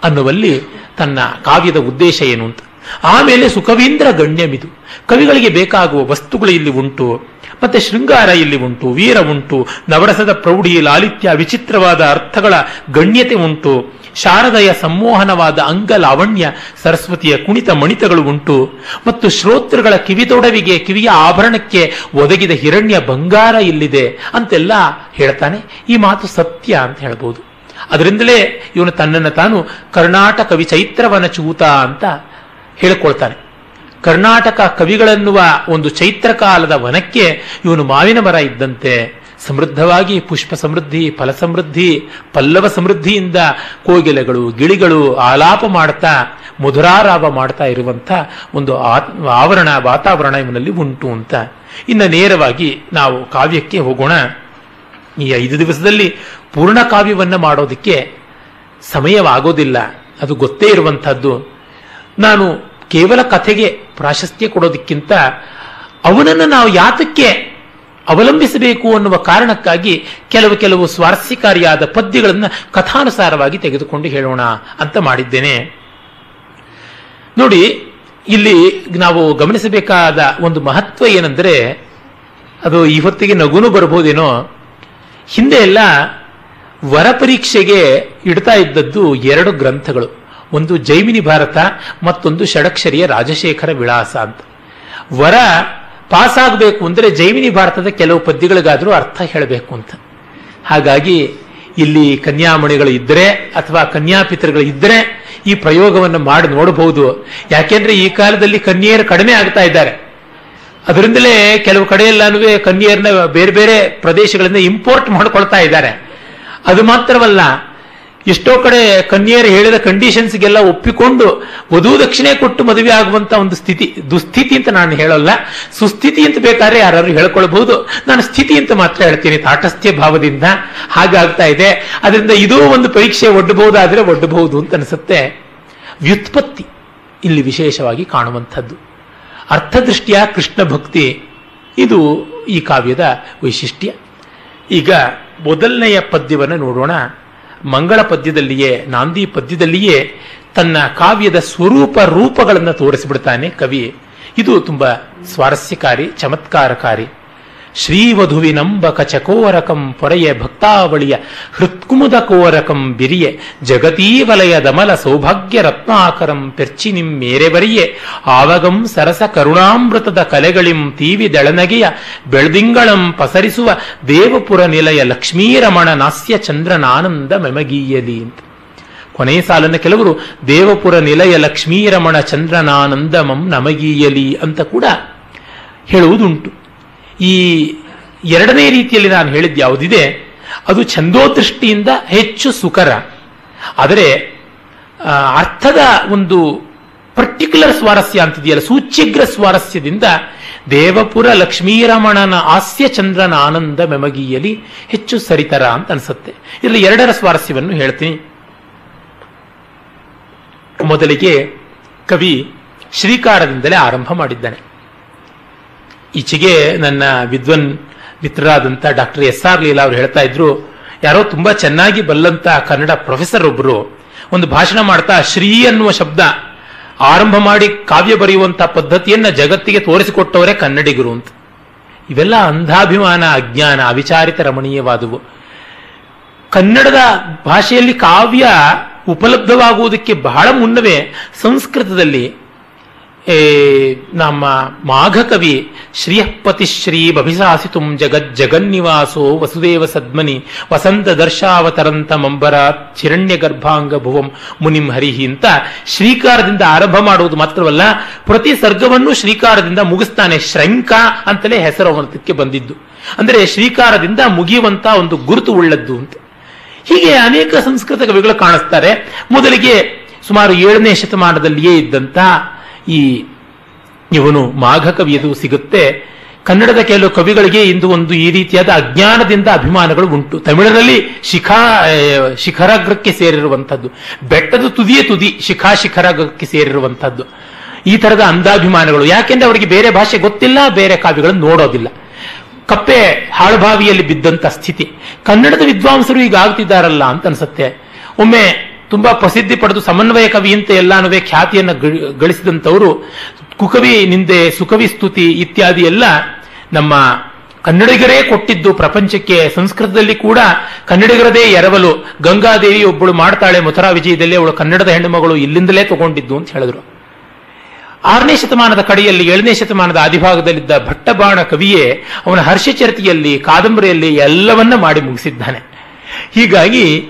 ಅನ್ನುವಲ್ಲಿ ತನ್ನ ಕಾವ್ಯದ ಉದ್ದೇಶ ಏನು ಅಂತ. ಆಮೇಲೆ ಸುಖವೀಂದ್ರ ಗಣ್ಯಮಿದು. ಕವಿಗಳಿಗೆ ಬೇಕಾಗುವ ವಸ್ತುಗಳು ಇಲ್ಲಿ ಉಂಟು, ಮತ್ತೆ ಶೃಂಗಾರ ಇಲ್ಲಿ ಉಂಟು, ವೀರ ಉಂಟು, ನವರಸದ ಪ್ರೌಢಿ, ಲಾಲಿತ್ಯ, ವಿಚಿತ್ರವಾದ ಅರ್ಥಗಳ ಗಣ್ಯತೆ ಉಂಟು, ಶಾರದಯ ಸಂಮೋಹನವಾದ ಅಂಗ ಲಾವಣ್ಯ, ಸರಸ್ವತಿಯ ಕುಣಿತ ಮಣಿತಗಳು ಉಂಟು, ಮತ್ತು ಶ್ರೋತೃಗಳ ಕಿವಿದೊಡವಿಗೆ ಕಿವಿಯ ಆಭರಣಕ್ಕೆ ಒದಗಿದ ಹಿರಣ್ಯ ಬಂಗಾರ ಇಲ್ಲಿದೆ ಅಂತೆಲ್ಲ ಹೇಳ್ತಾನೆ. ಈ ಮಾತು ಸತ್ಯ ಅಂತ ಹೇಳ್ಬೋದು. ಅದರಿಂದಲೇ ಇವನು ತನ್ನನ್ನು ತಾನು ಕರ್ನಾಟಕ ಕವಿ ಚೈತ್ರವನ ಚೂತ ಅಂತ ಹೇಳಿಕೊಳ್ತಾನೆ. ಕರ್ನಾಟಕ ಕವಿಗಳೆನ್ನುವ ಒಂದು ಚೈತ್ರಕಾಲದ ವನಕ್ಕೆ ಇವನು ಮಾವಿನ ಮರ ಇದ್ದಂತೆ ಸಮೃದ್ಧವಾಗಿ ಪುಷ್ಪ ಸಮೃದ್ಧಿ, ಫಲ ಸಮೃದ್ಧಿ, ಪಲ್ಲವ ಸಮೃದ್ಧಿಯಿಂದ ಕೋಗಿಲೆಗಳು, ಗಿಳಿಗಳು ಆಲಾಪ ಮಾಡ್ತಾ, ಮಧುರಾರಾಪ ಮಾಡ್ತಾ ಇರುವಂಥ ಒಂದು ಆವರಣ, ವಾತಾವರಣ ಇವನಲ್ಲಿ ಉಂಟು ಅಂತ. ಇನ್ನು ನೇರವಾಗಿ ನಾವು ಕಾವ್ಯಕ್ಕೆ ಹೋಗೋಣ. ಈ ಐದು ದಿವಸದಲ್ಲಿ ಪೂರ್ಣ ಕಾವ್ಯವನ್ನು ಮಾಡೋದಕ್ಕೆ ಸಮಯವಾಗೋದಿಲ್ಲ. ಅದು ಗೊತ್ತೇ ಇರುವಂಥದ್ದು ನಾನು ಕೇವಲ ಕಥೆಗೆ ಪ್ರಾಶಸ್ತ್ಯ ಕೊಡೋದಕ್ಕಿಂತ ಅವನನ್ನು ನಾವು ಯಾತಕ್ಕೆ ಅವಲಂಬಿಸಬೇಕು ಅನ್ನುವ ಕಾರಣಕ್ಕಾಗಿ ಕೆಲವು ಕೆಲವು ಸ್ವಾರಸ್ಯಕಾರಿಯಾದ ಪದ್ಯಗಳನ್ನು ಕಥಾನುಸಾರವಾಗಿ ತೆಗೆದುಕೊಂಡು ಹೇಳೋಣ ಅಂತ ಮಾಡಿದ್ದೇನೆ. ನೋಡಿ, ಇಲ್ಲಿ ನಾವು ಗಮನಿಸಬೇಕಾದ ಒಂದು ಮಹತ್ವ ಏನೆಂದರೆ, ಅದು ಈ ಹೊತ್ತಿಗೆ ನಗುನು ಬರಬಹುದೇನೋ ಹಿಂದೆ ಎಲ್ಲ ವರಪರೀಕ್ಷೆಗೆ ಇಡ್ತಾ ಇದ್ದದ್ದು ಎರಡು ಗ್ರಂಥಗಳು. ಒಂದು ಜೈಮಿನಿ ಭಾರತ, ಮತ್ತೊಂದು ಷಡಕ್ಷರಿಯ ರಾಜಶೇಖರ ವಿಳಾಸ ಅಂತ. ವರ ಪಾಸ್ ಆಗಬೇಕು ಅಂದರೆ ಜೈಮಿನಿ ಭಾರತದ ಕೆಲವು ಪದ್ಯಗಳಿಗಾದರೂ ಅರ್ಥ ಹೇಳಬೇಕು ಅಂತ. ಹಾಗಾಗಿ ಇಲ್ಲಿ ಕನ್ಯಾಮಣಿಗಳು ಇದ್ದರೆ ಅಥವಾ ಕನ್ಯಾಪಿತೃಗಳು ಇದ್ದರೆ ಈ ಪ್ರಯೋಗವನ್ನು ಮಾಡಿ ನೋಡಬಹುದು. ಯಾಕೆಂದ್ರೆ ಈ ಕಾಲದಲ್ಲಿ ಕನ್ಯೆಯರು ಕಡಿಮೆ ಆಗ್ತಾ ಇದ್ದಾರೆ. ಅದರಿಂದಲೇ ಕೆಲವು ಕಡೆಯೆಲ್ಲಾನು ಕನ್ಯೆಯರನ್ನ ಬೇರೆ ಬೇರೆ ಪ್ರದೇಶಗಳಿಂದ ಇಂಪೋರ್ಟ್ ಮಾಡ್ಕೊಳ್ತಾ ಇದ್ದಾರೆ. ಅದು ಮಾತ್ರವಲ್ಲ, ಎಷ್ಟೋ ಕಡೆ ಕನ್ಯೆಯರು ಹೇಳಿದ ಕಂಡೀಷನ್ಸ್ಗೆಲ್ಲ ಒಪ್ಪಿಕೊಂಡು ವಧು ದಕ್ಷಿಣೆ ಕೊಟ್ಟು ಮದುವೆ ಆಗುವಂತ ಒಂದು ಸ್ಥಿತಿ, ದುಸ್ಥಿತಿ ಅಂತ ನಾನು ಹೇಳಲ್ಲ. ಸುಸ್ಥಿತಿ ಅಂತ ಬೇಕಾದ್ರೆ ಯಾರು ಹೇಳ್ಕೊಳ್ಬಹುದು. ನಾನು ಸ್ಥಿತಿ ಅಂತ ಮಾತ್ರ ಹೇಳ್ತೀನಿ ತಾಟಸ್ಥ್ಯ ಭಾವದಿಂದ ಹಾಗಾಗ್ತಾ ಇದೆ. ಅದರಿಂದ ಇದೂ ಒಂದು ಪರೀಕ್ಷೆ ಒಡ್ಡಬಹುದಾದ್ರೆ ಒಡ್ಡಬಹುದು ಅಂತ ಅನಿಸುತ್ತೆ. ವ್ಯುತ್ಪತ್ತಿ ಇಲ್ಲಿ ವಿಶೇಷವಾಗಿ ಕಾಣುವಂಥದ್ದು. ಅರ್ಥದೃಷ್ಟಿಯ ಕೃಷ್ಣ ಭಕ್ತಿ. ಇದು ಈ ಕಾವ್ಯದ ವೈಶಿಷ್ಟ್ಯ. ಈಗ ಮೊದಲನೆಯ ಪದ್ಯವನ್ನು ನೋಡೋಣ. ಮಂಗಳ ಪದ್ಯದಲ್ಲಿಯೇ, ನಾಂದಿ ಪದ್ಯದಲ್ಲಿಯೇ ತನ್ನ ಕಾವ್ಯದ ಸ್ವರೂಪ ರೂಪಗಳನ್ನು ತೋರಿಸಿಬಿಡ್ತಾನೆ ಕವಿ. ಇದು ತುಂಬಾ ಸ್ವಾರಸ್ಯಕಾರಿ, ಚಮತ್ಕಾರಕಾರಿ. ಶ್ರೀವಧುವಿನಂಬ ಕಚಕೋರಕಂ ಪೊರೆಯ ಭಕ್ತಾವಳಿಯ ಹೃತ್ಕುಮುದ ಕೋರಕಂ ಬಿರಿಯೆ, ಜಗತೀವಲಯ ದಮಲ ಸೌಭಾಗ್ಯ ರತ್ನಾಕರಂ ಪೆರ್ಚಿನಿಂ ಮೇರೆ ಬರಿಯೆ ಆವಗಂ ಸರಸ ಕರುಣಾಮೃತದ ಕಲೆಗಳಿಂ ತೀವಿ ದಳನಗೆಯ, ಬೆಳ್ದಿಂಗಳಂ ಪಸರಿಸುವ ದೇವಪುರ ನಿಲಯ ಲಕ್ಷ್ಮೀರಮಣ ನಾಸ್ಯ ಚಂದ್ರನಾನಂದ ಮೆಮಗೀಯಲಿ ಅಂತ. ಕೊನೆಯ ಸಾಲನ ಕೆಲವರು ದೇವಪುರ ನಿಲಯ ಲಕ್ಷ್ಮೀರಮಣ ಚಂದ್ರನಾನಂದಮಂ ನಮಗೀಯಲಿ ಅಂತ ಕೂಡ ಹೇಳುವುದುಂಟು. ಈ ಎರಡನೇ ರೀತಿಯಲ್ಲಿ ನಾನು ಹೇಳಿದ್ದು ಯಾವುದಿದೆ, ಅದು ಛಂದೋದೃಷ್ಟಿಯಿಂದ ಹೆಚ್ಚು ಸುಕರ. ಆದರೆ ಅರ್ಥದ ಒಂದು ಪರ್ಟಿಕ್ಯುಲರ್ ಸ್ವಾರಸ್ಯ ಅಂತಿದೆಯಲ್ಲ ಸೂಚ್ಯಗ್ರ ಸ್ವಾರಸ್ಯದಿಂದ ದೇವಪುರ ಲಕ್ಷ್ಮೀರಮಣನ ಹಾಸ್ಯ ಚಂದ್ರನ ಆನಂದ ಮೆಮಗಿಯಲಿ ಹೆಚ್ಚು ಸರಿತರ ಅಂತ ಅನಿಸುತ್ತೆ. ಇದರಲ್ಲಿ ಎರಡರ ಸ್ವಾರಸ್ಯವನ್ನು ಹೇಳ್ತೀನಿ. ಮೊದಲಿಗೆ ಕವಿ ಶ್ರೀಕಾರದಿಂದಲೇ ಆರಂಭ ಮಾಡಿದ್ದಾನೆ. ಈಚೆಗೆ ನನ್ನ ವಿದ್ವನ್ ಮಿತ್ರರಾದಂಥ ಡಾಕ್ಟರ್ ಎಸ್ ಆರ್ ಲೀಲಾ ಅವರು ಹೇಳ್ತಾ ಇದ್ರು, ಯಾರೋ ತುಂಬಾ ಚೆನ್ನಾಗಿ ಬಲ್ಲಂತ ಕನ್ನಡ ಪ್ರೊಫೆಸರ್ ಒಬ್ಬರು ಒಂದು ಭಾಷಣ ಮಾಡ್ತಾ ಶ್ರೀ ಅನ್ನುವ ಶಬ್ದ, ಆರಂಭ ಮಾಡಿ ಕಾವ್ಯ ಬರೆಯುವಂತಹ ಪದ್ಧತಿಯನ್ನ ಜಗತ್ತಿಗೆ ತೋರಿಸಿಕೊಟ್ಟವರೇ ಕನ್ನಡಿಗರು ಅಂತ. ಇವೆಲ್ಲ ಅಂಧಾಭಿಮಾನ, ಅಜ್ಞಾನ, ಅವಿಚಾರಿತ ರಮಣೀಯವಾದವು. ಕನ್ನಡದ ಭಾಷೆಯಲ್ಲಿ ಕಾವ್ಯ ಉಪಲಬ್ಧವಾಗುವುದಕ್ಕೆ ಬಹಳ ಮುನ್ನವೇ ಸಂಸ್ಕೃತದಲ್ಲಿ ನಮ್ಮ ಮಾಘಕವಿ ಶ್ರೀಯಪತಿ ಶ್ರೀ ಬಭಿಸಾಸಿತುಂ ಜಗತ್ ಜಗನ್ನಿವಾಸೋ ವಸುದೇವ ಸದ್ಮನಿ, ವಸಂತ ದರ್ಶಾವತರಂತ ಮಂಬರ ಚಿರಣ್ಯ ಗರ್ಭಾಂಗ ಭುವಂ ಮುನಿಂ ಹರಿಹಿ ಅಂತ ಶ್ರೀಕಾರದಿಂದ ಆರಂಭ ಮಾಡುವುದು ಮಾತ್ರವಲ್ಲ, ಪ್ರತಿ ಸರ್ಗವನ್ನು ಶ್ರೀಕಾರದಿಂದ ಮುಗಿಸ್ತಾನೆ ಶ್ರಂಕ ಅಂತಲೇ ಹೆಸರು ಅವನಕ್ಕೆ ಬಂದಿದ್ದು. ಅಂದರೆ ಶ್ರೀಕಾರದಿಂದ ಮುಗಿಯುವಂತ ಒಂದು ಗುರುತು ಉಳ್ಳದ್ದು ಅಂತ. ಹೀಗೆ ಅನೇಕ ಸಂಸ್ಕೃತ ಕವಿಗಳು ಕಾಣಿಸ್ತಾರೆ. ಮೊದಲಿಗೆ ಸುಮಾರು ಏಳನೇ ಶತಮಾನದಲ್ಲಿಯೇ ಇದ್ದಂತ ಈ ಇವನು ಮಾಘ ಕವಿಯದು ಸಿಗುತ್ತೆ. ಕನ್ನಡದ ಕೆಲವು ಕವಿಗಳಿಗೆ ಇಂದು ಒಂದು ಈ ರೀತಿಯಾದ ಅಜ್ಞಾನದಿಂದ ಅಭಿಮಾನಗಳು ಉಂಟು. ತಮಿಳರಲ್ಲಿ ಶಿಖಾ ಶಿಖರಾಗ್ರಕ್ಕೆ ಸೇರಿರುವಂಥದ್ದು. ಬೆಟ್ಟದ ತುದಿಯೇ ತುದಿ ಶಿಖಾ ಶಿಖರಾಗ್ರಕ್ಕೆ ಸೇರಿರುವಂಥದ್ದು. ಈ ತರದ ಅಂದಾಭಿಮಾನಗಳು ಯಾಕೆಂದ್ರೆ ಅವರಿಗೆ ಬೇರೆ ಭಾಷೆ ಗೊತ್ತಿಲ್ಲ, ಬೇರೆ ಕಾವ್ಯಗಳನ್ನು ನೋಡೋದಿಲ್ಲ. ಕಪ್ಪೆ ಹಾಳುಬಾವಿಯಲ್ಲಿ ಬಿದ್ದಂತ ಸ್ಥಿತಿ. ಕನ್ನಡದ ವಿದ್ವಾಂಸರು ಈಗ ಆಗ್ತಿದ್ದಾರಲ್ಲ ಅಂತ ಅನ್ಸುತ್ತೆ. ಒಮ್ಮೆ ತುಂಬಾ ಪ್ರಸಿದ್ಧಿ ಪಡೆದು ಸಮನ್ವಯ ಕವಿ ಅಂತ ಎಲ್ಲಾನು ಖ್ಯಾತಿಯನ್ನು ಗಳಿಸಿದಂಥವರು, ಕುಕವಿ ನಿಂದೆ ಸುಕವಿ ಸ್ತುತಿ ಇತ್ಯಾದಿ ಎಲ್ಲ ನಮ್ಮ ಕನ್ನಡಿಗರೇ ಕೊಟ್ಟಿದ್ದು ಪ್ರಪಂಚಕ್ಕೆ, ಸಂಸ್ಕೃತದಲ್ಲಿ ಕೂಡ ಕನ್ನಡಿಗರದೇ ಎರವಲು. ಗಂಗಾದೇವಿ ಒಬ್ಬಳು ಮಾಡ್ತಾಳೆ ಮಥುರಾ ವಿಜಯದಲ್ಲಿ, ಅವಳು ಕನ್ನಡದ ಹೆಣ್ಣುಮಗಳು ಇಲ್ಲಿಂದಲೇ ತಗೊಂಡಿದ್ದು ಅಂತ ಹೇಳಿದ್ರು. ಆರನೇ ಶತಮಾನದ ಕಡೆಯಲ್ಲಿ ಏಳನೇ ಶತಮಾನದ ಆದಿಭಾಗದಲ್ಲಿದ್ದ ಭಟ್ಟಬಾಣ ಕವಿಯೇ ಅವನ ಹರ್ಷಚರಿತೆಯಲ್ಲಿ, ಕಾದಂಬರಿಯಲ್ಲಿ ಎಲ್ಲವನ್ನ ಮಾಡಿ ಮುಗಿಸಿದ್ದಾನೆ. ಹೀಗಾಗಿ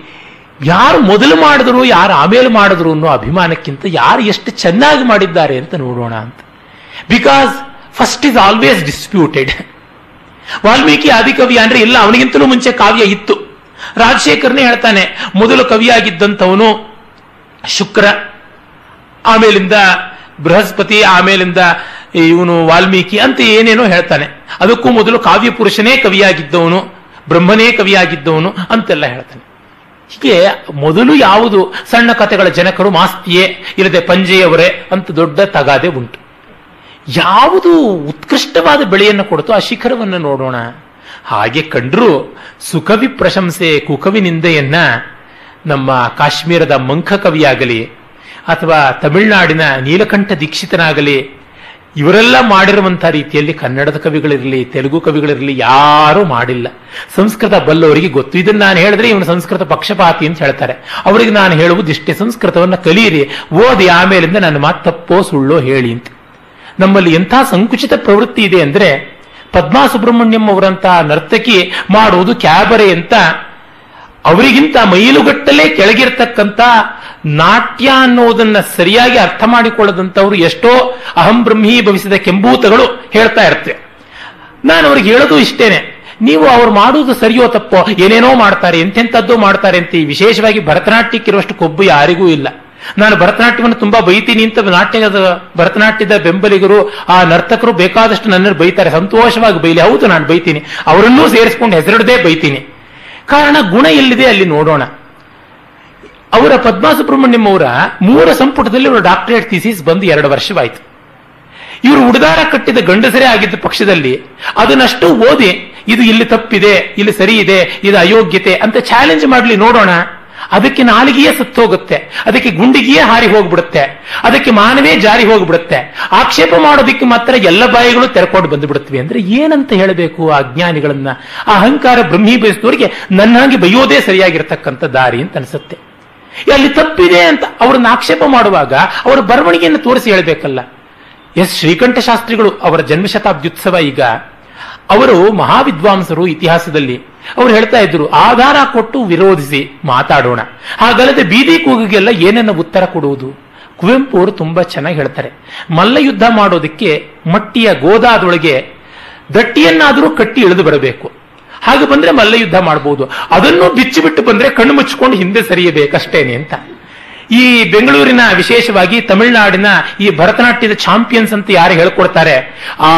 ಯಾರು ಮೊದಲು ಮಾಡಿದ್ರು, ಯಾರು ಆಮೇಲೆ ಮಾಡಿದ್ರು ಅನ್ನೋ ಅಭಿಮಾನಕ್ಕಿಂತ ಯಾರು ಎಷ್ಟು ಚೆನ್ನಾಗಿ ಮಾಡಿದ್ದಾರೆ ಅಂತ ನೋಡೋಣ ಅಂತ. Because first is always disputed Valmiki ಆದಿಕವಿ ಅಂದ್ರೆ ಇಲ್ಲ, ಅವನಿಗಿಂತಲೂ ಮುಂಚೆ ಕಾವ್ಯ ಇತ್ತು. ರಾಜಶೇಖರ್ನೇ ಹೇಳ್ತಾನೆ, ಮೊದಲು ಕವಿಯಾಗಿದ್ದಂಥವನು ಶುಕ್ರ, ಆಮೇಲಿಂದ ಬೃಹಸ್ಪತಿ, ಆಮೇಲಿಂದ ಇವನು ವಾಲ್ಮೀಕಿ ಅಂತ ಏನೇನೋ ಹೇಳ್ತಾನೆ. ಅದಕ್ಕೂ ಮೊದಲು ಕಾವ್ಯ ಪುರುಷನೇ ಕವಿಯಾಗಿದ್ದವನು, ಬ್ರಹ್ಮನೇ ಕವಿಯಾಗಿದ್ದವನು ಅಂತೆಲ್ಲ ಹೇಳ್ತಾನೆ. ಹೀಗೆ ಮೊದಲು ಯಾವುದು ಸಣ್ಣ ಕಥೆಗಳ ಜನಕರು ಮಾಸ್ತಿಯೇ ಇಲ್ಲದೆ ಪಂಜೆಯವರೇ ಅಂತ ದೊಡ್ಡ ತಗಾದೆ ಉಂಟು. ಯಾವುದು ಉತ್ಕೃಷ್ಟವಾದ ಬೆಳೆಯನ್ನು ಕೊಡುತ್ತೋ ಆ ಶಿಖರವನ್ನು ನೋಡೋಣ. ಹಾಗೆ ಕಂಡ್ರು ಸುಕವಿ ಪ್ರಶಂಸೆ ಕುಕವಿ ನಿಂದೆಯನ್ನ ನಮ್ಮ ಕಾಶ್ಮೀರದ ಮಂಖ ಕವಿಯಾಗಲಿ ಅಥವಾ ತಮಿಳುನಾಡಿನ ನೀಲಕಂಠ ದೀಕ್ಷಿತನಾಗಲಿ ಇವರೆಲ್ಲ ಮಾಡಿರುವಂತಹ ರೀತಿಯಲ್ಲಿ ಕನ್ನಡದ ಕವಿಗಳಿರಲಿ, ತೆಲುಗು ಕವಿಗಳಿರಲಿ ಯಾರೂ ಮಾಡಿಲ್ಲ. ಸಂಸ್ಕೃತ ಬಲ್ಲವರಿಗೆ ಗೊತ್ತು. ಇದನ್ನು ನಾನು ಹೇಳಿದ್ರೆ ಇವನು ಸಂಸ್ಕೃತ ಪಕ್ಷಪಾತಿ ಅಂತ ಹೇಳ್ತಾರೆ. ಅವರಿಗೆ ನಾನು ಹೇಳುವುದು ಇಷ್ಟೇ. ಸಂಸ್ಕೃತವನ್ನು ಕಲಿಯಿರಿ, ಓದಿ ಆಮೇಲಿಂದ ನನ್ನ ಮಾತು ತಪ್ಪೋ ಸುಳ್ಳೋ ಹೇಳಿ ಅಂತ. ನಮ್ಮಲ್ಲಿ ಎಂಥ ಸಂಕುಚಿತ ಪ್ರವೃತ್ತಿ ಇದೆ ಅಂದ್ರೆ ಪದ್ಮಾ ಸುಬ್ರಹ್ಮಣ್ಯಂ ಅವರಂತಹ ನರ್ತಕಿ ಮಾಡುವುದು ಕ್ಯಾಬರೆ ಅಂತ ಅವರಿಗಿಂತ ಮೈಲುಗಟ್ಟಲೆ ಕೆಳಗಿರ್ತಕ್ಕಂಥ ನಾಟ್ಯ ಅನ್ನೋದನ್ನ ಸರಿಯಾಗಿ ಅರ್ಥ ಮಾಡಿಕೊಳ್ಳದಂಥವ್ರು ಎಷ್ಟೋ ಅಹಂ ಬ್ರಹ್ಮೀ ಭವಿಸಿದ ಕೆಂಬೂತಗಳು ಹೇಳ್ತಾ ಇರ್ತವೆ ನಾನು ಅವ್ರಿಗೆ ಹೇಳೋದು ಇಷ್ಟೇನೆ. ನೀವು ಅವ್ರು ಮಾಡುವುದು ಸರಿಯೋ ತಪ್ಪೋ, ಏನೇನೋ ಮಾಡ್ತಾರೆ, ಎಂತೆಂಥದ್ದು ಮಾಡ್ತಾರೆ ಅಂತ ಈ ವಿಶೇಷವಾಗಿ ಭರತನಾಟ್ಯಕ್ಕಿರುವಷ್ಟು ಕೊಬ್ಬು ಯಾರಿಗೂ ಇಲ್ಲ. ನಾನು ಭರತನಾಟ್ಯವನ್ನು ತುಂಬಾ ಬೈತೀನಿ ಅಂತ ನಾಟ್ಯದ ಭರತನಾಟ್ಯದ ಬೆಂಬಲಿಗರು, ಆ ನರ್ತಕರು ಬೇಕಾದಷ್ಟು ನನ್ನನ್ನು ಬೈತಾರೆ. ಸಂತೋಷವಾಗಿ ಬೈಲಿ. ಹೌದು, ನಾನು ಬೈತೀನಿ. ಅವರನ್ನೂ ಸೇರಿಸ್ಕೊಂಡು ಹೆಸರಿಡದೆ ಬೈತೀನಿ. ಕಾರಣ ಗುಣ ಎಲ್ಲಿದೆ ಅಲ್ಲಿ ನೋಡೋಣ. ಅವರ ಪದ್ಮಾ ಸುಬ್ರಹ್ಮಣ್ಯಂ ಅವರ ಮೂರ ಸಂಪುಟದಲ್ಲಿ ಅವರ ಡಾಕ್ಟರೇಟ್ ಥೀಸಿಸ್ ಬಂದು ಎರಡು ವರ್ಷವಾಯಿತು. ಇವರು ಉಡದಾರ ಕಟ್ಟಿದ ಗಂಡಸರೇ ಆಗಿದ್ದ ಪಕ್ಷದಲ್ಲಿ ಅದನ್ನಷ್ಟು ಓದಿ, ಇದು ಇಲ್ಲಿ ತಪ್ಪಿದೆ, ಇಲ್ಲಿ ಸರಿ ಇದೆ, ಇದು ಅಯೋಗ್ಯತೆ ಅಂತ ಚಾಲೆಂಜ್ ಮಾಡಲಿ ನೋಡೋಣ. ಅದಕ್ಕೆ ನಾಲಿಗೆಯೇ ಸತ್ತೋಗುತ್ತೆ. ಅದಕ್ಕೆ ಗುಂಡಿಗೆಯೇ ಹಾರಿ ಹೋಗ್ಬಿಡುತ್ತೆ. ಅದಕ್ಕೆ ಮಾನವೇ ಜಾರಿ ಹೋಗ್ಬಿಡುತ್ತೆ. ಆಕ್ಷೇಪ ಮಾಡೋದಕ್ಕೆ ಮಾತ್ರ ಎಲ್ಲ ಬಾಯಿಗಳು ತೆರೆಕೊಂಡು ಬಂದುಬಿಡುತ್ತವೆ. ಅಂದ್ರೆ ಏನಂತ ಹೇಳಬೇಕು ಆ ಅಜ್ಞಾನಿಗಳನ್ನ? ಆ ಅಹಂಕಾರ ಬ್ರಹ್ಮಿ ಬಯಸಿದವರಿಗೆ ನನ್ನಾಗಿ ಬೈಯೋದೇ ಸರಿಯಾಗಿರ್ತಕ್ಕಂಥ ದಾರಿ ಅಂತ ಅನಿಸುತ್ತೆ. ಅಲ್ಲಿ ತಪ್ಪಿದೆ ಅಂತ ಅವ್ರನ್ನ ಆಕ್ಷೇಪ ಮಾಡುವಾಗ ಅವರ ಬರವಣಿಗೆಯನ್ನು ತೋರಿಸಿ ಹೇಳಬೇಕಲ್ಲ. ಎಸ್, ಶ್ರೀಕಂಠ ಶಾಸ್ತ್ರಿಗಳು ಅವರ ಜನ್ಮಶತಾಬ್ದ್ಯುತ್ಸವ ಈಗ. ಅವರು ಮಹಾವಿದ್ವಾಂಸರು ಇತಿಹಾಸದಲ್ಲಿ. ಅವರು ಹೇಳ್ತಾ ಇದ್ರು, ಆಧಾರ ಕೊಟ್ಟು ವಿರೋಧಿಸಿ ಮಾತಾಡೋಣ. ಹಾಗಲ್ಲದೆ ಬೀದಿ ಕೂಗಿಗೆಲ್ಲ ಏನೇನ ಉತ್ತರ ಕೊಡುವುದು? ಕುವೆಂಪು ಅವರು ತುಂಬಾ ಚೆನ್ನಾಗಿ ಹೇಳ್ತಾರೆ. ಮಲ್ಲ ಯುದ್ಧ ಮಾಡೋದಕ್ಕೆ ಮಟ್ಟಿಯ ಗೋದಾದೊಳಗೆ ದಟ್ಟಿಯನ್ನಾದರೂ ಕಟ್ಟಿ ಇಳಿದು ಬರಬೇಕು. ಹಾಗೆ ಬಂದ್ರೆ ಮಲ್ಲ ಯುದ್ಧ ಮಾಡಬಹುದು ಅದನ್ನು ಬಿಚ್ಚಿಬಿಟ್ಟು ಬಂದ್ರೆ ಕಣ್ಣು ಮುಚ್ಚಿಕೊಂಡು ಹಿಂದೆ ಸರಿಯಬೇಕಷ್ಟೇನೆ ಅಂತ. ಈ ಬೆಂಗಳೂರಿನ ವಿಶೇಷವಾಗಿ ತಮಿಳುನಾಡಿನ ಈ ಭರತನಾಟ್ಯದ ಚಾಂಪಿಯನ್ಸ್ ಅಂತ ಯಾರು ಹೇಳ್ಕೊಡ್ತಾರೆ? ಆ,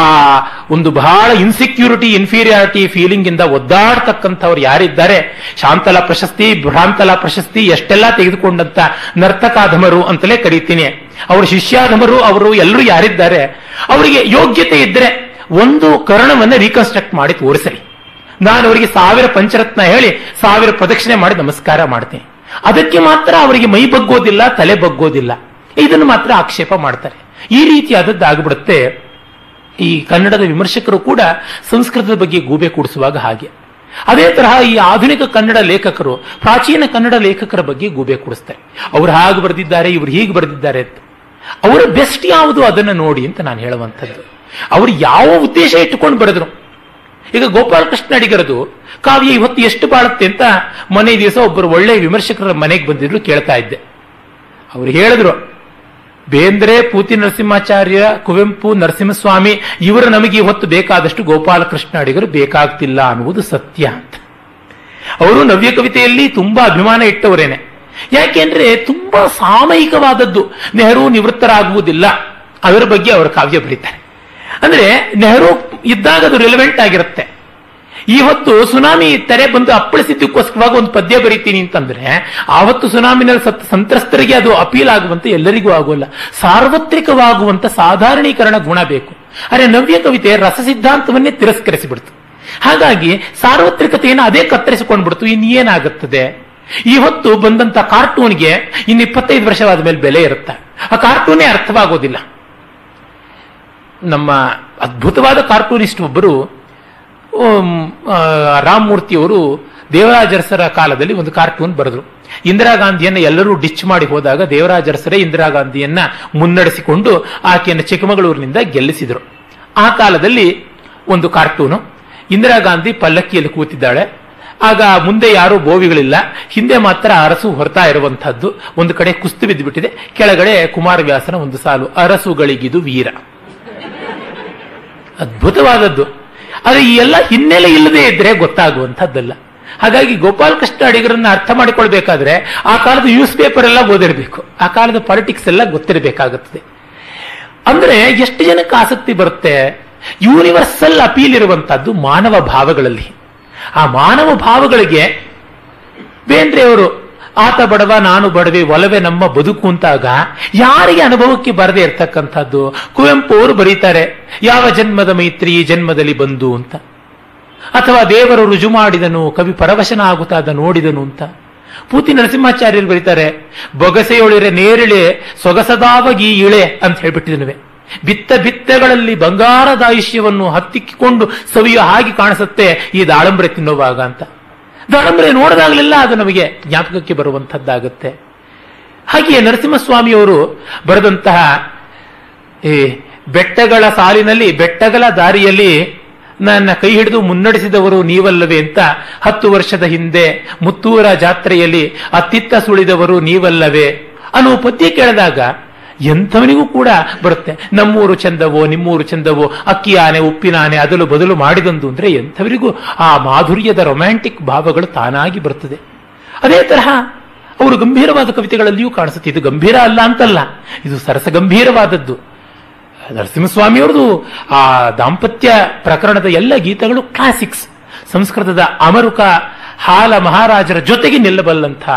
ಒಂದು ಬಹಳ ಇನ್ಸೆಕ್ಯೂರಿಟಿ ಇನ್ಫೀರಿಯಾರಿಟಿ ಫೀಲಿಂಗ್ ಇಂದ ಒದ್ದಾಡ್ತಕ್ಕಂಥವ್ರು ಯಾರಿದ್ದಾರೆ? ಶಾಂತಲಾ ಪ್ರಶಸ್ತಿ, ಭ್ರಾಂತಲಾ ಪ್ರಶಸ್ತಿ ಎಷ್ಟೆಲ್ಲ ತೆಗೆದುಕೊಂಡಂತ ನರ್ತಕಾಧಮರು ಅಂತಲೇ ಕರೀತೀನಿ. ಅವರು ಶಿಷ್ಯಾಧಮರು, ಅವರು ಎಲ್ಲರೂ ಯಾರಿದ್ದಾರೆ? ಅವರಿಗೆ ಯೋಗ್ಯತೆ ಇದ್ರೆ ಒಂದು ಕರ್ಣವನ್ನ ರೀಕನ್ಸ್ಟ್ರಕ್ಟ್ ಮಾಡಿ ತೋರಿಸಲಿ. ನಾನು ಅವರಿಗೆ ಸಾವಿರ ಪಂಚರತ್ನ ಹೇಳಿ ಸಾವಿರ ಪ್ರದಕ್ಷಿಣೆ ಮಾಡಿ ನಮಸ್ಕಾರ ಮಾಡ್ತೇನೆ. ಅದಕ್ಕೆ ಮಾತ್ರ ಅವರಿಗೆ ಮೈ ಬಗ್ಗೋದಿಲ್ಲ, ತಲೆ ಬಗ್ಗೋದಿಲ್ಲ. ಇದನ್ನು ಮಾತ್ರ ಆಕ್ಷೇಪ ಮಾಡ್ತಾರೆ. ಈ ರೀತಿಯಾದದ್ದಾಗ್ಬಿಡುತ್ತೆ ಈ ಕನ್ನಡದ ವಿಮರ್ಶಕರು ಕೂಡ ಸಂಸ್ಕೃತದ ಬಗ್ಗೆ ಗೂಬೆ ಕೂಡಿಸುವಾಗ ಹಾಗೆ. ಅದೇ ತರಹ ಈ ಆಧುನಿಕ ಕನ್ನಡ ಲೇಖಕರು, ಪ್ರಾಚೀನ ಕನ್ನಡ ಲೇಖಕರ ಬಗ್ಗೆ ಗೂಬೆ ಕೂಡಿಸ್ತಾರೆ. ಅವ್ರು ಹಾಗೆ ಬರೆದಿದ್ದಾರೆ, ಇವರು ಹೀಗೆ ಬರೆದಿದ್ದಾರೆ ಅಂತ. ಅವರ ಬೆಸ್ಟ್ ಯಾವುದು ಅದನ್ನು ನೋಡಿ ಅಂತ ನಾನು ಹೇಳುವಂಥದ್ದು. ಅವರು ಯಾವ ಉದ್ದೇಶ ಇಟ್ಟುಕೊಂಡು ಬರೆದ್ರು? ಈಗ ಗೋಪಾಲಕೃಷ್ಣ ಅಡಿಗರದು ಕಾವ್ಯ ಇವತ್ತು ಎಷ್ಟು ಬಾಳುತ್ತೆ ಅಂತ ಮನೆ ದಿವಸ ಒಬ್ಬರು ಒಳ್ಳೆಯ ವಿಮರ್ಶಕರ ಮನೆಗೆ ಬಂದಿದ್ರು ಕೇಳ್ತಾ ಇದ್ದೆ. ಅವ್ರು ಹೇಳಿದ್ರು, ಬೇಂದ್ರೆ ಪೂತಿ ನರಸಿಂಹಾಚಾರ್ಯ, ಕುವೆಂಪು, ನರಸಿಂಹಸ್ವಾಮಿ, ಇವರು ನಮಗೆ ಇವತ್ತು ಬೇಕಾದಷ್ಟು ಗೋಪಾಲಕೃಷ್ಣ ಅಡಿಗರು ಬೇಕಾಗ್ತಿಲ್ಲ ಅನ್ನುವುದು ಸತ್ಯ ಅಂತ. ಅವರು ನವ್ಯ ಕವಿತೆಯಲ್ಲಿ ತುಂಬಾ ಅಭಿಮಾನ ಇಟ್ಟವರೇನೆ. ಯಾಕೆಂದ್ರೆ ತುಂಬಾ ಸಾಮಯಿಕವಾದದ್ದು, ನೆಹರು ನಿವೃತ್ತರಾಗುವುದಿಲ್ಲ. ಅದರ ಬಗ್ಗೆ ಅವರ ಕಾವ್ಯ ಬರೀತಾರೆ. ಅಂದ್ರೆ ನೆಹರು ಇದ್ದಾಗ ಅದು ರಿಲೆವೆಂಟ್ ಆಗಿರುತ್ತೆ. ಈ ಹೊತ್ತು ಸುನಾಮಿ ತೆರೆ ಬಂದು ಅಪ್ಪಳಿಸಿದ್ದಕ್ಕೋಸ್ಕರವಾಗಿ ಒಂದು ಪದ್ಯ ಬರೀತೀನಿ ಅಂತಂದ್ರೆ, ಆವತ್ತು ಸುನಾಮಿನಲ್ಲಿ ಸತ್, ಸಂತ್ರಸ್ತರಿಗೆ ಅದು ಅಪೀಲ್ ಆಗುವಂತೆ ಎಲ್ಲರಿಗೂ ಆಗೋಲ್ಲ. ಸಾರ್ವತ್ರಿಕವಾಗುವಂತ ಸಾಧಾರಣೀಕರಣ ಗುಣ ಬೇಕು. ಅರೆ ನವ್ಯ ಕವಿತೆ ರಸ ಸಿದ್ಧಾಂತವನ್ನೇ ತಿರಸ್ಕರಿಸಿಬಿಡ್ತು. ಹಾಗಾಗಿ ಸಾರ್ವತ್ರಿಕತೆಯನ್ನು ಅದೇ ಕತ್ತರಿಸಿಕೊಂಡು ಬಿಡ್ತು ಇನ್ನೇನಾಗುತ್ತದೆ ಹೊತ್ತು ಬಂದಂತ ಕಾರ್ಟೂನ್ಗೆ ಇನ್ನು ಇಪ್ಪತ್ತೈದು ವರ್ಷವಾದ ಮೇಲೆ ಬೆಲೆ ಇರುತ್ತೆ? ಆ ಕಾರ್ಟೂನೇ ಅರ್ಥವಾಗೋದಿಲ್ಲ. ನಮ್ಮ ಅದ್ಭುತವಾದ ಕಾರ್ಟೂನಿಸ್ಟ್ ಒಬ್ಬರು ರಾಮಮೂರ್ತಿಯವರು ದೇವರಾಜರಸರ ಕಾಲದಲ್ಲಿ ಒಂದು ಕಾರ್ಟೂನ್ ಬರೆದ್ರು. ಇಂದಿರಾ ಗಾಂಧಿಯನ್ನ ಎಲ್ಲರೂ ಡಿಚ್ ಮಾಡಿ ಹೋದಾಗ ದೇವರಾಜರಸರೇ ಇಂದಿರಾ ಗಾಂಧಿಯನ್ನ ಮುನ್ನಡೆಸಿಕೊಂಡು ಆಕೆಯನ್ನು ಚಿಕ್ಕಮಗಳೂರಿನಿಂದ ಗೆಲ್ಲಿಸಿದರು. ಆ ಕಾಲದಲ್ಲಿ ಒಂದು ಕಾರ್ಟೂನು, ಇಂದಿರಾ ಗಾಂಧಿ ಪಲ್ಲಕ್ಕಿಯಲ್ಲಿ ಕೂತಿದ್ದಾಳೆ. ಆಗ ಮುಂದೆ ಯಾರೂ ಬೋವಿಗಳಿಲ್ಲ. ಹಿಂದೆ ಮಾತ್ರ ಅರಸು ಹೊರತಾ ಇರುವಂತಹದ್ದು ಒಂದು ಕಡೆ ಕುಸ್ತು ಬಿದ್ದುಬಿಟ್ಟಿದೆ. ಕೆಳಗಡೆ ಕುಮಾರವ್ಯಾಸನ ಒಂದು ಸಾಲು. ಅರಸುಗಳಿಗಿದು ವೀರ. ಅದ್ಭುತವಾದದ್ದು. ಆದರೆ ಈ ಎಲ್ಲ ಹಿನ್ನೆಲೆ ಇಲ್ಲದೆ ಇದ್ರೆ ಗೊತ್ತಾಗುವಂಥದ್ದಲ್ಲ. ಹಾಗಾಗಿ ಗೋಪಾಲಕೃಷ್ಣ ಅಡಿಗರನ್ನು ಅರ್ಥ ಮಾಡಿಕೊಳ್ಬೇಕಾದ್ರೆ ಆ ಕಾಲದ ನ್ಯೂಸ್ ಪೇಪರ್ ಎಲ್ಲ ಓದಿರಬೇಕು. ಆ ಕಾಲದ ಪಾಲಿಟಿಕ್ಸ್ ಎಲ್ಲ ಗೊತ್ತಿರಬೇಕಾಗುತ್ತದೆ. ಅಂದ್ರೆ ಎಷ್ಟು ಜನಕ್ಕೆ ಆಸಕ್ತಿ ಬರುತ್ತೆ? ಯೂನಿವರ್ಸಲ್ ಅಪೀಲ್ ಇರುವಂತಹದ್ದು ಮಾನವ ಭಾವಗಳಲ್ಲಿ. ಆ ಮಾನವ ಭಾವಗಳಿಗೆ ಬೇಂದ್ರೆಯವರು ಆತ ಬಡವ, ನಾನು ಬಡವೆ, ಒಲವೆ ನಮ್ಮ ಬದುಕು ಅಂತಾಗ ಯಾರಿಗೆ ಅನುಭವಕ್ಕೆ ಬರದೇ ಇರ್ತಕ್ಕಂಥದ್ದು? ಕುವೆಂಪು ಅವರು ಬರೀತಾರೆ, ಯಾವ ಜನ್ಮದ ಮೈತ್ರಿ ಜನ್ಮದಲ್ಲಿ ಬಂದು ಅಂತ. ಅಥವಾ ದೇವರು ರುಜು ಮಾಡಿದನು, ಕವಿ ಪರವಶನ ಆಗುತ್ತಾದ ನೋಡಿದನು ಅಂತ. ಪೂತಿ ನರಸಿಂಹಾಚಾರ್ಯರು ಬರೀತಾರೆ, ಬೊಗಸೆಯೊಳಿರೆ ನೇರಿಳೆ, ಸೊಗಸದಾವಗಿ ಇಳೆ ಅಂತ ಹೇಳ್ಬಿಟ್ಟಿದನುವೆ. ಬಿತ್ತ ಬಿತ್ತಗಳಲ್ಲಿ ಬಂಗಾರದ ಆಯುಷ್ಯವನ್ನು ಹತ್ತಿಕ್ಕಿಕೊಂಡು ಸವಿಯೋ ಹಾಗೆ ಕಾಣಿಸುತ್ತೆ ಈ ದಾಳಂಬ್ರೆ ತಿನ್ನುವಾಗ ಅಂತ. ದಾಳಂಬ್ರೆ ನೋಡಿದಾಗಲೆಲ್ಲ, ಅದು ನಮಗೆ ಜ್ಞಾಪಕಕ್ಕೆ ಬರುವಂಥದ್ದಾಗುತ್ತೆ. ಹಾಗೆಯೇ ನರಸಿಂಹಸ್ವಾಮಿಯವರು ಬರೆದಂತಹ, ಈ ಬೆಟ್ಟಗಳ ಸಾಲಿನಲ್ಲಿ, ಬೆಟ್ಟಗಳ ದಾರಿಯಲ್ಲಿ ನನ್ನ ಕೈ ಹಿಡಿದು ಮುನ್ನಡೆಸಿದವರು ನೀವಲ್ಲವೇ ಅಂತ ಹತ್ತು ವರ್ಷದ ಹಿಂದೆ ಮುತ್ತೂರ ಜಾತ್ರೆಯಲ್ಲಿ ಅತ್ತಿತ್ತ ಸುಳಿದವರು ನೀವಲ್ಲವೇ ಅನ್ನೋ ಪದ್ಯ ಕೇಳಿದಾಗ ಎಂಥವನಿಗೂ ಕೂಡ ಬರುತ್ತೆ. ನಮ್ಮೂರು ಚಂದವೋ, ನಿಮ್ಮೂರು ಚಂದವೋ ಅಕ್ಕಿ ಆನೆ ಉಪ್ಪಿನ ಆನೆ ಅದಲು ಬದಲು ಮಾಡಿದಂದು ಅಂದರೆ ಎಂಥವರಿಗೂ ಆ ಮಾಧುರ್ಯದ ರೊಮ್ಯಾಂಟಿಕ್ ಭಾವಗಳು ತಾನಾಗಿ ಬರುತ್ತದೆ ಅದೇ ತರಹ ಅವರು ಗಂಭೀರವಾದ ಕವಿತೆಗಳಲ್ಲಿಯೂ ಕಾಣಿಸುತ್ತೆ. ಇದು ಗಂಭೀರ ಅಲ್ಲ ಅಂತಲ್ಲ. ಇದು ಸರಸ ಗಂಭೀರವಾದದ್ದು. ನರಸಿಂಹಸ್ವಾಮಿಯವರದು ಆ ದಾಂಪತ್ಯ ಪ್ರಕರಣದ ಎಲ್ಲ ಗೀತಗಳು ಕ್ಲಾಸಿಕ್ಸ್ ಸಂಸ್ಕೃತದ ಅಮರುಕ ಹಾಲ ಮಹಾರಾಜರ ಜೊತೆಗೆ ನಿಲ್ಲಬಲ್ಲಂಥ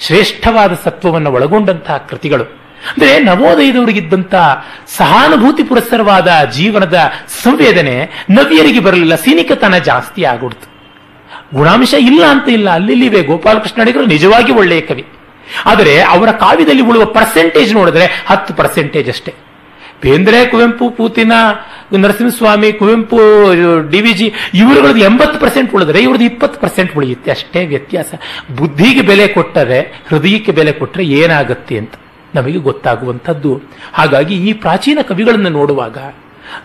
ಶ್ರೇಷ್ಠವಾದ ಸತ್ವವನ್ನು ಒಳಗೊಂಡಂತಹ ಕೃತಿಗಳು. ಅಂದ್ರೆ ನವೋದಯದವರಿಗಿದ್ದಂತ ಸಹಾನುಭೂತಿ ಪುರಸ್ಸರವಾದ ಜೀವನದ ಸಂವೇದನೆ ನವ್ಯರಿಗೆ ಬರಲಿಲ್ಲ. ಸೀನಿಕತನ ಜಾಸ್ತಿ ಆಗ್ಬಿಡ್ತು. ಗುಣಾಂಶ ಇಲ್ಲ ಅಂತ ಇಲ್ಲ. ಅಲ್ಲಿಲ್ಲಿವೆ ಗೋಪಾಲಕೃಷ್ಣ ಅಡಿಗರು ನಿಜವಾಗಿ ಒಳ್ಳೆಯ ಕವಿ. ಆದರೆ ಅವರ ಕಾವ್ಯದಲ್ಲಿ ಉಳುವ ಪರ್ಸೆಂಟೇಜ್ ನೋಡಿದ್ರೆ ಹತ್ತು ಪರ್ಸೆಂಟೇಜ್ ಅಷ್ಟೇ. Bendre, Kuvempu, Putina, Narasimhaswamy, Kuvempu, D V G ಇವರುಗಳದ್ದು ಎಂಬತ್ತು ಪರ್ಸೆಂಟ್ ಉಳಿದ್ರೆ ಇವ್ರದ್ದು ಇಪ್ಪತ್ತು ಪರ್ಸೆಂಟ್ ಉಳಿಯುತ್ತೆ. ಅಷ್ಟೇ ವ್ಯತ್ಯಾಸ. ಬುದ್ಧಿಗೆ ಬೆಲೆ ಕೊಟ್ಟರೆ, ಹೃದಯಕ್ಕೆ ಬೆಲೆ ಕೊಟ್ಟರೆ ಏನಾಗುತ್ತೆ ಅಂತ. ನಮಗೆ ಗೊತ್ತಾಗುವಂಥದ್ದು. ಹಾಗಾಗಿ ಈ ಪ್ರಾಚೀನ ಕವಿಗಳನ್ನು ನೋಡುವಾಗ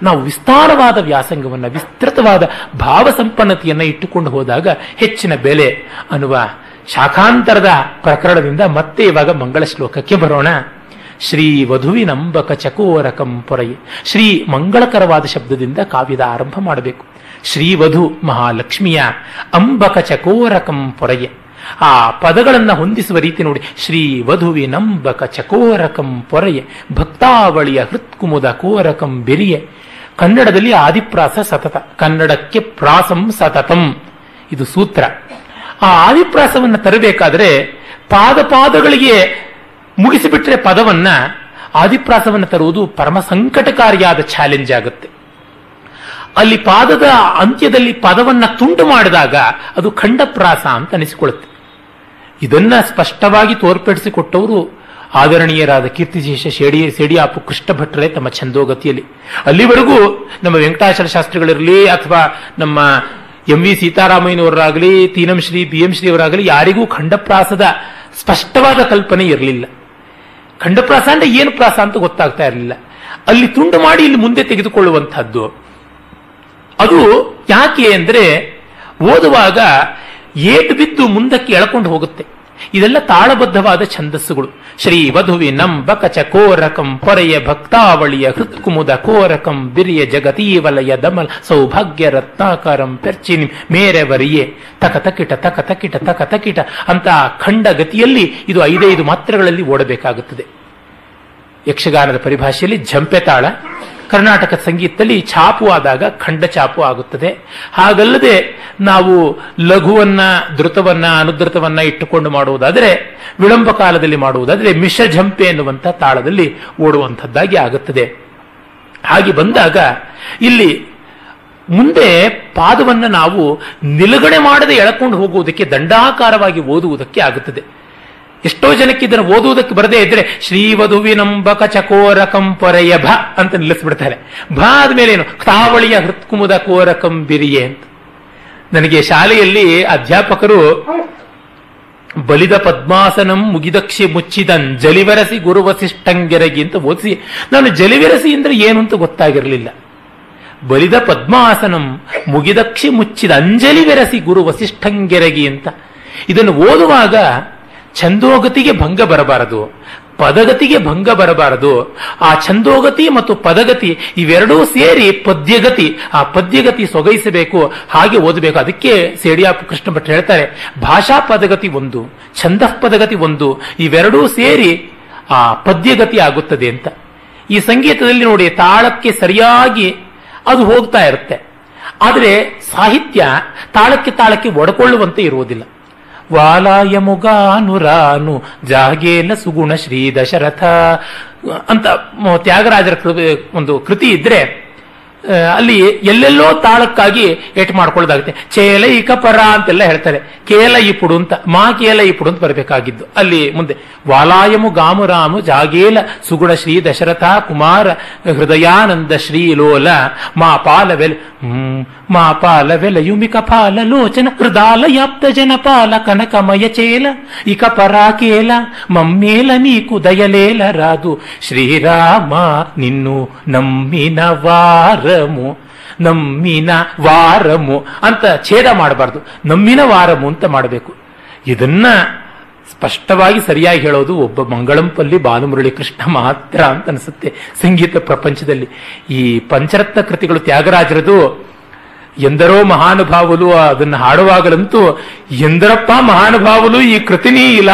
ನಾವು ವಿಸ್ತಾರವಾದ ವ್ಯಾಸಂಗವನ್ನು, ವಿಸ್ತೃತವಾದ ಭಾವ ಸಂಪನ್ನತೆಯನ್ನು ಇಟ್ಟುಕೊಂಡು ಹೋದಾಗ ಹೆಚ್ಚಿನ ಬೆಲೆ ಅನ್ನುವ ಶಾಖಾಂತರದ ಪ್ರಕರಣದಿಂದ ಮತ್ತೆ ಇವಾಗ ಮಂಗಳ ಶ್ಲೋಕಕ್ಕೆ ಬರೋಣ. ಶ್ರೀ ವಧುವಿನಂಬಕ ಚಕೋರಕಂ ಪೊರೈ. ಶ್ರೀ ಮಂಗಳಕರವಾದ ಶಬ್ದದಿಂದ ಕಾವ್ಯದ ಆರಂಭ ಮಾಡಬೇಕು. ಶ್ರೀ ವಧು ಮಹಾಲಕ್ಷ್ಮಿಯ ಅಂಬಕ ಚಕೋರಕಂ ಪೊರೆಯೆ ಆ ಪದಗಳನ್ನು ಹೊಂದಿಸುವ ರೀತಿ ನೋಡಿ. ಶ್ರೀ ವಧುವಿನಂಬಕ ಚಕೋರಕಂ ಪೊರೆಯೆ, ಭಕ್ತಾವಳಿಯ ಹೃತ್ಕುಮುದ ಕೋರಕಂ ಬೆರಿಯೆ. ಕನ್ನಡದಲ್ಲಿ ಆದಿಪ್ರಾಸ ಸತತ, ಕನ್ನಡಕ್ಕೆ ಪ್ರಾಸಂ ಸತತಂ. ಇದು ಸೂತ್ರ. ಆ ಆದಿಪ್ರಾಸವನ್ನು ತರಬೇಕಾದ್ರೆ ಪಾದ ಪಾದಗಳಿಗೆ ಮುಗಿಸಿಬಿಟ್ರೆ ಪದವನ್ನ ಆದಿಪ್ರಾಸವನ್ನು ತರುವುದು ಪರಮ ಸಂಕಟಕಾರಿಯಾದ ಚಾಲೆಂಜ್ ಆಗುತ್ತೆ. ಅಲ್ಲಿ ಪಾದದ ಅಂತ್ಯದಲ್ಲಿ ಪದವನ್ನ ತುಂಡು ಮಾಡಿದಾಗ ಅದು ಖಂಡಪ್ರಾಸ ಅಂತ ಅನಿಸಿಕೊಳ್ಳುತ್ತೆ. ಇದನ್ನ ಸ್ಪಷ್ಟವಾಗಿ ತೋರ್ಪಡಿಸಿಕೊಟ್ಟವರು ಆದರಣೀಯರಾದ ಕೀರ್ತಿಶೇಷ ಶೇಡಿ ಸೇಡಿಯಾಪು ಕೃಷ್ಣ ಭಟ್ರೇ ತಮ್ಮ ಛಂದೋಗತಿಯಲ್ಲಿ. ಅಲ್ಲಿವರೆಗೂ ನಮ್ಮ ವೆಂಕಟಾಚಲ ಶಾಸ್ತ್ರಿಗಳಿರಲಿ ಅಥವಾ ನಮ್ಮ ಎಂ ವಿ ಸೀತಾರಾಮಯ್ಯನವರಾಗಲಿ, ತೀನಂ ಶ್ರೀ ಬಿ ಎಂ ಶ್ರೀ ಅವರಾಗಲಿ ಯಾರಿಗೂ ಖಂಡಪ್ರಾಸದ ಸ್ಪಷ್ಟವಾದ ಕಲ್ಪನೆ ಇರಲಿಲ್ಲ. ಖಂಡಪ್ರಾಸ ಅಂದ್ರೆ ಏನು ಪ್ರಾಸ ಅಂತ ಗೊತ್ತಾಗ್ತಾ ಇರಲಿಲ್ಲ. ಅಲ್ಲಿ ತುಂಡು ಮಾಡಿ ಇಲ್ಲಿ ಮುಂದೆ ತೆಗೆದುಕೊಳ್ಳುವಂತಹದ್ದು ಅದು ಯಾಕೆ ಅಂದ್ರೆ ಓದುವಾಗ ಏಟು ಬಿದ್ದು ಮುಂದಕ್ಕೆ ಎಳಕೊಂಡು ಹೋಗುತ್ತೆ. ಇದೆಲ್ಲ ತಾಳಬದ್ಧವಾದ ಛಂದಸ್ಸುಗಳು. ಶ್ರೀ ವಧುವಿ ಬಕಚ ಕೋರಕಂ ಪೊರೆಯ ಭಕ್ತಾವಳಿಯ ಹೃತ್ಕುಮುದ ಕೋರಕಂ ಬಿರಿಯ ಜಗತೀವಲಯ ದಮಲ ಸೌಭಾಗ್ಯ ರತ್ನಾಕಾರಂ ಪೆರ್ಚಿನಿ ಮೇರೆವರಿಯೇ. ತಕ ತಕಿಟ ತಕ ತಕಿಟ ತಕ ತಕಿಟ ಅಂತ ಖಂಡ ಗತಿಯಲ್ಲಿ ಇದು ಐದೈದು ಮಾತ್ರೆಗಳಲ್ಲಿ ಓಡಬೇಕಾಗುತ್ತದೆ. ಯಕ್ಷಗಾನದ ಪರಿಭಾಷೆಯಲ್ಲಿ ಝಂಪೆ ತಾಳ ಕರ್ನಾಟಕ ಸಂಗೀತದಲ್ಲಿ ಛಾಪು ಆದಾಗ ಖಂಡ ಛಾಪು ಆಗುತ್ತದೆ. ಹಾಗಲ್ಲದೆ ನಾವು ಲಘುವನ್ನ ಧೃತವನ್ನ ಅನುಧೃತವನ್ನ ಇಟ್ಟುಕೊಂಡು ಮಾಡುವುದಾದರೆ, ವಿಳಂಬ ಕಾಲದಲ್ಲಿ ಮಾಡುವುದಾದರೆ ಝಂಪೆ ಎನ್ನುವಂಥ ತಾಳದಲ್ಲಿ ಓಡುವಂಥದ್ದಾಗಿ ಆಗುತ್ತದೆ. ಹಾಗೆ ಬಂದಾಗ ಇಲ್ಲಿ ಮುಂದೆ ಪಾದವನ್ನು ನಾವು ನಿಲುಗಡೆ ಮಾಡದೆ ಎಳಕೊಂಡು ಹೋಗುವುದಕ್ಕೆ ದಂಡಾಕಾರವಾಗಿ ಓದುವುದಕ್ಕೆ ಆಗುತ್ತದೆ. ಎಷ್ಟೋ ಜನಕ್ಕೆ ಇದನ್ನು ಓದುವುದಕ್ಕೆ ಬರದೇ ಇದ್ರೆ, ಶ್ರೀವಧುವಿನಂಬಕ ಚಕೋರಕಂ ಕಂಪೊರೆಯ ಭ ಅಂತ ನಿಲ್ಲಿಸ್ಬಿಡ್ತಾರೆ. ಭ ಆದ್ಮೇಲೆ ಏನು? ತಾವಳಿಯ ಹೃತ್ಕುಮುದ ಕೋರ ಬಿರಿಯೆ ಅಂತ. ನನಗೆ ಶಾಲೆಯಲ್ಲಿ ಅಧ್ಯಾಪಕರು ಬಲಿದ ಪದ್ಮಾಸನಂ ಮುಗಿದಕ್ಷಿ ಮುಚ್ಚಿದನ್ ಜಲಿವೆರಸಿ ಗುರು ವಸಿಷ್ಠಂಗೆರಗಿ ಅಂತ ಓದಿಸಿ, ನಾನು ಜಲಿವೆರಸಿ ಅಂದ್ರೆ ಏನು ಅಂತ ಗೊತ್ತಾಗಿರಲಿಲ್ಲ. ಬಲಿದ ಪದ್ಮಾಸನಂ ಮುಗಿದಕ್ಷಿ ಮುಚ್ಚಿದ ಅಂಜಲಿ ವೆರಸಿ ಗುರು ವಸಿಷ್ಠಂಗೆರಗಿ ಅಂತ. ಇದನ್ನು ಓದುವಾಗ ಛಂದೋಗತಿಗೆ ಭಂಗ ಬರಬಾರದು, ಪದಗತಿಗೆ ಭಂಗ ಬರಬಾರದು. ಆ ಛಂದೋಗತಿ ಮತ್ತು ಪದಗತಿ ಇವೆರಡೂ ಸೇರಿ ಪದ್ಯಗತಿ, ಆ ಪದ್ಯಗತಿ ಸೊಗೈಸಬೇಕು, ಹಾಗೆ ಓದಬೇಕು. ಅದಕ್ಕೆ ಸೇಡಿಯಾ ಕೃಷ್ಣ ಭಟ್ ಹೇಳ್ತಾರೆ, ಭಾಷಾ ಪದಗತಿ ಒಂದು, ಛಂದ ಪದಗತಿ ಒಂದು, ಇವೆರಡೂ ಸೇರಿ ಆ ಪದ್ಯಗತಿ ಆಗುತ್ತದೆ ಅಂತ. ಈ ಸಂಗೀತದಲ್ಲಿ ನೋಡಿ, ತಾಳಕ್ಕೆ ಸರಿಯಾಗಿ ಅದು ಹೋಗ್ತಾ ಇರುತ್ತೆ. ಆದರೆ ಸಾಹಿತ್ಯ ತಾಳಕ್ಕೆ ತಾಳಕ್ಕೆ ಒಡಕೊಳ್ಳುವಂತೆ ಇರುವುದಿಲ್ಲ. ವಾಲಾಯ ಮುಗಾನುರಾನು ಜಾಗೇಲ ಸುಗುಣ ಶ್ರೀ ದಶರಥ ಅಂತ ತ್ಯಾಗರಾಜರ ಒಂದು ಕೃತಿ ಇದ್ರೆ ಅಲ್ಲಿ ಎಲ್ಲೆಲ್ಲೋ ತಾಳಕ್ಕಾಗಿ ಏಟ್ ಮಾಡ್ಕೊಳ್ಳೋದಾಗುತ್ತೆ ಚೇಲ ಇಕಪರ ಅಂತೆಲ್ಲ ಹೇಳ್ತಾರೆ. ಕೇಲ ಇಪುಡು ಅಂತ, ಮಾ ಕೇಲ ಇಪುಡು ಅಂತ ಬರಬೇಕಾಗಿದ್ದು. ಅಲ್ಲಿ ಮುಂದೆ ವಾಲಾಯಮು ಗಾಮುರಾಮು ಜಾಗೇಲ ಸುಗುಣ ಶ್ರೀ ದಶರಥ ಕುಮಾರ ಹೃದಯಾನಂದ ಶ್ರೀ ಲೋಲ ಮಾ ಪಾಲವೆಲ್. ಹ್ಮ್ ಮಾ ಪಾಲ వెలయుమిక పాల లోచన హృదాలయాప్త జన పాల కనకమయ చేల ఇక పరాకేల మమ్మేల నీకు దయలేల రాదు శ్రీరామ నిన్ను నమ్మిన వారము ನಮ್ಮಿನ ವಾರಮು ಅಂತ ಛೇದ ಮಾಡಬಾರ್ದು ನಮ್ಮಿನ ವಾರಮು ಅಂತ ಮಾಡಬೇಕು ಇದನ್ನ ಸ್ಪಷ್ಟವಾಗಿ ಸರಿಯಾಗಿ ಹೇಳೋದು ಒಬ್ಬ ಮಂಗಳಂಪಲ್ಲಿ ಬಾಲುಮುರಳಿ ಕೃಷ್ಣ ಮಾತ್ರ ಅಂತ ಅನಿಸುತ್ತೆ ಸಂಗೀತ ಪ್ರಪಂಚದಲ್ಲಿ ಈ ಪಂಚರತ್ನ ಕೃತಿಗಳು ತ್ಯಾಗರಾಜರದು ಎಂದರೋ ಮಹಾನುಭಾವಲು ಅದನ್ನು ಹಾಡುವಾಗಲಂತೂ, ಎಂದರಪ್ಪ ಮಹಾನುಭಾವಲು ಈ ಕೃತಿನೇ ಇಲ್ಲ,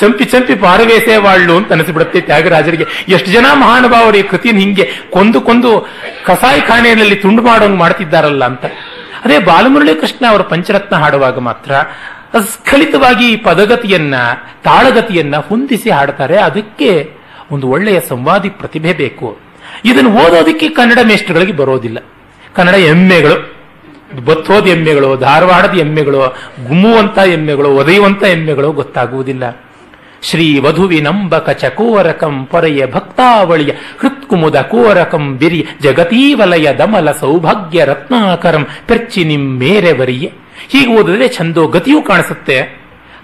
ಚಂಪಿ ಚಂಪಿ ಪಾರವೇಸೇವಾಳ್ಳು ಅಂತ ಅನಿಸ್ಬಿಡುತ್ತೆ ತ್ಯಾಗರಾಜರಿಗೆ. ಎಷ್ಟು ಜನ ಮಹಾನುಭಾವರು ಈ ಕೃತಿನ ಹಿಂಗೆ ಕೊಂದು ಕೊಂದು ಕಸಾಯಿ ಖಾನೆಯಲ್ಲಿ ತುಂಡು ಮಾಡೋಂಗ್ ಮಾಡ್ತಿದ್ದಾರಲ್ಲ ಅಂತ. ಅದೇ ಬಾಲಮುರಳಿ ಕೃಷ್ಣ ಅವರ ಪಂಚರತ್ನ ಹಾಡುವಾಗ ಮಾತ್ರ ಸ್ಖಲಿತವಾಗಿ ಈ ಪದಗತಿಯನ್ನ, ತಾಳಗತಿಯನ್ನ ಹೊಂದಿಸಿ ಹಾಡ್ತಾರೆ. ಅದಕ್ಕೆ ಒಂದು ಒಳ್ಳೆಯ ಸಂವಾದಿ ಪ್ರತಿಭೆ ಬೇಕು. ಇದನ್ನು ಓದೋದಕ್ಕೆ ಕನ್ನಡ ಮೇಷ್ಟ್ರುಗಳಿಗೆ ಬರೋದಿಲ್ಲ. ಕನ್ನಡ ಎಮ್ಮೆಗಳು. ಬತ್ತೋದ ಎಮ್ಮೆಗಳು, ಧಾರವಾಡದ ಎಮ್ಮೆಗಳು, ಗುಮ್ಮುವಂತ ಎಮ್ಮೆಗಳು, ಒದೆಯುವಂತ ಎಮ್ಮೆಗಳು ಗೊತ್ತಾಗುವುದಿಲ್ಲ. ಶ್ರೀ ವಧುವಿನಂಬಕ ಚಕೋರಕಂ ಪೊರೆಯ ಭಕ್ತಾವಳಿಯ ಹೃತ್ಕುಮುದ ಕೋರಕಂ ಬಿರಿ ಜಗತೀವಲಯ ದಮಲ ಸೌಭಾಗ್ಯ ರತ್ನಾಕರಂ ಪೆರ್ಚಿ ನಿಮ್ಮೇರೆವರಿಯೇ. ಹೀಗೆ ಓದಿದ್ರೆ ಚಂದೋ ಗತಿಯೂ ಕಾಣಿಸುತ್ತೆ.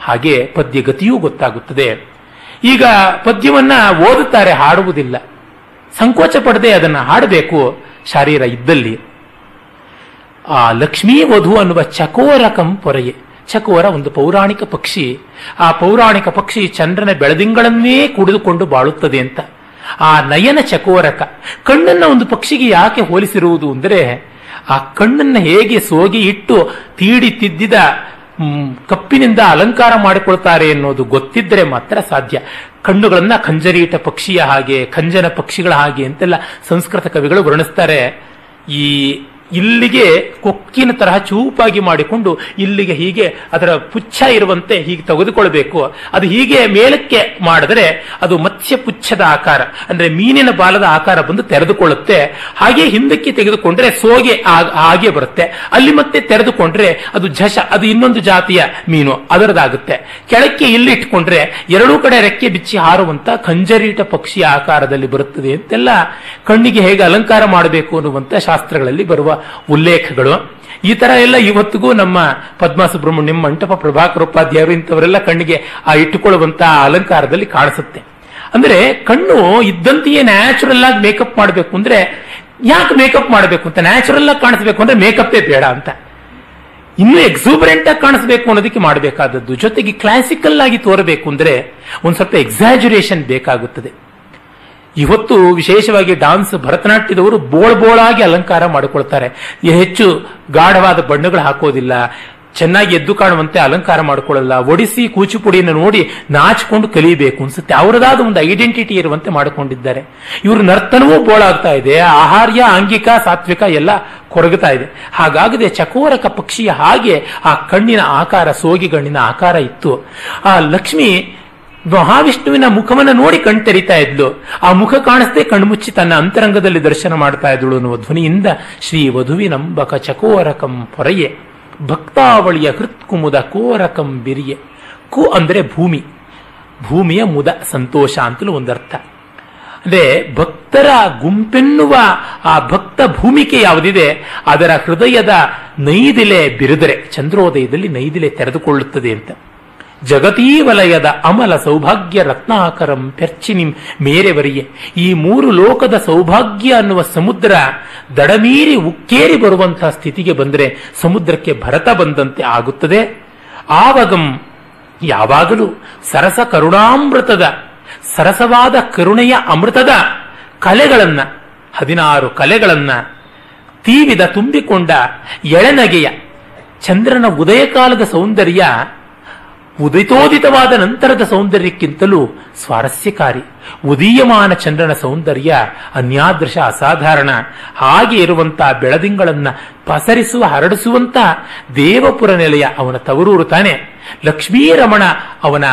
ಹಾಗೆ ಪದ್ಯ ಗತಿಯೂ ಗೊತ್ತಾಗುತ್ತದೆ. ಈಗ ಪದ್ಯವನ್ನ ಓದುತ್ತಾರೆ ಹಾಡುವುದಿಲ್ಲ. ಸಂಕೋಚ ಪಡದೆ ಅದನ್ನ ಹಾಡಬೇಕು. ಶಾರೀರ ಇದ್ದಲ್ಲಿ. ಆ ಲಕ್ಷ್ಮೀ ವಧು ಅನ್ನುವ ಚಕೋರಕಂ ಪೊರೆಯೆ. ಚಕೋರ ಒಂದು ಪೌರಾಣಿಕ ಪಕ್ಷಿ. ಆ ಪೌರಾಣಿಕ ಪಕ್ಷಿ ಚಂದ್ರನ ಬೆಳದಿಂಗಳನ್ನೇ ಕುಡಿದುಕೊಂಡು ಬಾಳುತ್ತದೆ ಅಂತ. ಆ ನಯನ ಚಕೋರಕ, ಕಣ್ಣನ್ನ ಒಂದು ಪಕ್ಷಿಗೆ ಯಾಕೆ ಹೋಲಿಸಿರುವುದು ಅಂದರೆ, ಆ ಕಣ್ಣನ್ನ ಹೇಗೆ ಸೋಗಿ ಇಟ್ಟು ತೀಡಿ ತಿದ್ದಿದ ಕಪ್ಪಿನಿಂದ ಅಲಂಕಾರ ಮಾಡಿಕೊಳ್ತಾರೆ ಎನ್ನುವುದು ಗೊತ್ತಿದ್ದರೆ ಮಾತ್ರ ಸಾಧ್ಯ. ಕಣ್ಣುಗಳನ್ನ ಖಂಜರೀಟ ಪಕ್ಷಿಯ ಹಾಗೆ, ಖಂಜನ ಪಕ್ಷಿಗಳ ಹಾಗೆ ಅಂತೆಲ್ಲ ಸಂಸ್ಕೃತ ಕವಿಗಳು ವರ್ಣಿಸ್ತಾರೆ. ಈ ಇಲ್ಲಿಗೆ ಕೊಕ್ಕಿನ ತರಹ ಚೂಪಾಗಿ ಮಾಡಿಕೊಂಡು ಇಲ್ಲಿಗೆ ಹೀಗೆ ಅದರ ಪುಚ್ಛ ಇರುವಂತೆ ಹೀಗೆ ತೆಗೆದುಕೊಳ್ಬೇಕು ಅದು ಹೀಗೆ ಮೇಲಕ್ಕೆ ಮಾಡಿದ್ರೆ ಅದು ಮತ್ಸ್ಯ ಪುಚ್ಛದ ಆಕಾರ, ಅಂದ್ರೆ ಮೀನಿನ ಬಾಲದ ಆಕಾರ ಬಂದು ತೆರೆದುಕೊಳ್ಳುತ್ತೆ. ಹಾಗೆ ಹಿಂದಕ್ಕೆ ತೆಗೆದುಕೊಂಡ್ರೆ ಸೋಗೆ ಹಾಗೆ ಬರುತ್ತೆ. ಅಲ್ಲಿ ಮತ್ತೆ ತೆರೆದುಕೊಂಡ್ರೆ ಅದು ಝಶ ಅದು ಇನ್ನೊಂದು ಜಾತಿಯ ಮೀನು, ಅದರದಾಗುತ್ತೆ. ಕೆಳಕ್ಕೆ ಇಲ್ಲಿ ಇಟ್ಕೊಂಡ್ರೆ ಎರಡೂ ಕಡೆ ರೆಕ್ಕೆ ಬಿಚ್ಚಿ ಹಾರುವಂತ ಖಂಜರೀಟ ಪಕ್ಷಿಯ ಆಕಾರದಲ್ಲಿ ಬರುತ್ತದೆ ಅಂತೆಲ್ಲ ಕಣ್ಣಿಗೆ ಹೇಗೆ ಅಲಂಕಾರ ಮಾಡಬೇಕು ಅನ್ನುವಂತ ಶಾಸ್ತ್ರಗಳಲ್ಲಿ ಬರುವ ಉಲ್ಲೇಖಗಳು. ಈ ತರ ಎಲ್ಲ ಇವತ್ತಿಗೂ ನಮ್ಮ ಪದ್ಮ ಸುಬ್ರಹ್ಮಣ್ಯಂ ಮಂಟಪ ಪ್ರಭಾಕರ ಉಪಾಧ್ಯಾಯರು ಇಂಥವರೆಲ್ಲ ಕಣ್ಣಿಗೆ ಆ ಇಟ್ಟುಕೊಳ್ಳುವಂತಹ ಅಲಂಕಾರದಲ್ಲಿ ಕಾಣಿಸುತ್ತೆ. ಅಂದ್ರೆ ಕಣ್ಣು ಇದ್ದಂತೆಯೇ ನ್ಯಾಚುರಲ್ ಆಗಿ ಮೇಕಪ್ ಮಾಡಬೇಕು ಅಂದ್ರೆ ಯಾಕೆ ಮೇಕಪ್ ಮಾಡಬೇಕು ಅಂತ ನ್ಯಾಚುರಲ್ ಆಗಿ ಕಾಣಿಸ್ಬೇಕು ಅಂದ್ರೆ ಮೇಕಪ್ಪೇ ಬೇಡ ಅಂತ. ಇನ್ನು ಎಕ್ಸೂಬರೆಂಟ್ ಆಗಿ ಕಾಣಿಸ್ಬೇಕು ಅನ್ನೋದಕ್ಕೆ ಮಾಡಬೇಕಾದದ್ದು. ಜೊತೆಗೆ ಕ್ಲಾಸಿಕಲ್ ಆಗಿ ತೋರಬೇಕು ಅಂದ್ರೆ ಒಂದ್ ಸ್ವಲ್ಪ ಎಕ್ಸಾಜುರೇಷನ್ ಬೇಕಾಗುತ್ತದೆ. ಇವತ್ತು ವಿಶೇಷವಾಗಿ ಡಾನ್ಸ್ ಭರತನಾಟ್ಯದವರು ಬೋಳ್ ಬೋಳಾಗಿ ಅಲಂಕಾರ ಮಾಡಿಕೊಳ್ತಾರೆ. ಹೆಚ್ಚು ಗಾಢವಾದ ಬಣ್ಣಗಳು ಹಾಕೋದಿಲ್ಲ. ಚೆನ್ನಾಗಿ ಎದ್ದು ಕಾಣುವಂತೆ ಅಲಂಕಾರ ಮಾಡಿಕೊಳ್ಳಲ್ಲ. ಒಡಿಸಿ ಕೂಚಿಪುಡಿಯನ್ನು ನೋಡಿ ನಾಚಿಕೊಂಡು ಕಲಿಬೇಕು ಅನ್ಸುತ್ತೆ. ಅವರದಾದ ಒಂದು ಐಡೆಂಟಿಟಿ ಇರುವಂತೆ ಮಾಡಿಕೊಂಡಿದ್ದಾರೆ. ಇವರ ನರ್ತನವೂ ಬೋಳಾಗ್ತಾ ಇದೆ. ಆಹಾರ್ಯ ಆಂಗಿಕ ಸಾತ್ವಿಕ ಎಲ್ಲ ಕೊರಗುತ್ತಾ ಇದೆ. ಹಾಗಾಗದೆ ಚಕೋರಕ ಪಕ್ಷಿಯ ಹಾಗೆ ಆ ಕಣ್ಣಿನ ಆಕಾರ, ಸೋಗಿ ಕಣ್ಣಿನ ಆಕಾರ ಇತ್ತು. ಆ ಲಕ್ಷ್ಮಿ ಮಹಾವಿಷ್ಣುವಿನ ಮುಖವನ್ನ ನೋಡಿ ಕಣ್ತೆರಿತಾ ಇದ್ಲು. ಆ ಮುಖ ಕಾಣಿಸದೆ ಕಣ್ಮುಚ್ಚಿ ತನ್ನ ಅಂತರಂಗದಲ್ಲಿ ದರ್ಶನ ಮಾಡ್ತಾ ಇದ್ದಳು ಅನ್ನುವ ಧ್ವನಿಯಿಂದ ಶ್ರೀ ವಧುವಿನಂಬಕ ಚಕೋರಕಂ ಹೊರೆಯೆ ಭಕ್ತಾವಳಿಯ ಹೃತ್ಕುಮುದ ಕೋರಕಂ ಬಿರಿಯೆ. ಕು ಅಂದರೆ ಭೂಮಿ. ಭೂಮಿಯ ಮುದ ಸಂತೋಷ ಅಂತಲೂ ಒಂದರ್ಥ. ಅಂದರೆ ಭಕ್ತರ ಗುಂಪೆನ್ನುವ ಆ ಭಕ್ತ ಭೂಮಿಕೆ ಯಾವುದಿದೆ, ಅದರ ಹೃದಯದ ನೈದಿಲೆ ಬಿರುದರೆ, ಚಂದ್ರೋದಯದಲ್ಲಿ ನೈದಿಲೆ ತೆರೆದುಕೊಳ್ಳುತ್ತದೆ ಅಂತ. ಜಗತೀ ವಲಯದ ಅಮಲ ಸೌಭಾಗ್ಯ ರತ್ನಾಕರಂ ಪೆರ್ಚಿನಿಂ ಮೇರೆವರಿಯೇ. ಈ ಮೂರು ಲೋಕದ ಸೌಭಾಗ್ಯ ಅನ್ನುವ ಸಮುದ್ರ ದಡಮೀರಿ ಉಕ್ಕೇರಿ ಬರುವಂತಹ ಸ್ಥಿತಿಗೆ ಬಂದರೆ ಸಮುದ್ರಕ್ಕೆ ಭರತ ಬಂದಂತೆ ಆಗುತ್ತದೆ. ಆವಗಂ ಯಾವಾಗಲೂ ಸರಸ ಕರುಣಾಮೃತದ, ಸರಸವಾದ ಕರುಣೆಯ ಅಮೃತದ ಕಲೆಗಳನ್ನ, ಹದಿನಾರು ಕಲೆಗಳನ್ನ ತೀವಿದ ತುಂಬಿಕೊಂಡ ಎಳೆನಗೆಯ, ಚಂದ್ರನ ಉದಯಕಾಲದ ಸೌಂದರ್ಯ ಉದಿತೋದಿತವಾದ ನಂತರದ ಸೌಂದರ್ಯಕ್ಕಿಂತಲೂ ಸ್ವಾರಸ್ಯಕಾರಿ. ಉದೀಯಮಾನ ಚಂದ್ರನ ಸೌಂದರ್ಯ ಅನ್ಯಾದೃಶ ಅಸಾಧಾರಣ. ಹಾಗೆ ಇರುವಂತಹ ಬೆಳದಿಂಗಳನ್ನ ಪಸರಿಸುವ, ಹರಡಿಸುವಂತ ದೇವಪುರ ನೆಲೆಯ ಅವನ ತವರೂರು ತಾನೆ. ಲಕ್ಷ್ಮೀರಮಣ ಅವನ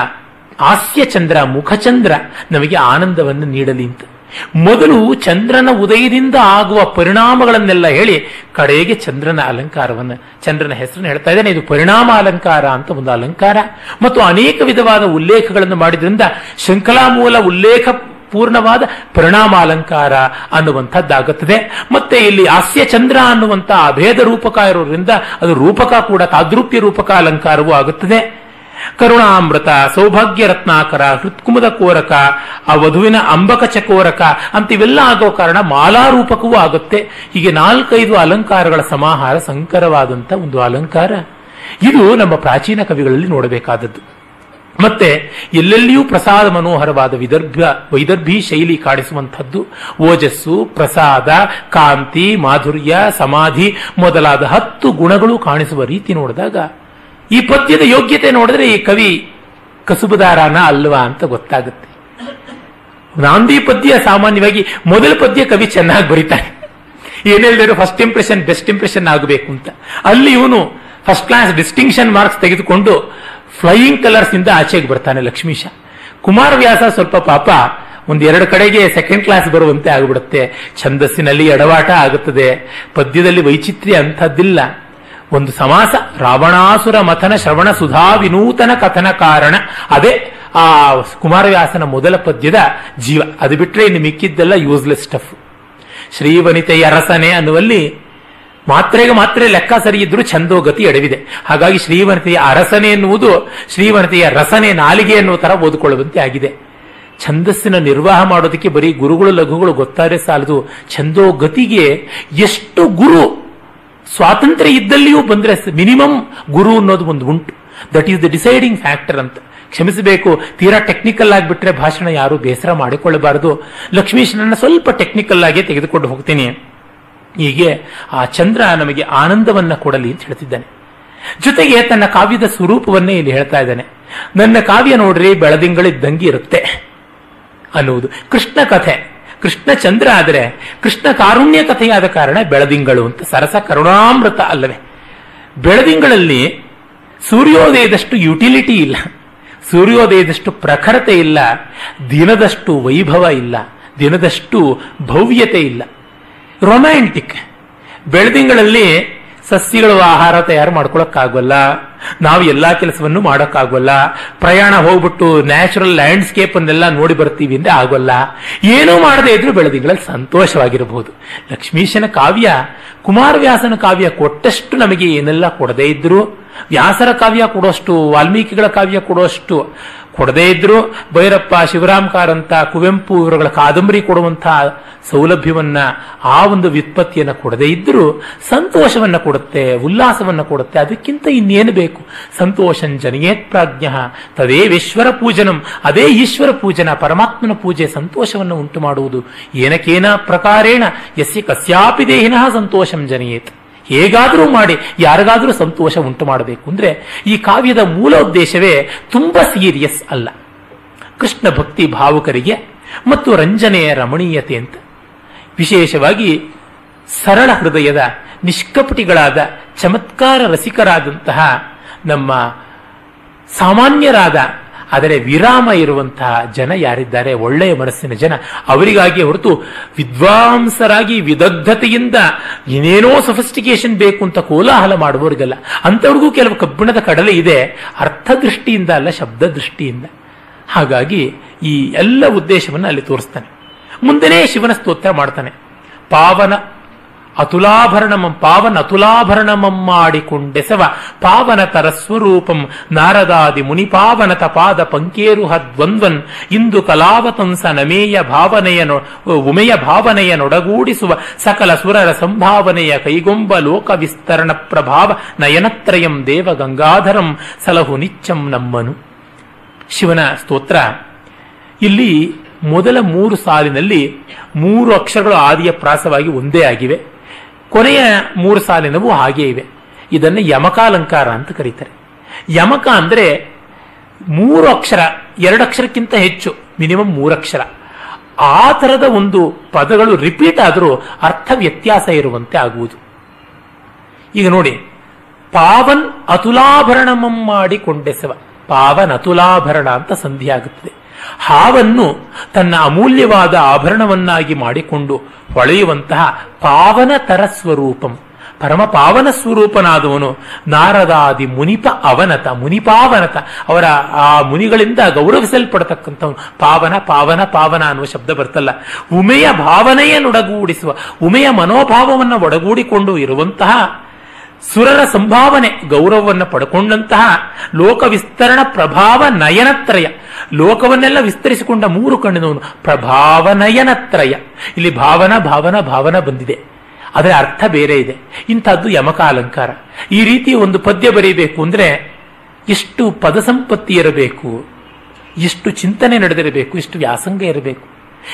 ಹಾಸ್ಯ ಚಂದ್ರ ಮುಖಚಂದ್ರ ನಮಗೆ ಆನಂದವನ್ನು ನೀಡಲಿ ಮೊದಲು ಚಂದ್ರನ ಉದಯದಿಂದ ಆಗುವ ಪರಿಣಾಮಗಳನ್ನೆಲ್ಲ ಹೇಳಿ ಕಡೆಗೆ ಚಂದ್ರನ ಅಲಂಕಾರವನ್ನು, ಚಂದ್ರನ ಹೆಸರನ್ನು ಹೇಳ್ತಾ ಇದ್ದಾನೆ. ಇದು ಪರಿಣಾಮ ಅಲಂಕಾರ ಅಂತ ಒಂದು ಅಲಂಕಾರ. ಮತ್ತು ಅನೇಕ ವಿಧವಾದ ಉಲ್ಲೇಖಗಳನ್ನು ಮಾಡಿದ್ರಿಂದ ಶೃಂಖಲಾ ಮೂಲ ಉಲ್ಲೇಖ ಪೂರ್ಣವಾದ ಪರಿಣಾಮಾಲಂಕಾರ ಅನ್ನುವಂಥದ್ದಾಗುತ್ತದೆ. ಮತ್ತೆ ಇಲ್ಲಿ ಹಾಸ್ಯ ಚಂದ್ರ ಅನ್ನುವಂಥ ಅಭೇದ ರೂಪಕ ಇರೋದ್ರಿಂದ ಅದು ರೂಪಕ ಕೂಡ ತಾದೃಪ್ಯ ರೂಪಕ ಅಲಂಕಾರವೂ ಆಗುತ್ತದೆ. ಕರುಣಾಮೃತ ಸೌಭಾಗ್ಯ ರತ್ನಾಕರ ಹೃತ್ಕುಮದ ಕೋರಕ ಆ ವಧುವಿನ ಅಂಬಕ ಕೋರಕ ಅಂತ ಇವೆಲ್ಲ ಆಗೋ ಕಾರಣ ಮಾಲಾರೂಪಕವೂ ಆಗುತ್ತೆ. ಹೀಗೆ ನಾಲ್ಕೈದು ಅಲಂಕಾರಗಳ ಸಮಾಹಾರ ಸಂಕರವಾದಂಥ ಒಂದು ಅಲಂಕಾರ. ಇದು ನಮ್ಮ ಪ್ರಾಚೀನ ಕವಿಗಳಲ್ಲಿ ನೋಡಬೇಕಾದದ್ದು. ಮತ್ತೆ ಎಲ್ಲೆಲ್ಲಿಯೂ ಪ್ರಸಾದ ಮನೋಹರವಾದ ವಿದರ್ಭ ವೈದರ್ಭಿ ಶೈಲಿ ಕಾಣಿಸುವಂಥದ್ದು. ಓಜಸ್ಸು, ಪ್ರಸಾದ, ಕಾಂತಿ, ಮಾಧುರ್ಯ, ಸಮಾಧಿ ಮೊದಲಾದ ಹತ್ತು ಗುಣಗಳು ಕಾಣಿಸುವ ರೀತಿ ನೋಡಿದಾಗ ಈ ಪದ್ಯದ ಯೋಗ್ಯತೆ ನೋಡಿದ್ರೆ ಈ ಕವಿ ಕಸುಬುದಾರನ ಅಲ್ವಾ ಅಂತ ಗೊತ್ತಾಗುತ್ತೆ. ನಾಂದಿ ಪದ್ಯ ಸಾಮಾನ್ಯವಾಗಿ ಮೊದಲ ಪದ್ಯ ಕವಿ ಚೆನ್ನಾಗಿ ಬರೀತಾನೆ. ಏನೇಳಿದ್ರು ಫಸ್ಟ್ ಇಂಪ್ರೆಷನ್ ಬೆಸ್ಟ್ ಇಂಪ್ರೆಷನ್ ಆಗಬೇಕು ಅಂತ. ಅಲ್ಲಿ ಇವನು ಫಸ್ಟ್ ಕ್ಲಾಸ್ ಡಿಸ್ಟಿಂಕ್ಷನ್ ಮಾರ್ಕ್ಸ್ ತೆಗೆದುಕೊಂಡು ಫ್ಲೈಯಿಂಗ್ ಕಲರ್ಸ್ ಇಂದ ಆಚೆಗೆ ಬರ್ತಾನೆ ಲಕ್ಷ್ಮೀಶ ಕುಮಾರವ್ಯಾಸ ಸ್ವಲ್ಪ ಪಾಪ ಒಂದೆರಡು ಕಡೆಗೆ ಸೆಕೆಂಡ್ ಕ್ಲಾಸ್ ಬರುವಂತೆ ಆಗಿಬಿಡುತ್ತೆ. ಛಂದಸ್ಸಿನಲ್ಲಿ ಎಡವಾಟ ಆಗುತ್ತದೆ. ಪದ್ಯದಲ್ಲಿ ವೈಚಿತ್ರ್ಯ ಅಂಥದ್ದಿಲ್ಲ. ಒಂದು ಸಮಾಸ, ರಾವಣಾಸುರ ಮಥನ ಶ್ರವಣ ಸುಧಾ ವಿನೂತನ ಕಥನ ಕಾರಣ. ಅದೇ ಆ ಕುಮಾರವ್ಯಾಸನ ಮೊದಲ ಪದ್ಯದ ಜೀವ. ಅದು ಬಿಟ್ಟರೆ ಇನ್ನು ಮಿಕ್ಕಿದ್ದೆಲ್ಲ ಯೂಸ್ಲೆಸ್ ಸ್ಟಫ್ ಶ್ರೀವನಿತೆಯ ಅರಸನೆ ಅನ್ನುವಲ್ಲಿ ಮಾತ್ರೆಗೆ ಮಾತ್ರ ಲೆಕ್ಕ ಸರಿ ಇದ್ರೂ ಛಂದೋಗತಿ ಎಡವಿದೆ. ಹಾಗಾಗಿ ಶ್ರೀವನಿತೆಯ ಅರಸನೆ ಎನ್ನುವುದು ಶ್ರೀವನಿತೆಯ ರಸನೆ ನಾಲಿಗೆ ಎನ್ನುವ ತರ ಓದಿಕೊಳ್ಳುವಂತೆ ಆಗಿದೆ. ಛಂದಸ್ಸಿನ ನಿರ್ವಾಹ ಮಾಡೋದಕ್ಕೆ ಬರೀ ಗುರುಗಳು ಲಘುಗಳು ಗೊತ್ತಾರೆ ಸಾಲದು. ಛಂದೋಗತಿಗೆ ಎಷ್ಟು ಗುರು ಸ್ವಾತಂತ್ರ್ಯ ಇದ್ದಲ್ಲಿಯೂ ಬಂದ್ರೆ ಮಿನಿಮಮ್ ಗುರು ಅನ್ನೋದು ಒಂದು ಉಂಟು. That is the deciding factor ಅಂತ. ಕ್ಷಮಿಸಬೇಕು, ತೀರಾ ಟೆಕ್ನಿಕಲ್ ಆಗಿಬಿಟ್ರೆ ಭಾಷಣ ಯಾರು ಬೇಸರ ಮಾಡಿಕೊಳ್ಳಬಾರದು. ಲಕ್ಷ್ಮೀಶನನ್ನ ಸ್ವಲ್ಪ ಟೆಕ್ನಿಕಲ್ ಆಗಿ ತೆಗೆದುಕೊಂಡು ಹೋಗ್ತೀನಿ. ಹೀಗೆ ಆ ಚಂದ್ರ ನಮಗೆ ಆನಂದವನ್ನ ಕೊಡಲಿ ಅಂತ ಹೇಳ್ತಿದ್ದಾನೆ. ಜೊತೆಗೆ ತನ್ನ ಕಾವ್ಯದ ಸ್ವರೂಪವನ್ನೇ ಇಲ್ಲಿ ಹೇಳ್ತಾ ಇದ್ದಾನೆ. ನನ್ನ ಕಾವ್ಯ ನೋಡ್ರಿ, ಬೆಳದಿಂಗಳಿದ್ದಂಗೆ ಇರುತ್ತೆ ಅನ್ನುವುದು. ಕೃಷ್ಣ ಕಥೆ. ಕೃಷ್ಣ ಚಂದ್ರ ಆದರೆ ಕೃಷ್ಣ ಕಾರುಣ್ಯ ಕಥೆಯಾದ ಕಾರಣ ಬೆಳದಿಂಗಳು ಅಂತ. ಸರಸ ಕರುಣಾಮೃತ ಅಲ್ಲವೇ. ಬೆಳದಿಂಗಳಲ್ಲಿ ಸೂರ್ಯೋದಯದಷ್ಟು ಯುಟಿಲಿಟಿ ಇಲ್ಲ. ಸೂರ್ಯೋದಯದಷ್ಟು ಪ್ರಖರತೆ ಇಲ್ಲ. ದಿನದಷ್ಟು ವೈಭವ ಇಲ್ಲ. ದಿನದಷ್ಟು ಭವ್ಯತೆ ಇಲ್ಲ. ರೊಮ್ಯಾಂಟಿಕ್. ಬೆಳದಿಂಗಳಲ್ಲಿ ಸಸ್ಯಗಳು ಆಹಾರ ತಯಾರು ಮಾಡ್ಕೊಳಕ್ಕಾಗಲ್ಲ. ನಾವು ಎಲ್ಲಾ ಕೆಲಸವನ್ನು ಮಾಡೋಕ್ಕಾಗಲ್ಲ. ಪ್ರಯಾಣ ಹೋಗ್ಬಿಟ್ಟು ನ್ಯಾಚುರಲ್ ಲ್ಯಾಂಡ್ಸ್ಕೇಪ್ ಅನ್ನೆಲ್ಲ ನೋಡಿ ಬರ್ತೀವಿ ಅಂದ್ರೆ ಆಗೋಲ್ಲ. ಏನೂ ಮಾಡದೇ ಇದ್ರೂ ಬೆಳದಿಂಗಳಲ್ಲಿ ಸಂತೋಷವಾಗಿರಬಹುದು ಲಕ್ಷ್ಮೀಶನ ಕಾವ್ಯ, ಕುಮಾರವ್ಯಾಸನ ಕಾವ್ಯ ಕೊಟ್ಟಷ್ಟು ನಮಗೆ ಏನೆಲ್ಲ ಕೊಡದೇ ಇದ್ರು, ವ್ಯಾಸರ ಕಾವ್ಯ ಕೊಡೋಷ್ಟು, ವಾಲ್ಮೀಕಿಗಳ ಕಾವ್ಯ ಕೊಡೋಷ್ಟು ಕೊಡದೇ ಇದ್ರು ಭೈರಪ್ಪ ಶಿವರಾಮ್ ಕುವೆಂಪು ಇವರುಗಳ ಕಾದಂಬರಿ ಕೊಡುವಂತಹ ಸೌಲಭ್ಯವನ್ನ ಆ ಒಂದು ವ್ಯುತ್ಪತ್ತಿಯನ್ನು ಕೊಡದೇ ಇದ್ರೂ ಸಂತೋಷವನ್ನ ಕೊಡುತ್ತೆ, ಉಲ್ಲಾಸವನ್ನ ಕೊಡುತ್ತೆ. ಅದಕ್ಕಿಂತ ಇನ್ನೇನು ಬೇಕು? ಸಂತೋಷಂ ಜನಯೇತ್ ಪ್ರಾಜ್ಞ. ತದೇ ವಿಶ್ವರ ಪೂಜನಂ. ಅದೇ ಈಶ್ವರ ಪೂಜನ, ಪರಮಾತ್ಮನ ಪೂಜೆ ಸಂತೋಷವನ್ನು ಉಂಟು ಮಾಡುವುದು ಏನಕೇನ ಪ್ರಕಾರೇಣ? ಯಸ್ಯ ಕಸ್ಯಾಪಿ ದೇಹಿನಃ ಸಂತೋಷಂ ಜನಯೇತ್. ಹೇಗಾದರೂ ಮಾಡಿ, ಯಾರಿಗಾದರೂ ಸಂತೋಷ ಉಂಟು ಮಾಡಬೇಕು ಅಂದರೆ ಈ ಕಾವ್ಯದ ಮೂಲ ಉದ್ದೇಶವೇ ತುಂಬ ಸೀರಿಯಸ್ ಅಲ್ಲ. ಕೃಷ್ಣ ಭಕ್ತಿ ಭಾವುಕರಿಗೆ ಮತ್ತು ರಂಜನೆಯ ರಮಣೀಯತೆ ಅಂತ. ವಿಶೇಷವಾಗಿ ಸರಳ ಹೃದಯದ ನಿಷ್ಕಪಟಿಗಳಾದ ಚಮತ್ಕಾರ ರಸಿಕರಾದಂತಹ ನಮ್ಮ ಸಾಮಾನ್ಯರಾದ ಆದರೆ ವಿರಾಮ ಇರುವಂತಹ ಜನ ಯಾರಿದ್ದಾರೆ? ಒಳ್ಳೆಯ ಮನಸ್ಸಿನ ಜನ. ಅವರಿಗಾಗಿ ಹೊರತು ವಿದ್ವಾಂಸರಾಗಿ ವಿದಗ್ಧತೆಯಿಂದ ಏನೇನೋ ಸಫಿಸ್ಟಿಕೇಶನ್ ಬೇಕು ಅಂತ ಕೋಲಾಹಲ ಮಾಡುವವರಿಗಲ್ಲ. ಅಂಥವ್ರಿಗೂ ಕೆಲವು ಕಬ್ಬಿಣದ ಕಡಲೆ ಇದೆ. ಅರ್ಥದೃಷ್ಟಿಯಿಂದ ಅಲ್ಲ ಶಬ್ದ ದೃಷ್ಟಿಯಿಂದ ಹಾಗಾಗಿ ಈ ಎಲ್ಲ ಉದ್ದೇಶವನ್ನು ಅಲ್ಲಿ ತೋರಿಸ್ತಾನೆ. ಮುಂದೆನೇ ಶಿವನ ಸ್ತೋತ್ರ ಮಾಡ್ತಾನೆ. ಪಾವನ ಅತುಲಾಭರಣಮಂ ಪಾವನ ಅತುಲಾಭರಣಮಂ ಮಾಡಿಕೊಂಡೆಸವ. ಪಾವನ ತರ ಸ್ವರೂಪಂ ನಾರದಾದಿ ಮುನಿಪಾವನತ ತಪಾದ ಪಂಕೇರುಹ ದ್ವಂದ್ವನ್ ಇಂದು ಕಲಾವತಂಸ ನಮೇಯ ಭಾವನೆಯ ಉಮೆಯ ಭಾವನೆಯ ನೊಡಗೂಡಿಸುವ. ಸಕಲ ಸುರರ ಸಂಭಾವನೆಯ ಕೈಗೊಂಬ ಲೋಕ ವಿಸ್ತರಣ ಪ್ರಭಾವ ನಯನತ್ರಯಂ ದೇವ ಗಂಗಾಧರಂ ಸಲಹು ನಿಚ್ಚಂ ನಮ್ಮನು. ಶಿವನ ಸ್ತೋತ್ರ. ಇಲ್ಲಿ ಮೊದಲ ಮೂರು ಸಾಲಿನಲ್ಲಿ ಮೂರು ಅಕ್ಷರಗಳು ಆದಿಯ ಪ್ರಾಸವಾಗಿ ಒಂದೇ ಆಗಿವೆ. ಕೊನೆಯ ಮೂರು ಸಾಲಿನವು ಹಾಗೇ ಇವೆ. ಇದನ್ನು ಯಮಕಾಲಂಕಾರ ಅಂತ ಕರೀತಾರೆ. ಯಮಕ ಅಂದರೆ ಮೂರು ಅಕ್ಷರ, ಎರಡು ಅಕ್ಷರಕ್ಕಿಂತ ಹೆಚ್ಚು, ಮಿನಿಮಮ್ ಮೂರಕ್ಷರ ಆ ತರದ ಒಂದು ಪದಗಳು ರಿಪೀಟ್ ಆದರೂ ಅರ್ಥ ವ್ಯತ್ಯಾಸ ಇರುವಂತೆ ಆಗುವುದು. ಈಗ ನೋಡಿ, ಪಾವನ್ ಅತುಲಾಭರಣಮಂ ಮಾಡಿಕೊಂಡೆಸವ. ಪಾವನ್ ಅತುಲಾಭರಣ ಅಂತ ಸಂಧಿ ಆಗುತ್ತದೆ ಹಾವನ್ನು ತನ್ನ ಅಮೂಲ್ಯವಾದ ಆಭರಣವನ್ನಾಗಿ ಮಾಡಿಕೊಂಡು ಹೊಳೆಯುವಂತಹ ಪಾವನ ತರ ಸ್ವರೂಪಂ ಪರಮ ಪಾವನ ಸ್ವರೂಪನಾದವನು ನಾರದಾದಿ ಮುನಿಪ ಅವನತ, ಮುನಿಪಾವನತ. ಅವರ ಆ ಮುನಿಗಳಿಂದ ಗೌರವಿಸಲ್ಪಡತಕ್ಕಂಥವನು. ಪಾವನ ಪಾವನ ಪಾವನ ಅನ್ನುವ ಶಬ್ದ ಬರ್ತಲ್ಲ. ಉಮೆಯ ಭಾವನೆಯನ್ನೊಡಗೂಡಿಸುವ, ಉಮೆಯ ಮನೋಭಾವವನ್ನು ಒಡಗೂಡಿಕೊಂಡು ಇರುವಂತಹ ಸುರರ ಸಂಭಾವನೆ, ಗೌರವವನ್ನು ಪಡ್ಕೊಂಡಂತಹ ಲೋಕ ವಿಸ್ತರಣ ಪ್ರಭಾವ ನಯನತ್ರಯ. ಲೋಕವನ್ನೆಲ್ಲ ವಿಸ್ತರಿಸಿಕೊಂಡ ಮೂರು ಕಣ್ಣಿನವನು ಪ್ರಭಾವ ನಯನತ್ರಯ. ಇಲ್ಲಿ ಭಾವನ ಭಾವನ ಭಾವನ ಬಂದಿದೆ. ಅದರ ಅರ್ಥ ಬೇರೆ ಇದೆ. ಇಂಥದ್ದು ಯಮಕ ಅಲಂಕಾರ ಈ ರೀತಿ ಒಂದು ಪದ್ಯ ಬರೀಬೇಕು ಅಂದ್ರೆ ಎಷ್ಟು ಪದಸಂಪತ್ತಿ ಇರಬೇಕು, ಎಷ್ಟು ಚಿಂತನೆ ನಡೆದಿರಬೇಕು, ಎಷ್ಟು ವ್ಯಾಸಂಗ ಇರಬೇಕು.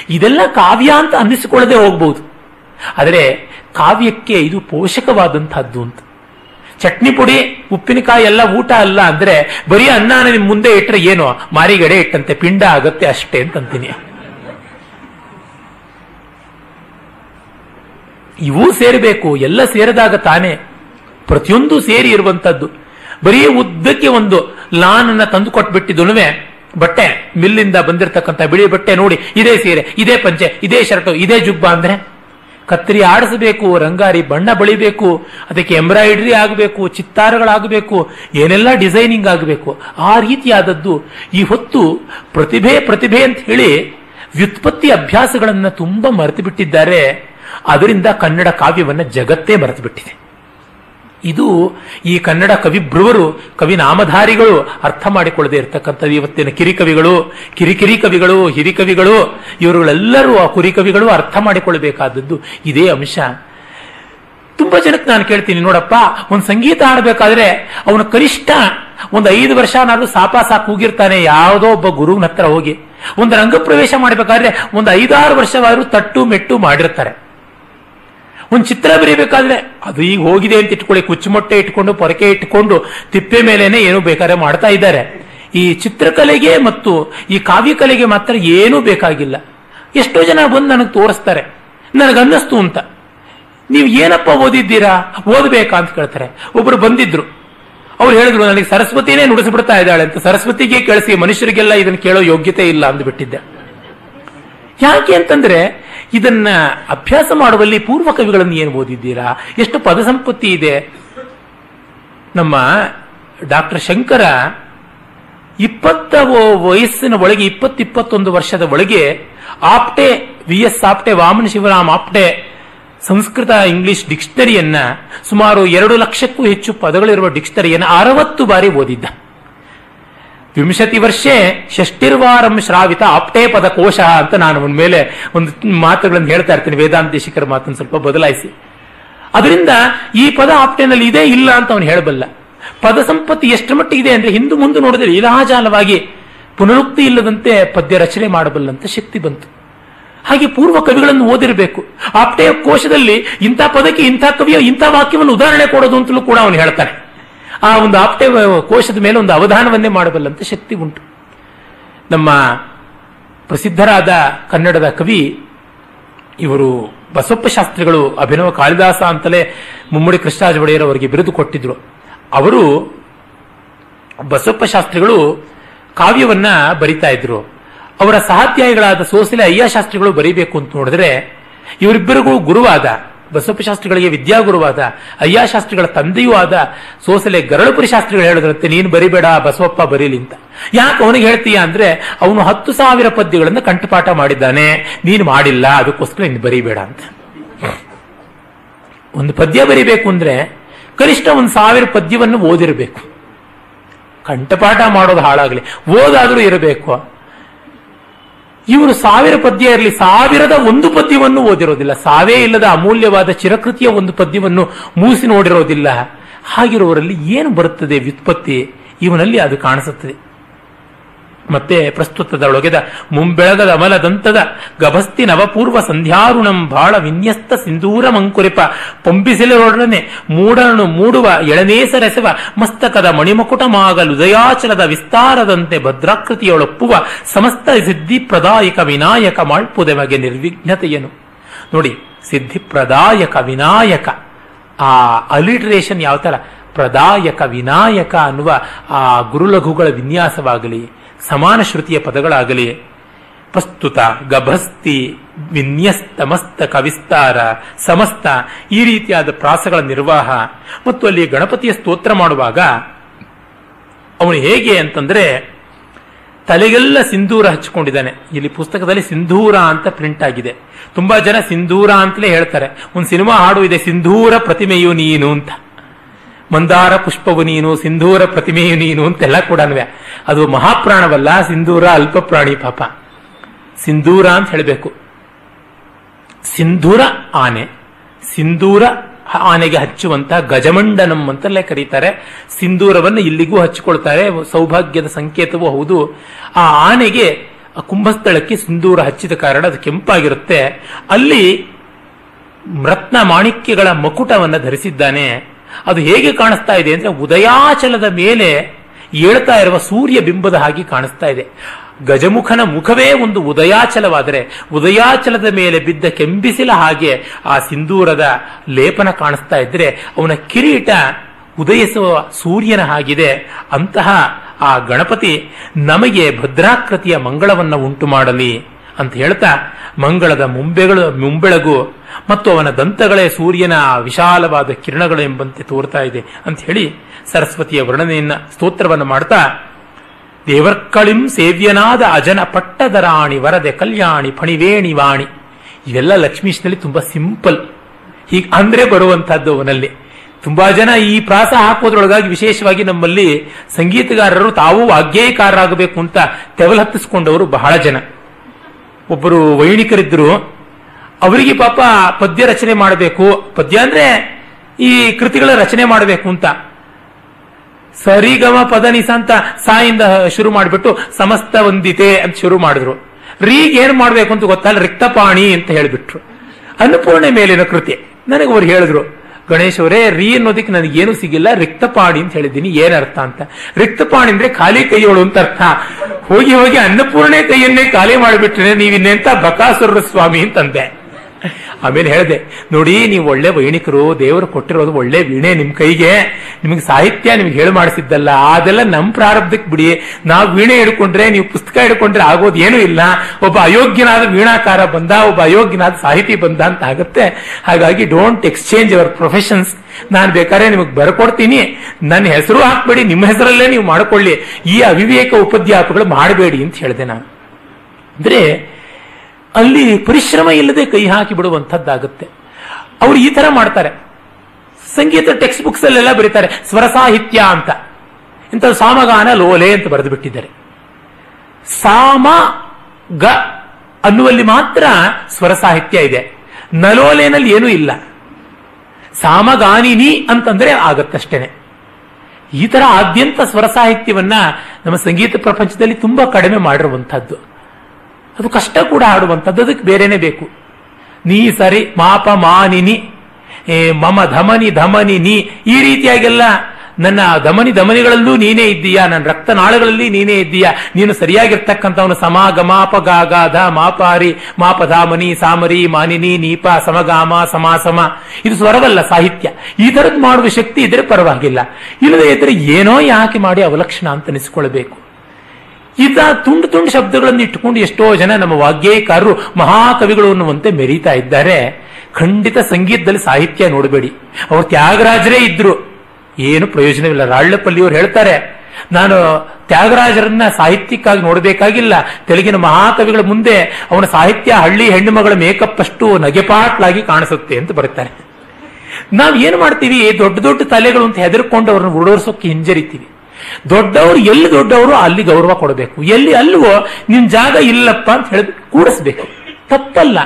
ಇದೆಲ್ಲ ಕಾವ್ಯ ಅಂತ ಅನ್ನಿಸಿಕೊಳ್ಳದೆ ಹೋಗ್ಬಹುದು ಆದರೆ ಕಾವ್ಯಕ್ಕೆ ಇದು ಪೋಷಕವಾದಂತಹದ್ದು ಅಂತ. ಚಟ್ನಿ ಪುಡಿ, ಉಪ್ಪಿನಕಾಯಿ ಎಲ್ಲ ಊಟ ಅಲ್ಲ ಅಂದ್ರೆ ಬರೀ ಅನ್ನಾನ ನಿಮ್ ಮುಂದೆ ಇಟ್ಟರೆ ಏನು? ಮಾರಿಗಡೆ ಇಟ್ಟಂತೆ, ಪಿಂಡ ಆಗತ್ತೆ ಅಷ್ಟೇ ಅಂತಂತೀನಿ. ಇವೂ ಸೇರಬೇಕು, ಎಲ್ಲ ಸೇರಿದಾಗ ತಾನೇ. ಪ್ರತಿಯೊಂದು ಸೇರಿ ಇರುವಂತದ್ದು. ಬರೀ ಉದ್ದಕ್ಕೆ ಒಂದು ಲಾನ್ ಅನ್ನ ತಂದು ಕೊಟ್ಬಿಟ್ಟಿದ್ದುನುವೆ, ಬಟ್ಟೆ ಮಿಲ್ಲಿಂದ ಬಂದಿರತಕ್ಕಂಥ ಬಿಳಿ ಬಟ್ಟೆ ನೋಡಿ, ಇದೇ ಸೀರೆ, ಇದೇ ಪಂಚೆ, ಇದೇ ಶರ್ಟು, ಇದೇ ಜುಬ್ಬ ಅಂದ್ರೆ ಕತ್ತರಿ ಆಡಿಸಬೇಕು, ರಂಗಾರಿ ಬಣ್ಣ ಬಳಿಬೇಕು, ಅದಕ್ಕೆ ಎಂಬ್ರಾಯ್ಡ್ರಿ ಆಗಬೇಕು, ಚಿತ್ತಾರಗಳಾಗಬೇಕು, ಏನೆಲ್ಲ ಡಿಸೈನಿಂಗ್ ಆಗಬೇಕು, ಆ ರೀತಿಯಾದದ್ದು ಈ ಹೊತ್ತು ಪ್ರತಿಭೆ ಪ್ರತಿಭೆ ಅಂತ ಹೇಳಿ ವ್ಯುತ್ಪತ್ತಿ ಅಭ್ಯಾಸಗಳನ್ನು ತುಂಬಾ ಮರೆತು ಬಿಟ್ಟಿದ್ದಾರೆ. ಅದರಿಂದ ಕನ್ನಡ ಕಾವ್ಯವನ್ನು ಜಗತ್ತೇ ಮರೆತು ಬಿಟ್ಟಿದೆ. ಇದು ಈ ಕನ್ನಡ ಕವಿಭ್ರುವರು ಕವಿ ನಾಮಧಾರಿಗಳು ಅರ್ಥ ಮಾಡಿಕೊಳ್ಳದೆ ಇರತಕ್ಕಂಥದ್ದು. ಇವತ್ತಿನ ಕಿರಿಕವಿಗಳು ಕಿರಿಕಿರಿ ಕವಿಗಳು ಹಿರಿಕವಿಗಳು ಇವರುಗಳೆಲ್ಲರೂ ಆ ಕುರಿಕವಿಗಳು ಅರ್ಥ ಮಾಡಿಕೊಳ್ಳಬೇಕಾದದ್ದು. ಇದೇ ಅಂಶ. ತುಂಬಾ ಜನಕ್ಕೆ ನಾನು ಕೇಳ್ತೀನಿ, ನೋಡಪ್ಪ, ಒಂದು ಸಂಗೀತ ಆಡಬೇಕಾದ್ರೆ ಅವನು ಕನಿಷ್ಠ ಒಂದು ಐದು ವರ್ಷ ನಾನು ಸಾಪ ಸಾಕು ಹೋಗಿರ್ತಾನೆ, ಯಾವುದೋ ಒಬ್ಬ ಗುರುವಿನ ಹತ್ರ ಹೋಗಿ. ಒಂದು ರಂಗಪ್ರವೇಶ ಮಾಡಬೇಕಾದ್ರೆ ಒಂದು ಐದಾರು ವರ್ಷವಾದರೂ ತಟ್ಟು ಮೆಟ್ಟು ಮಾಡಿರ್ತಾರೆ. ಒಂದು ಚಿತ್ರ ಬರೀಬೇಕಾದ್ರೆ ಅದು ಈಗ ಹೋಗಿದೆ ಅಂತ ಇಟ್ಕೊಳ್ಳಿ ಕುಚ್ಚುಮೊಟ್ಟೆ ಇಟ್ಕೊಂಡು, ಪೊರಕೆ ಇಟ್ಕೊಂಡು, ತಿಪ್ಪೆ ಮೇಲೇನೆ ಏನು ಬೇಕಾದ್ರೆ ಮಾಡ್ತಾ ಇದ್ದಾರೆ. ಈ ಚಿತ್ರಕಲೆಗೆ ಮತ್ತು ಈ ಕಾವ್ಯಕಲೆಗೆ ಮಾತ್ರ ಏನೂ ಬೇಕಾಗಿಲ್ಲ. ಎಷ್ಟೋ ಜನ ಬಂದು ನನಗೆ ತೋರಿಸ್ತಾರೆ. ನನಗನ್ನಿಸ್ತು ಅಂತ. ನೀವು ಏನಪ್ಪ ಓದಿದ್ದೀರಾ? ಓದಬೇಕಾ ಅಂತ ಕೇಳ್ತಾರೆ. ಒಬ್ರು ಬಂದಿದ್ರು. ಅವ್ರು ಹೇಳಿದ್ರು, ನನಗೆ ಸರಸ್ವತಿನೇ ನುಡಿಸ್ಬಿಡ್ತಾ ಇದ್ದಾಳೆ ಅಂತ. ಸರಸ್ವತಿಗೆ ಕೇಳಿಸಿ, ಮನುಷ್ಯರಿಗೆಲ್ಲ ಇದನ್ನು ಕೇಳೋ ಯೋಗ್ಯತೆ ಇಲ್ಲ ಅಂದ್ಬಿಟ್ಟಿದ್ದೆ. ಯಾಕೆ ಅಂತಂದ್ರೆ ಇದನ್ನ ಅಭ್ಯಾಸ ಮಾಡುವಲ್ಲಿ ಪೂರ್ವ ಕವಿಗಳನ್ನು ಏನು ಓದಿದ್ದೀರಾ? ಎಷ್ಟು ಪದ ಸಂಪತ್ತಿ ಇದೆ? ನಮ್ಮ ಡಾಕ್ಟರ್ ಶಂಕರ ಇಪ್ಪತ್ತ ವಯಸ್ಸಿನ ಒಳಗೆ, ಇಪ್ಪತ್ತಿಪ್ಪತ್ತೊಂದು ವರ್ಷದ ಒಳಗೆ Apte, V S Apte, Vamana Shivaram Apte Sanskrit English ಡಿಕ್ಷನರಿಯನ್ನ ಸುಮಾರು ಎರಡು ಲಕ್ಷಕ್ಕೂ ಹೆಚ್ಚು ಪದಗಳಿರುವ ಡಿಕ್ಷನರಿಯನ್ನು ಅರವತ್ತು ಬಾರಿ ಓದಿದ್ದ. ವಿಂಶತಿ ವರ್ಷೇ ಷಷ್ಟಿರ್ವಾರಂ ಶ್ರಾವಿತ ಆಪ್ಟೇ ಪದ ಕೋಶ ಅಂತ ನಾನು ಒಂದ್ ಮೇಲೆ ಒಂದು ಮಾತುಗಳನ್ನು ಹೇಳ್ತಾ ಇರ್ತೀನಿ ವೇದಾಂತೇಶಿಕರ ಮಾತನ್ನು ಸ್ವಲ್ಪ ಬದಲಾಯಿಸಿ. ಅದರಿಂದ ಈ ಪದ ಆಪ್ಟೇನಲ್ಲಿ ಇದೆ ಇಲ್ಲ ಅಂತ ಅವನು ಹೇಳಬಲ್ಲ. ಪದ ಸಂಪತ್ತಿ ಎಷ್ಟು ಮಟ್ಟಿಗೆ ಇದೆ ಅಂದ್ರೆ ಹಿಂದೂ ಮುಂದೆ ನೋಡಿದ್ರೆ ಇಲಾಜಾಲವಾಗಿ ಪುನರುಕ್ತಿ ಇಲ್ಲದಂತೆ ಪದ್ಯ ರಚನೆ ಮಾಡಬಲ್ಲಂತ ಶಕ್ತಿ ಬಂತು. ಹಾಗೆ ಪೂರ್ವ ಕವಿಗಳನ್ನು ಓದಿರಬೇಕು. ಆಪ್ಟೆಯ ಕೋಶದಲ್ಲಿ ಇಂಥ ಪದಕ್ಕೆ ಇಂಥ ಕವಿಯ ಇಂಥ ವಾಕ್ಯವನ್ನು ಉದಾಹರಣೆ ಕೊಡೋದು ಅಂತಲೂ ಕೂಡ ಅವನು ಹೇಳ್ತಾನೆ. ಆ ಒಂದು ಆಪ್ತೆ ಕೋಶದ ಮೇಲೆ ಒಂದು ಅವಧಾನವನ್ನೇ ಮಾಡಬಲ್ಲಂತ ಶಕ್ತಿ ಉಂಟು. ನಮ್ಮ ಪ್ರಸಿದ್ಧರಾದ ಕನ್ನಡದ ಕವಿ ಇವರು ಬಸಪ್ಪ ಶಾಸ್ತ್ರಿಗಳು ಅಭಿನವ ಕಾಳಿದಾಸ ಅಂತಲೇ ಮುಮ್ಮಡಿ ಕೃಷ್ಣರಾಜ ಒಡೆಯರ್ ಅವರಿಗೆ ಬಿರುದು ಕೊಟ್ಟಿದ್ರು. ಅವರು ಬಸಪ್ಪ ಶಾಸ್ತ್ರಿಗಳು ಕಾವ್ಯವನ್ನ ಬರಿತಾ ಇದ್ರು. ಅವರ ಸಹಾಧ್ಯಾಯಿಗಳಾದ ಸೋಸಲೆ ಅಯ್ಯ ಶಾಸ್ತ್ರಿಗಳು ಬರೀಬೇಕು ಅಂತ ನೋಡಿದ್ರೆ ಇವರಿಬ್ಬರಿಗೂ ಗುರುವಾದ ಬಸವಪ್ಪ ಶಾಸ್ತ್ರಿಗಳಿಗೆ ವಿದ್ಯಾಗುರುವಾದ, ಅಯ್ಯ ಶಾಸ್ತ್ರಿಗಳ ತಂದೆಯೂ ಆದ ಸೋಸಲೆ ಗರಳುಪುರಿ ಶಾಸ್ತ್ರಿಗಳು ಹೇಳಿದ್ರಂತೆ, ನೀನು ಬರಿಬೇಡ ಬಸವಪ್ಪ, ಬರೀಲಿ ಅಂತ. ಯಾಕೆ ಅವನಿಗೆ ಹೇಳ್ತೀಯ ಅಂದ್ರೆ, ಅವನು ಹತ್ತು ಸಾವಿರ ಪದ್ಯಗಳನ್ನು ಕಂಠಪಾಠ ಮಾಡಿದ್ದಾನೆ, ನೀನು ಮಾಡಿಲ್ಲ, ಅದಕ್ಕೋಸ್ಕರ ನೀನು ಬರಿಬೇಡ ಅಂತ. ಒಂದು ಪದ್ಯ ಬರಿಬೇಕು ಅಂದ್ರೆ, ಕನಿಷ್ಠ ಒಂದು ಸಾವಿರ ಪದ್ಯವನ್ನು ಓದಿರಬೇಕು. ಕಂಠಪಾಠ ಮಾಡೋದು ಹಾಳಾಗಲಿ. ಓದಾದರೂ ಇರಬೇಕು. ಇವರು ಸಾವಿರ ಪದ್ಯ ಇರಲಿ, ಸಾವಿರದ ಒಂದು ಪದ್ಯವನ್ನು ಓದಿರೋದಿಲ್ಲ. ಸಾವೇ ಇಲ್ಲದ ಅಮೂಲ್ಯವಾದ ಚಿರಕೃತಿಯ ಒಂದು ಪದ್ಯವನ್ನು ಮೂಸಿ ನೋಡಿರೋದಿಲ್ಲ. ಹಾಗಿರುವವರಲ್ಲಿ ಏನು ಬರುತ್ತದೆ ವ್ಯುತ್ಪತ್ತಿ? ಇವನಲ್ಲಿ ಅದು ಕಾಣಿಸುತ್ತದೆ. ಮತ್ತೆ ಪ್ರಸ್ತುತದೊಳಗೆದ ಮುಂಬೆಳಗದ ಅಮಲದಂತದ ಗಭಸ್ತಿ ನವಪೂರ್ವ ಸಂಧ್ಯಾರುಣಂ ಬಾಳ ವಿನ್ಯಸ್ತ ಸಿಂಧೂರ ಮಂಕುರಿಪ. ಪಂಪಿಸಿಲರೊಡನೆ ಮೂಡನು ಮೂಡುವ ಎಳನೇಸರೆಸವ ಮಸ್ತಕದ ಮಣಿಮಕುಟಮಾಗಲು ದಯಾಚಲದ ವಿಸ್ತಾರದಂತೆ ಭದ್ರಾಕೃತಿಯೊಳಪ್ಪುವ ಸಮಸ್ತ ಸಿದ್ಧಿ ಪ್ರದಾಯಕ ವಿನಾಯಕ ಮಾಳ್ಪುದೆಮಗೆ ನಿರ್ವಿಘ್ನತೆಯನು. ನೋಡಿ ಸಿದ್ಧಿ ಪ್ರದಾಯಕ ವಿನಾಯಕ. ಆ ಅಲಿಟ್ರೇಷನ್ ಯಾವ ತರ ಪ್ರದಾಯಕ ವಿನಾಯಕ ಅನ್ನುವ ಆ ಗುರುಲಘುಗಳ ವಿನ್ಯಾಸವಾಗಲಿ ಸಮಾನ ಶ್ರುತಿಯ ಪದಗಳಾಗಲಿ. ಪ್ರಸ್ತುತ, ಗಭಸ್ತಿ ವಿನ್ಯಸ್ತಮಸ್ತ ಕವಿಸ್ತಾರ, ಸಮಸ್ತ ಈ ರೀತಿಯಾದ ಪ್ರಾಸಗಳ ನಿರ್ವಾಹ ಮತ್ತು ಅಲ್ಲಿ ಗಣಪತಿಯ ಸ್ತೋತ್ರ ಮಾಡುವಾಗ ಅವನು ಹೇಗೆ ಅಂತಂದ್ರೆ ತಲೆಗೆಲ್ಲ ಸಿಂಧೂರ ಹಚ್ಚಿಕೊಂಡಿದ್ದಾನೆ. ಇಲ್ಲಿ ಪುಸ್ತಕದಲ್ಲಿ ಸಿಂಧೂರ ಅಂತ ಪ್ರಿಂಟ್ ಆಗಿದೆ. ತುಂಬಾ ಜನ ಸಿಂಧೂರ ಅಂತಲೇ ಹೇಳ್ತಾರೆ. ಒಂದು ಸಿನಿಮಾ ಹಾಡು ಇದೆ, ಸಿಂಧೂರ ಪ್ರತಿಮೆಯು ನೀನು ಅಂತ. ಮಂದಾರ ಪುಷ್ಪವು ನೀನು, ಸಿಂಧೂರ ಪ್ರತಿಮೆಯು ನೀನು ಅಂತೆಲ್ಲ ಕೂಡ ಅದು ಮಹಾಪ್ರಾಣವಲ್ಲ, ಸಿಂಧೂರ ಅಲ್ಪ ಪ್ರಾಣಿ ಪಾಪ. ಸಿಂಧೂರ ಅಂತ ಹೇಳಬೇಕು. ಸಿಂಧೂರ ಆನೆ, ಸಿಂಧೂರ ಆನೆಗೆ ಹಚ್ಚುವಂತ ಗಜಮಂಡನಂ ಅಂತಲೇ ಕರೀತಾರೆ. ಸಿಂಧೂರವನ್ನು ಇಲ್ಲಿಗೂ ಹಚ್ಚಿಕೊಳ್ತಾರೆ. ಸೌಭಾಗ್ಯದ ಸಂಕೇತವೂ ಹೌದು. ಆ ಆನೆಗೆ ಕುಂಭಸ್ಥಳಕ್ಕೆ ಸಿಂಧೂರ ಹಚ್ಚಿದ ಕಾರಣ ಅದು ಕೆಂಪಾಗಿರುತ್ತೆ. ಅಲ್ಲಿ ರತ್ನ ಮಾಣಿಕ್ಯಗಳ ಮಕುಟವನ್ನು ಧರಿಸಿದ್ದಾನೆ. ಅದು ಹೇಗೆ ಕಾಣಿಸ್ತಾ ಇದೆ ಅಂದ್ರೆ ಉದಯಾಚಲದ ಮೇಲೆ ಏಳ್ತಾ ಇರುವ ಸೂರ್ಯ ಬಿಂಬದ ಹಾಗೆ ಕಾಣಿಸ್ತಾ ಇದೆ. ಗಜಮುಖನ ಮುಖವೇ ಒಂದು ಉದಯಾಚಲವಾದರೆ ಉದಯಾಚಲದ ಮೇಲೆ ಬಿದ್ದ ಕೆಂಬಿಸಿಲ ಹಾಗೆ ಆ ಸಿಂಧೂರದ ಲೇಪನ ಕಾಣಿಸ್ತಾ ಇದ್ರೆ ಅವನ ಕಿರೀಟ ಉದಯಿಸುವ ಸೂರ್ಯನ ಹಾಗಿದೆ. ಅಂತಹ ಆ ಗಣಪತಿ ನಮಗೆ ಭದ್ರಾಕೃತಿಯ ಮಂಗಳವನ್ನ ಉಂಟು ಮಾಡಲಿ. ಅಂತ ಹೇಳ್ತಾ ಮಂಗಳದ ಮುಂಬೆಗಳು, ಮುಂಬೆಳಗು ಮತ್ತು ಅವನ ದಂತಗಳೇ ಸೂರ್ಯನ ವಿಶಾಲವಾದ ಕಿರಣಗಳು ಎಂಬಂತೆ ತೋರ್ತಾ ಇದೆ ಅಂತ ಹೇಳಿ ಸರಸ್ವತಿಯ ವರ್ಣನೆಯನ್ನ, ಸ್ತೋತ್ರವನ್ನು ಮಾಡ್ತಾ, ದೇವರ್ಕಳಿಂ ಸೇವ್ಯನಾದ ಅಜನ ಪಟ್ಟದರಾಣಿ ವರದೆ ಕಲ್ಯಾಣಿ ಫಣಿವೇಣಿ ವಾಣಿ. ಇವೆಲ್ಲ ಲಕ್ಷ್ಮೀಶ್ನಲ್ಲಿ ತುಂಬಾ ಸಿಂಪಲ್. ಹೀಗೆ ಅಂದ್ರೆ ಬರುವಂತಹದ್ದು ಅವನಲ್ಲಿ. ತುಂಬಾ ಜನ ಈ ಪ್ರಾಸ ಹಾಕೋದ್ರೊಳಗಾಗಿ ವಿಶೇಷವಾಗಿ ನಮ್ಮಲ್ಲಿ ಸಂಗೀತಗಾರರು ತಾವು ವಾಗ್ಗೇಯಕಾರರಾಗಬೇಕು ಅಂತ ತೆವಲ್ ಹತ್ತಿಸ್ಕೊಂಡವರು ಬಹಳ ಜನ. ಒಬ್ಬರು ವೈಣಿಕರಿದ್ದರು. ಅವರಿಗೆ ಪಾಪ ಪದ್ಯ ರಚನೆ ಮಾಡಬೇಕು. ಪದ್ಯ ಅಂದ್ರೆ ಈ ಕೃತಿಗಳ ರಚನೆ ಮಾಡಬೇಕು ಅಂತ. ಸರಿಗಮ ಪದನಿಸ ಅಂತ ಸಾಯಿಂದ ಶುರು ಮಾಡಿಬಿಟ್ಟು ಸಮಸ್ತ ವಂದಿತೆ ಅಂತ ಶುರು ಮಾಡಿದ್ರು. ರೀಗ್ ಏನು ಮಾಡಬೇಕು ಅಂತ ಗೊತ್ತಲ್ಲ, ರಿಕ್ತಪಾಣಿ ಅಂತ ಹೇಳಿಬಿಟ್ರು. ಅನ್ನಪೂರ್ಣೆ ಮೇಲಿನ ಕೃತಿ, ನನಗೆ ಅವ್ರು ಹೇಳಿದ್ರು. ಗಣೇಶ್ ಅವರೇ, ರೀ ಅನ್ನೋದಕ್ಕೆ ನನಗೇನು ಸಿಗಿಲ್ಲ, ರಿಕ್ತಪಾಣಿ ಅಂತ ಹೇಳಿದ್ದೀನಿ. ಏನರ್ಥ ಅಂತ. ರಿಕ್ತಪಾಣಿ ಅಂದ್ರೆ ಖಾಲಿ ಕೈಯೋಳು ಅಂತ ಅರ್ಥ. ಹೋಗಿ ಹೋಗಿ ಅನ್ನಪೂರ್ಣೆ ಕೈಯನ್ನೇ ಖಾಲಿ ಮಾಡಿಬಿಟ್ರೆ ನೀವಿನ್ನೆಂತ ಬಕಾಸುರ ಸ್ವಾಮಿ ಅಂತಂದೆ. ಆಮೇಲೆ ಹೇಳಿದೆ, ನೋಡಿ, ನೀವು ಒಳ್ಳೆ ವೈಣಿಕರು, ದೇವರು ಕೊಟ್ಟಿರೋದು ಒಳ್ಳೆ ವೀಣೆ ನಿಮ್ಮ ಕೈಗೆ. ನಿಮಗೆ ಸಾಹಿತ್ಯ ನಿಮ್ಗೆ ಹೇಳಿ ಮಾಡಿಸಿದ್ದಲ್ಲ, ಅದೆಲ್ಲ ನಮ್ಮ ಪ್ರಾರಬ್ಧಕ್ಕೆ ಬಿಡಿ. ನಾವು ವೀಣೆ ಹಿಡ್ಕೊಂಡ್ರೆ, ನೀವು ಪುಸ್ತಕ ಹಿಡ್ಕೊಂಡ್ರೆ ಆಗೋದು ಏನೂ ಇಲ್ಲ. ಒಬ್ಬ ಅಯೋಗ್ಯನಾದ ವೀಣಾಕಾರ ಬಂದ, ಒಬ್ಬ ಅಯೋಗ್ಯನಾದ ಸಾಹಿತಿ ಬಂದ ಅಂತ ಆಗುತ್ತೆ. ಹಾಗಾಗಿ ಡೋಂಟ್ ಎಕ್ಸ್ಚೇಂಜ್ ಅವರ್ ಪ್ರೊಫೆಷನ್ಸ್ ನಾನು ಬೇಕಾದ್ರೆ ನಿಮಗೆ ಬರ್ಕೊಡ್ತೀನಿ. ನನ್ನ ಹೆಸರು ಹಾಕ್ಬೇಡಿ, ನಿಮ್ಮ ಹೆಸರಲ್ಲೇ ನೀವು ಮಾಡ್ಕೊಳ್ಳಿ. ಈ ಅವಿವೇಕ ಉಪದ್ಯಾಪಗಳು ಮಾಡಬೇಡಿ ಅಂತ ಹೇಳಿದೆ ನಾನು. ಅಂದ್ರೆ ಅಲ್ಲಿ ಪರಿಶ್ರಮ ಇಲ್ಲದೆ ಕೈ ಹಾಕಿ ಬಿಡುವಂಥದ್ದಾಗುತ್ತೆ. ಅವರು ಈ ತರ ಮಾಡ್ತಾರೆ. ಸಂಗೀತ ಟೆಕ್ಸ್ಟ್ ಬುಕ್ಸ್ ಅಲ್ಲೆಲ್ಲ ಬರೀತಾರೆ, ಸ್ವರ ಸಾಹಿತ್ಯ ಅಂತ. ಇಂಥ ಸಾಮಗಾನ ಲೋಲೆ ಅಂತ ಬರೆದು ಬಿಟ್ಟಿದ್ದಾರೆ ಸಾಮ ಗ ಅನ್ನುವಲ್ಲಿ ಮಾತ್ರ ಸ್ವರ ಸಾಹಿತ್ಯ ಇದೆ. ನಲೋಲೆನಲ್ಲಿ ಏನೂ ಇಲ್ಲ. ಸಾಮಗಾನಿನಿ ಅಂತಂದ್ರೆ ಆಗತ್ತಷ್ಟೇನೆ. ಈ ತರ ಆದ್ಯಂತ ಸ್ವರ ಸಾಹಿತ್ಯವನ್ನ ನಮ್ಮ ಸಂಗೀತ ಪ್ರಪಂಚದಲ್ಲಿ ತುಂಬಾ ಕಡಿಮೆ ಮಾಡಿರುವಂತಹದ್ದು ಅದು ಕಷ್ಟ ಕೂಡ ಆಡುವಂಥದ್ದು ಅದಕ್ಕೆ ಬೇರೆನೆ ಬೇಕು. ನೀ ಸರಿ ಮಾಪ ಮಾನಿನಿ ಏ, ಮಮ ಧಮನಿ ಧಮನಿ ನೀ ಈ ರೀತಿಯಾಗೆಲ್ಲ ನನ್ನ ಧಮನಿ ಧಮನಿಗಳಲ್ಲೂ ನೀನೇ ಇದ್ದೀಯಾ? ನನ್ನ ರಕ್ತನಾಳಗಳಲ್ಲಿ ನೀನೇ ಇದ್ದೀಯಾ? ನೀನು ಸರಿಯಾಗಿರ್ತಕ್ಕಂಥವನು ಸಮ ಗಮಾಪ ಗಾಗ ಧ ಮಾಪಾರಿ ಮಾಪಧಾಮನಿ ಸಾಮರಿ ಮಾನಿನಿ ನೀಪ ಸಮಗಾಮ ಸಮಾಸಮ. ಇದು ಸ್ವರವಲ್ಲ ಸಾಹಿತ್ಯ. ಈ ಥರದ್ದು ಮಾಡುವ ಶಕ್ತಿ ಇದ್ರೆ ಪರವಾಗಿಲ್ಲ. ಇಲ್ಲದೆ ಇದ್ರೆ ಏನೋ ಯಾಕೆ ಮಾಡಿ ಅವಲಕ್ಷಣ ಅಂತ ಇದ ತುಂಡು ತುಂಡು ಶಬ್ದಗಳನ್ನು ಇಟ್ಟುಕೊಂಡು ಎಷ್ಟೋ ಜನ ನಮ್ಮ ವಾಗ್ಗೇಯಕಾರರು ಮಹಾಕವಿಗಳು ಅನ್ನುವಂತೆ ಮೆರೀತಾ ಇದ್ದಾರೆ. ಖಂಡಿತ ಸಂಗೀತದಲ್ಲಿ ಸಾಹಿತ್ಯ ನೋಡಬೇಡಿ. ಅವರು ತ್ಯಾಗರಾಜರೇ ಇದ್ರು. ಏನು ಪ್ರಯೋಜನವಿಲ್ಲ. ರಾಳ್ಳಪಲ್ಲಿಯವರು ಹೇಳ್ತಾರೆ, ನಾನು ತ್ಯಾಗರಾಜರನ್ನ ಸಾಹಿತ್ಯಕ್ಕಾಗಿ ನೋಡಬೇಕಾಗಿಲ್ಲ. ತೆಲುಗಿನ ಮಹಾಕವಿಗಳ ಮುಂದೆ ಅವನ ಸಾಹಿತ್ಯ ಹಳ್ಳಿ ಹೆಣ್ಣು ಮಗಳ ಮೇಕಪ್ ಅಷ್ಟು ನಗೆಪಾಟ್ಲಾಗಿ ಕಾಣಿಸುತ್ತೆ ಅಂತ ಬರುತ್ತಾರೆ ನಾವು ಏನು ಮಾಡ್ತೀವಿ? ದೊಡ್ಡ ದೊಡ್ಡ ತಲೆಗಳು ಅಂತ ಹೆದರ್ಕೊಂಡು ಅವ್ರನ್ನ ಉಡೋರ್ಸೋಕೆ ಹಿಂಜರಿತೀವಿ. ದೊಡ್ಡವರು, ಎಲ್ಲಿ ದೊಡ್ಡವರು ಅಲ್ಲಿ ಗೌರವ ಕೊಡಬೇಕು. ಎಲ್ಲಿ ಅಲ್ವೋ ನಿನ್ ಜಾಗ ಇಲ್ಲಪ್ಪ ಅಂತ ಹೇಳಿ ಕೂಡಿಸ್ಬೇಕು. ತಪ್ಪಲ್ಲ.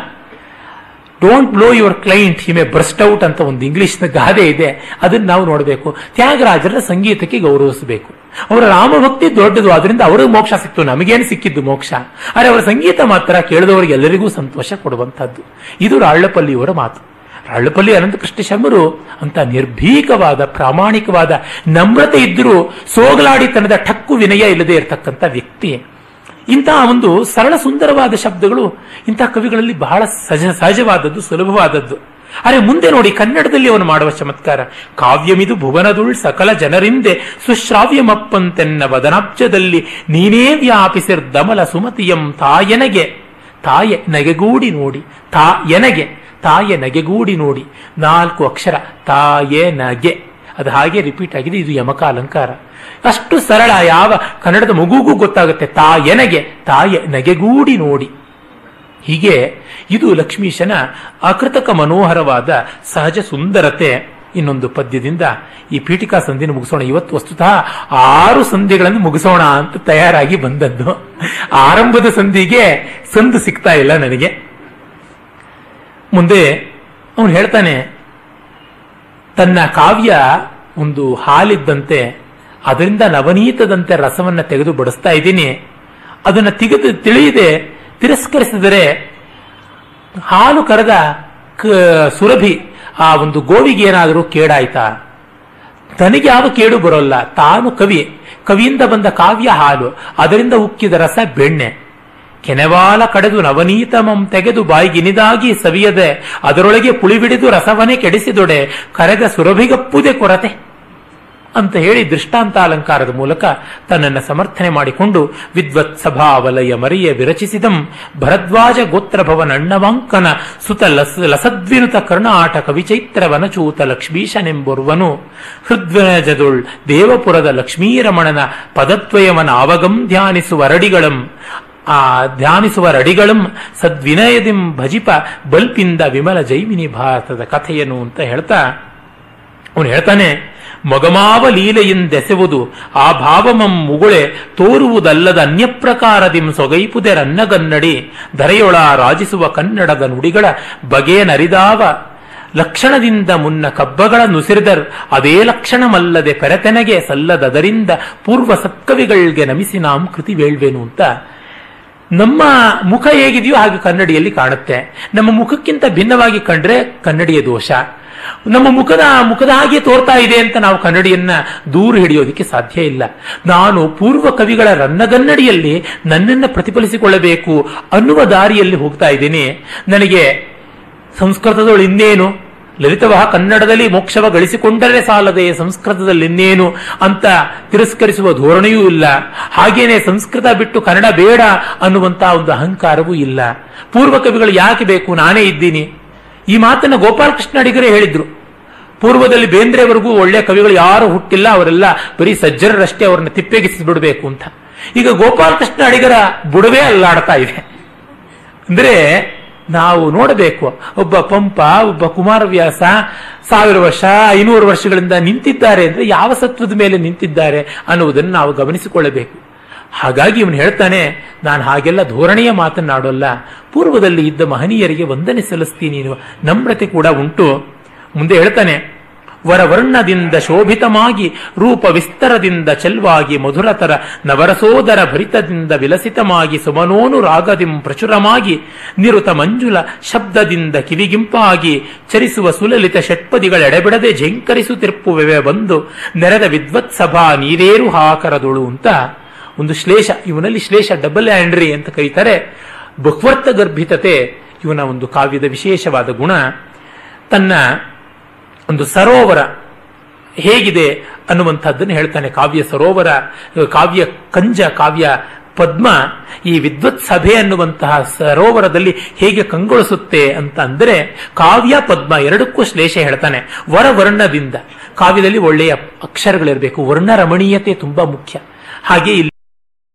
Don't blow your client him burst out ಅಂತ ಒಂದು ಇಂಗ್ಲಿಷ್ನ ಗಾದೆ ಇದೆ. ಅದನ್ನ ನಾವು ನೋಡಬೇಕು. ತ್ಯಾಗರಾಜರ ಸಂಗೀತಕ್ಕೆ ಗೌರವಿಸಬೇಕು. ಅವರ ರಾಮಭಕ್ತಿ ದೊಡ್ಡದು ಅದರಿಂದ ಅವರಿಗೆ ಮೋಕ್ಷ ಸಿಕ್ತು. ನಮಗೇನು ಸಿಕ್ಕಿದ್ದು ಮೋಕ್ಷ? ಆದರೆ ಅವರ ಸಂಗೀತ ಮಾತ್ರ ಕೇಳಿದವರಿಗೆ ಎಲ್ಲರಿಗೂ ಸಂತೋಷ ಕೊಡುವಂಥದ್ದು. ಇದು ರಾಳ್ಳಪಲ್ಲಿಯವರ ಮಾತು. ರಾಳ್ಳಪಲ್ಲಿ ಅನಂತಕೃಷ್ಣ ಶರ್ಮರು ಅಂತ ನಿರ್ಭೀಕವಾದ, ಪ್ರಾಮಾಣಿಕವಾದ, ನಮ್ರತೆ ಇದ್ದರೂ ಸೋಗಲಾಡಿತನದ ಠಕ್ಕು ವಿನಯ ಇಲ್ಲದೆ ಇರತಕ್ಕಂಥ ವ್ಯಕ್ತಿ. ಇಂತಹ ಒಂದು ಸರಳ ಸುಂದರವಾದ ಶಬ್ದಗಳು ಇಂತಹ ಕವಿಗಳಲ್ಲಿ ಬಹಳ ಸಹಜ ಸಹಜವಾದದ್ದು, ಸುಲಭವಾದದ್ದು. ಅರೆ ಮುಂದೆ ನೋಡಿ, ಕನ್ನಡದಲ್ಲಿ ಅವನು ಮಾಡುವ ಚಮತ್ಕಾರ. ಕಾವ್ಯಮಿದು ಭುವನದುಳ್ ಸಕಲ ಜನರಿಂದೆ ಸುಶ್ರಾವ್ಯಮಪ್ಪಂತೆನ್ನ ವದನಾಬ್ಜದಲ್ಲಿ ನೀನೇ ವ್ಯಾಪಿಸಿರ್ ದಮಲ ಸುಮತಿಯಂ ತಾಯನಗೆ. ತಾಯೆ ನಗೆಗೂಡಿ ನೋಡಿ ತಾ ಎನಗೆ ತಾಯೆ ನಗೆಗೂಡಿ ನೋಡಿ. ನಾಲ್ಕು ಅಕ್ಷರ, ತಾಯೆ ನಗೆ. ಅದು ಹಾಗೆ ರಿಪೀಟ್ ಆಗಿದೆ, ಇದು ಯಮಕ ಅಲಂಕಾರ ಅಷ್ಟು ಸರಳ ಯಾವ ಕನ್ನಡದ ಮಗುಗೂ ಗೊತ್ತಾಗುತ್ತೆ. ತಾಯನಗೆ ತಾಯೆ ನಗೆಗೂಡಿ ನೋಡಿ. ಹೀಗೆ ಇದು ಲಕ್ಷ್ಮೀಶನ ಅಕೃತಕ ಮನೋಹರವಾದ ಸಹಜ ಸುಂದರತೆ. ಇನ್ನೊಂದು ಪದ್ಯದಿಂದ ಈ ಪೀಠಿಕಾ ಸಂಧಿನ ಮುಗಿಸೋಣ. ಇವತ್ತು ವಸ್ತುತಃ ಆರು ಸಂಧಿಗಳನ್ನು ಮುಗಿಸೋಣ ಅಂತ ತಯಾರಾಗಿ ಬಂದದ್ದು. ಆರಂಭದ ಸಂಧಿಗೆ ಸಂದು ಸಿಗ್ತಾ ಇಲ್ಲ ನನಗೆ. ಮುಂದೆ ಅವನು ಹೇಳ್ತಾನೆ, ತನ್ನ ಕಾವ್ಯ ಒಂದು ಹಾಲಿದ್ದಂತೆ, ಅದರಿಂದ ನವನೀತದಂತೆ ರಸವನ್ನ ತೆಗೆದು ಬಡಿಸ್ತಾ ಇದ್ದೀನಿ. ಅದನ್ನ ತೆಗೆದು ತಿಳಿಯದೆ ತಿರಸ್ಕರಿಸಿದರೆ ಹಾಲು ಕರೆದ ಸುರಭಿ, ಆ ಒಂದು ಗೋವಿಗೆ ಏನಾದರೂ ಕೇಡಾಯ್ತಾ? ತನಗೆ ಯಾವ ಕೇಡು ಬರೋಲ್ಲ. ತಾನು ಕವಿ. ಕವಿಯಿಂದ ಬಂದ ಕಾವ್ಯ ಹಾಲು. ಅದರಿಂದ ಉಕ್ಕಿದ ರಸ ಬೆಣ್ಣೆ. ಕೆನೆವಾಲ ಕಡೆದು ನವನೀತಮಂ ತೆಗೆದು ಬಾಯಿಗಿನಿದಾಗಿ ಸವಿಯದೆ, ಅದರೊಳಗೆ ಪುಳಿಬಿಡಿದು ರಸವನೇ ಕೆಡಿಸಿದೊಡೆ, ಕರೆದ ಸುರಭಿಗಪ್ಪುದೆ ಕೊರತೆ ಅಂತ ಹೇಳಿ ದೃಷ್ಟಾಂತ ಅಲಂಕಾರದ ಮೂಲಕ ತನ್ನನ್ನು ಸಮರ್ಥನೆ ಮಾಡಿಕೊಂಡು ವಿದ್ವತ್ ಸಭಾವಲಯ ಮರಿಯ ವಿರಚಿಸಿದಂ ಭರದ್ವಾಜ ಗೋತ್ರಭವನ ಅಣ್ಣವಾಂಕನ ಸುತ ಲಸ ಲಸದ್ವಿನುತ ಕರ್ಣಾಟ ಕವಿಚೈತ್ರ ವನಚೂತ ಲಕ್ಷ್ಮೀಶನೆಂಬುರ್ವನು ಹೃದ್ವನಜದುಳ್ ದೇವಪುರದ ಲಕ್ಷ್ಮೀರಮಣನ ಪದತ್ವಯವನ ಅವಗಂ ಧ್ಯಾನಿಸುವ ರಡಿಗಳಂ. ಆ ಧ್ಯಾನಿಸುವ ರಡಿಗಳಂ ಸದ್ವಿನಯದಿಂ ಭಜಿಪ ಬಲ್ಪಿಂದ ವಿಮಲ ಜೈಮಿನಿ ಭಾರತದ ಕಥೆಯನು ಅಂತ ಹೇಳ್ತಾ, ಅವನು ಹೇಳ್ತಾನೆ, ಮಗಮಾವ ಲೀಲೆಯಿಂದೆಸೆವುದು ಆ ಭಾವಮಂ ಮುಗುಳೆ ತೋರುವುದಲ್ಲದ ಅನ್ಯಪ್ರಕಾರದಿಂ ಸೊಗೈಪುದೆ ರನ್ನಗನ್ನಡಿ ಧರೆಯೊಳ ರಾಜಿಸುವ ಕನ್ನಡದ ನುಡಿಗಳ ಬಗೆನರಿದಾವ ಲಕ್ಷಣದಿಂದ ಮುನ್ನ ಕಬ್ಬಗಳ ನುಸಿರಿದರ್ ಅದೇ ಲಕ್ಷಣಮಲ್ಲದೆ ಪೆರತೆನಗೆ ಸಲ್ಲದದರಿಂದ ಪೂರ್ವ ಸತ್ಕವಿಗಳಿಗೆ ನಮಿಸಿ ನಾಂ ಕೃತಿ ವೇಳ್ವೇನು ಅಂತ ನಮ್ಮ ಮುಖ ಹೇಗಿದೆಯೋ ಹಾಗೆ ಕನ್ನಡಿಯಲ್ಲಿ ಕಾಣುತ್ತೆ. ನಮ್ಮ ಮುಖಕ್ಕಿಂತ ಭಿನ್ನವಾಗಿ ಕಂಡ್ರೆ ಕನ್ನಡಿಯ ದೋಷ. ನಮ್ಮ ಮುಖದ ಮುಖದ ಹಾಗೆ ತೋರ್ತಾ ಇದೆ ಅಂತ ನಾವು ಕನ್ನಡಿಯನ್ನ ದೂರ ಹಿಡಿಯೋದಕ್ಕೆ ಸಾಧ್ಯ ಇಲ್ಲ. ನಾನು ಪೂರ್ವ ಕವಿಗಳ ರನ್ನಗನ್ನಡಿಯಲ್ಲಿ ನನ್ನನ್ನು ಪ್ರತಿಫಲಿಸಿಕೊಳ್ಳಬೇಕು ಅನ್ನುವ ದಾರಿಯಲ್ಲಿ ಹೋಗ್ತಾ ಇದ್ದೀನಿ. ನನಗೆ ಸಂಸ್ಕೃತದೊಳು ಲಲಿತವಹ ಕನ್ನಡದಲ್ಲಿ ಮೋಕ್ಷವ ಗಳಿಸಿಕೊಂಡರೆ ಸಾಲದೆ ಸಂಸ್ಕೃತದಲ್ಲಿ ಇನ್ನೇನು ಅಂತ ತಿರಸ್ಕರಿಸುವ ಧೋರಣೆಯೂ ಇಲ್ಲ. ಹಾಗೇನೆ ಸಂಸ್ಕೃತ ಬಿಟ್ಟು ಕನ್ನಡ ಬೇಡ ಅನ್ನುವಂತಹ ಒಂದು ಅಹಂಕಾರವೂ ಇಲ್ಲ. ಪೂರ್ವ ಕವಿಗಳು ಯಾಕೆ ಬೇಕು? ನಾನೇ ಇದ್ದೀನಿ. ಈ ಮಾತನ್ನ ಗೋಪಾಲಕೃಷ್ಣ ಅಡಿಗರೇ ಹೇಳಿದ್ರು. ಪೂರ್ವದಲ್ಲಿ ಬೇಂದ್ರೆವರೆಗೂ ಒಳ್ಳೆ ಕವಿಗಳು ಯಾರು ಹುಟ್ಟಿಲ್ಲ, ಅವರೆಲ್ಲ ಬರೀ ಸಜ್ಜರರಷ್ಟೇ ಅವರನ್ನ ತಿಪ್ಪೆಗಿಸಿ ಬಿಡಬೇಕು ಅಂತ. ಈಗ ಗೋಪಾಲಕೃಷ್ಣ ಅಡಿಗರ ಬುಡವೇ ಅಲ್ಲಾಡ್ತಾ ಇದೆ. ಅಂದ್ರೆ ನಾವು ನೋಡಬೇಕು. ಒಬ್ಬ ಪಂಪ, ಒಬ್ಬ ಕುಮಾರವ್ಯಾಸ ಸಾವಿರ ವರ್ಷ, ಐನೂರು ವರ್ಷಗಳಿಂದ ನಿಂತಿದ್ದಾರೆ ಅಂದ್ರೆ ಯಾವ ಸತ್ವದ ಮೇಲೆ ನಿಂತಿದ್ದಾರೆ ಅನ್ನುವುದನ್ನು ನಾವು ಗಮನಿಸಿಕೊಳ್ಳಬೇಕು. ಹಾಗಾಗಿ ಇವನು ಹೇಳ್ತಾನೆ, ನಾನು ಹಾಗೆಲ್ಲ ಧೋರಣೆಯ ಮಾತನ್ನಾಡೋಲ್ಲ. ಪೂರ್ವದಲ್ಲಿ ಇದ್ದ ಮಹನೀಯರಿಗೆ ವಂದನೆ ಸಲ್ಲಿಸ್ತೀನಿ ನೀನು. ನಮ್ರತೆ ಕೂಡ ಉಂಟು. ಮುಂದೆ ಹೇಳ್ತಾನೆ ವರವರ್ಣದಿಂದ ಶೋಭಿತಮಾಗಿ, ರೂಪ ವಿಸ್ತರದಿಂದ ಚೆಲ್ವಾಗಿ ಮಧುರತರ, ನವರಸೋದರ ಭರಿತದಿಂದ ವಿಲಸಿತಮಾಗಿ ಸುಮನೋನು ರಾಗದಿಂ ಪ್ರಚುರಮಾಗಿ, ನಿರುತ ಮಂಜುಲ ಶಬ್ದದಿಂದ ಕಿವಿಗಿಂಪಾಗಿ, ಚರಿಸುವ ಸುಲಲಿತ ಷಟ್ಪದಿಗಳೆಡೆಬಿಡದೆ ಝೇಂಕರಿಸುತ್ತಿರ್ಪುವೆ ಬಂದು, ನೆರೆದ ವಿದ್ವತ್ ಸಭಾ ನೀರೇರು ಹಾಕರದುಳು ಅಂತ ಒಂದು ಶ್ಲೇಷ, ಇವನಲ್ಲಿ ಶ್ಲೇಷ ಡಬಲ್ ಆಂಡ್ರಿ ಅಂತ ಕರೀತಾರೆ. ಬಹ್ವರ್ಥ ಗರ್ಭಿತತೆ, ಇವನ ಒಂದು ಕಾವ್ಯದ ವಿಶೇಷವಾದ ಗುಣ, ತನ್ನ ಒಂದು ಸರೋವರ ಹೇಗಿದೆ ಅನ್ನುವಂಥದ್ದನ್ನು ಹೇಳ್ತಾನೆ ಕಾವ್ಯ ಸರೋವರ, ಕಾವ್ಯ ಕಂಜ, ಕಾವ್ಯ ಪದ್ಮ. ಈ ವಿದ್ವತ್ ಸಭೆ ಅನ್ನುವಂತಹ ಸರೋವರದಲ್ಲಿ ಹೇಗೆ ಕಂಗೊಳಿಸುತ್ತೆ ಅಂತ ಅಂದರೆ ಕಾವ್ಯ ಪದ್ಮ ಎರಡಕ್ಕೂ ಶ್ಲೇಷ ಹೇಳ್ತಾನೆ. ವರವರ್ಣದಿಂದ ಕಾವ್ಯದಲ್ಲಿ ಒಳ್ಳೆಯ ಅಕ್ಷರಗಳಿರಬೇಕು. ವರ್ಣ ರಮಣೀಯತೆ ತುಂಬಾ ಮುಖ್ಯ. ಹಾಗೆ ಇಲ್ಲಿ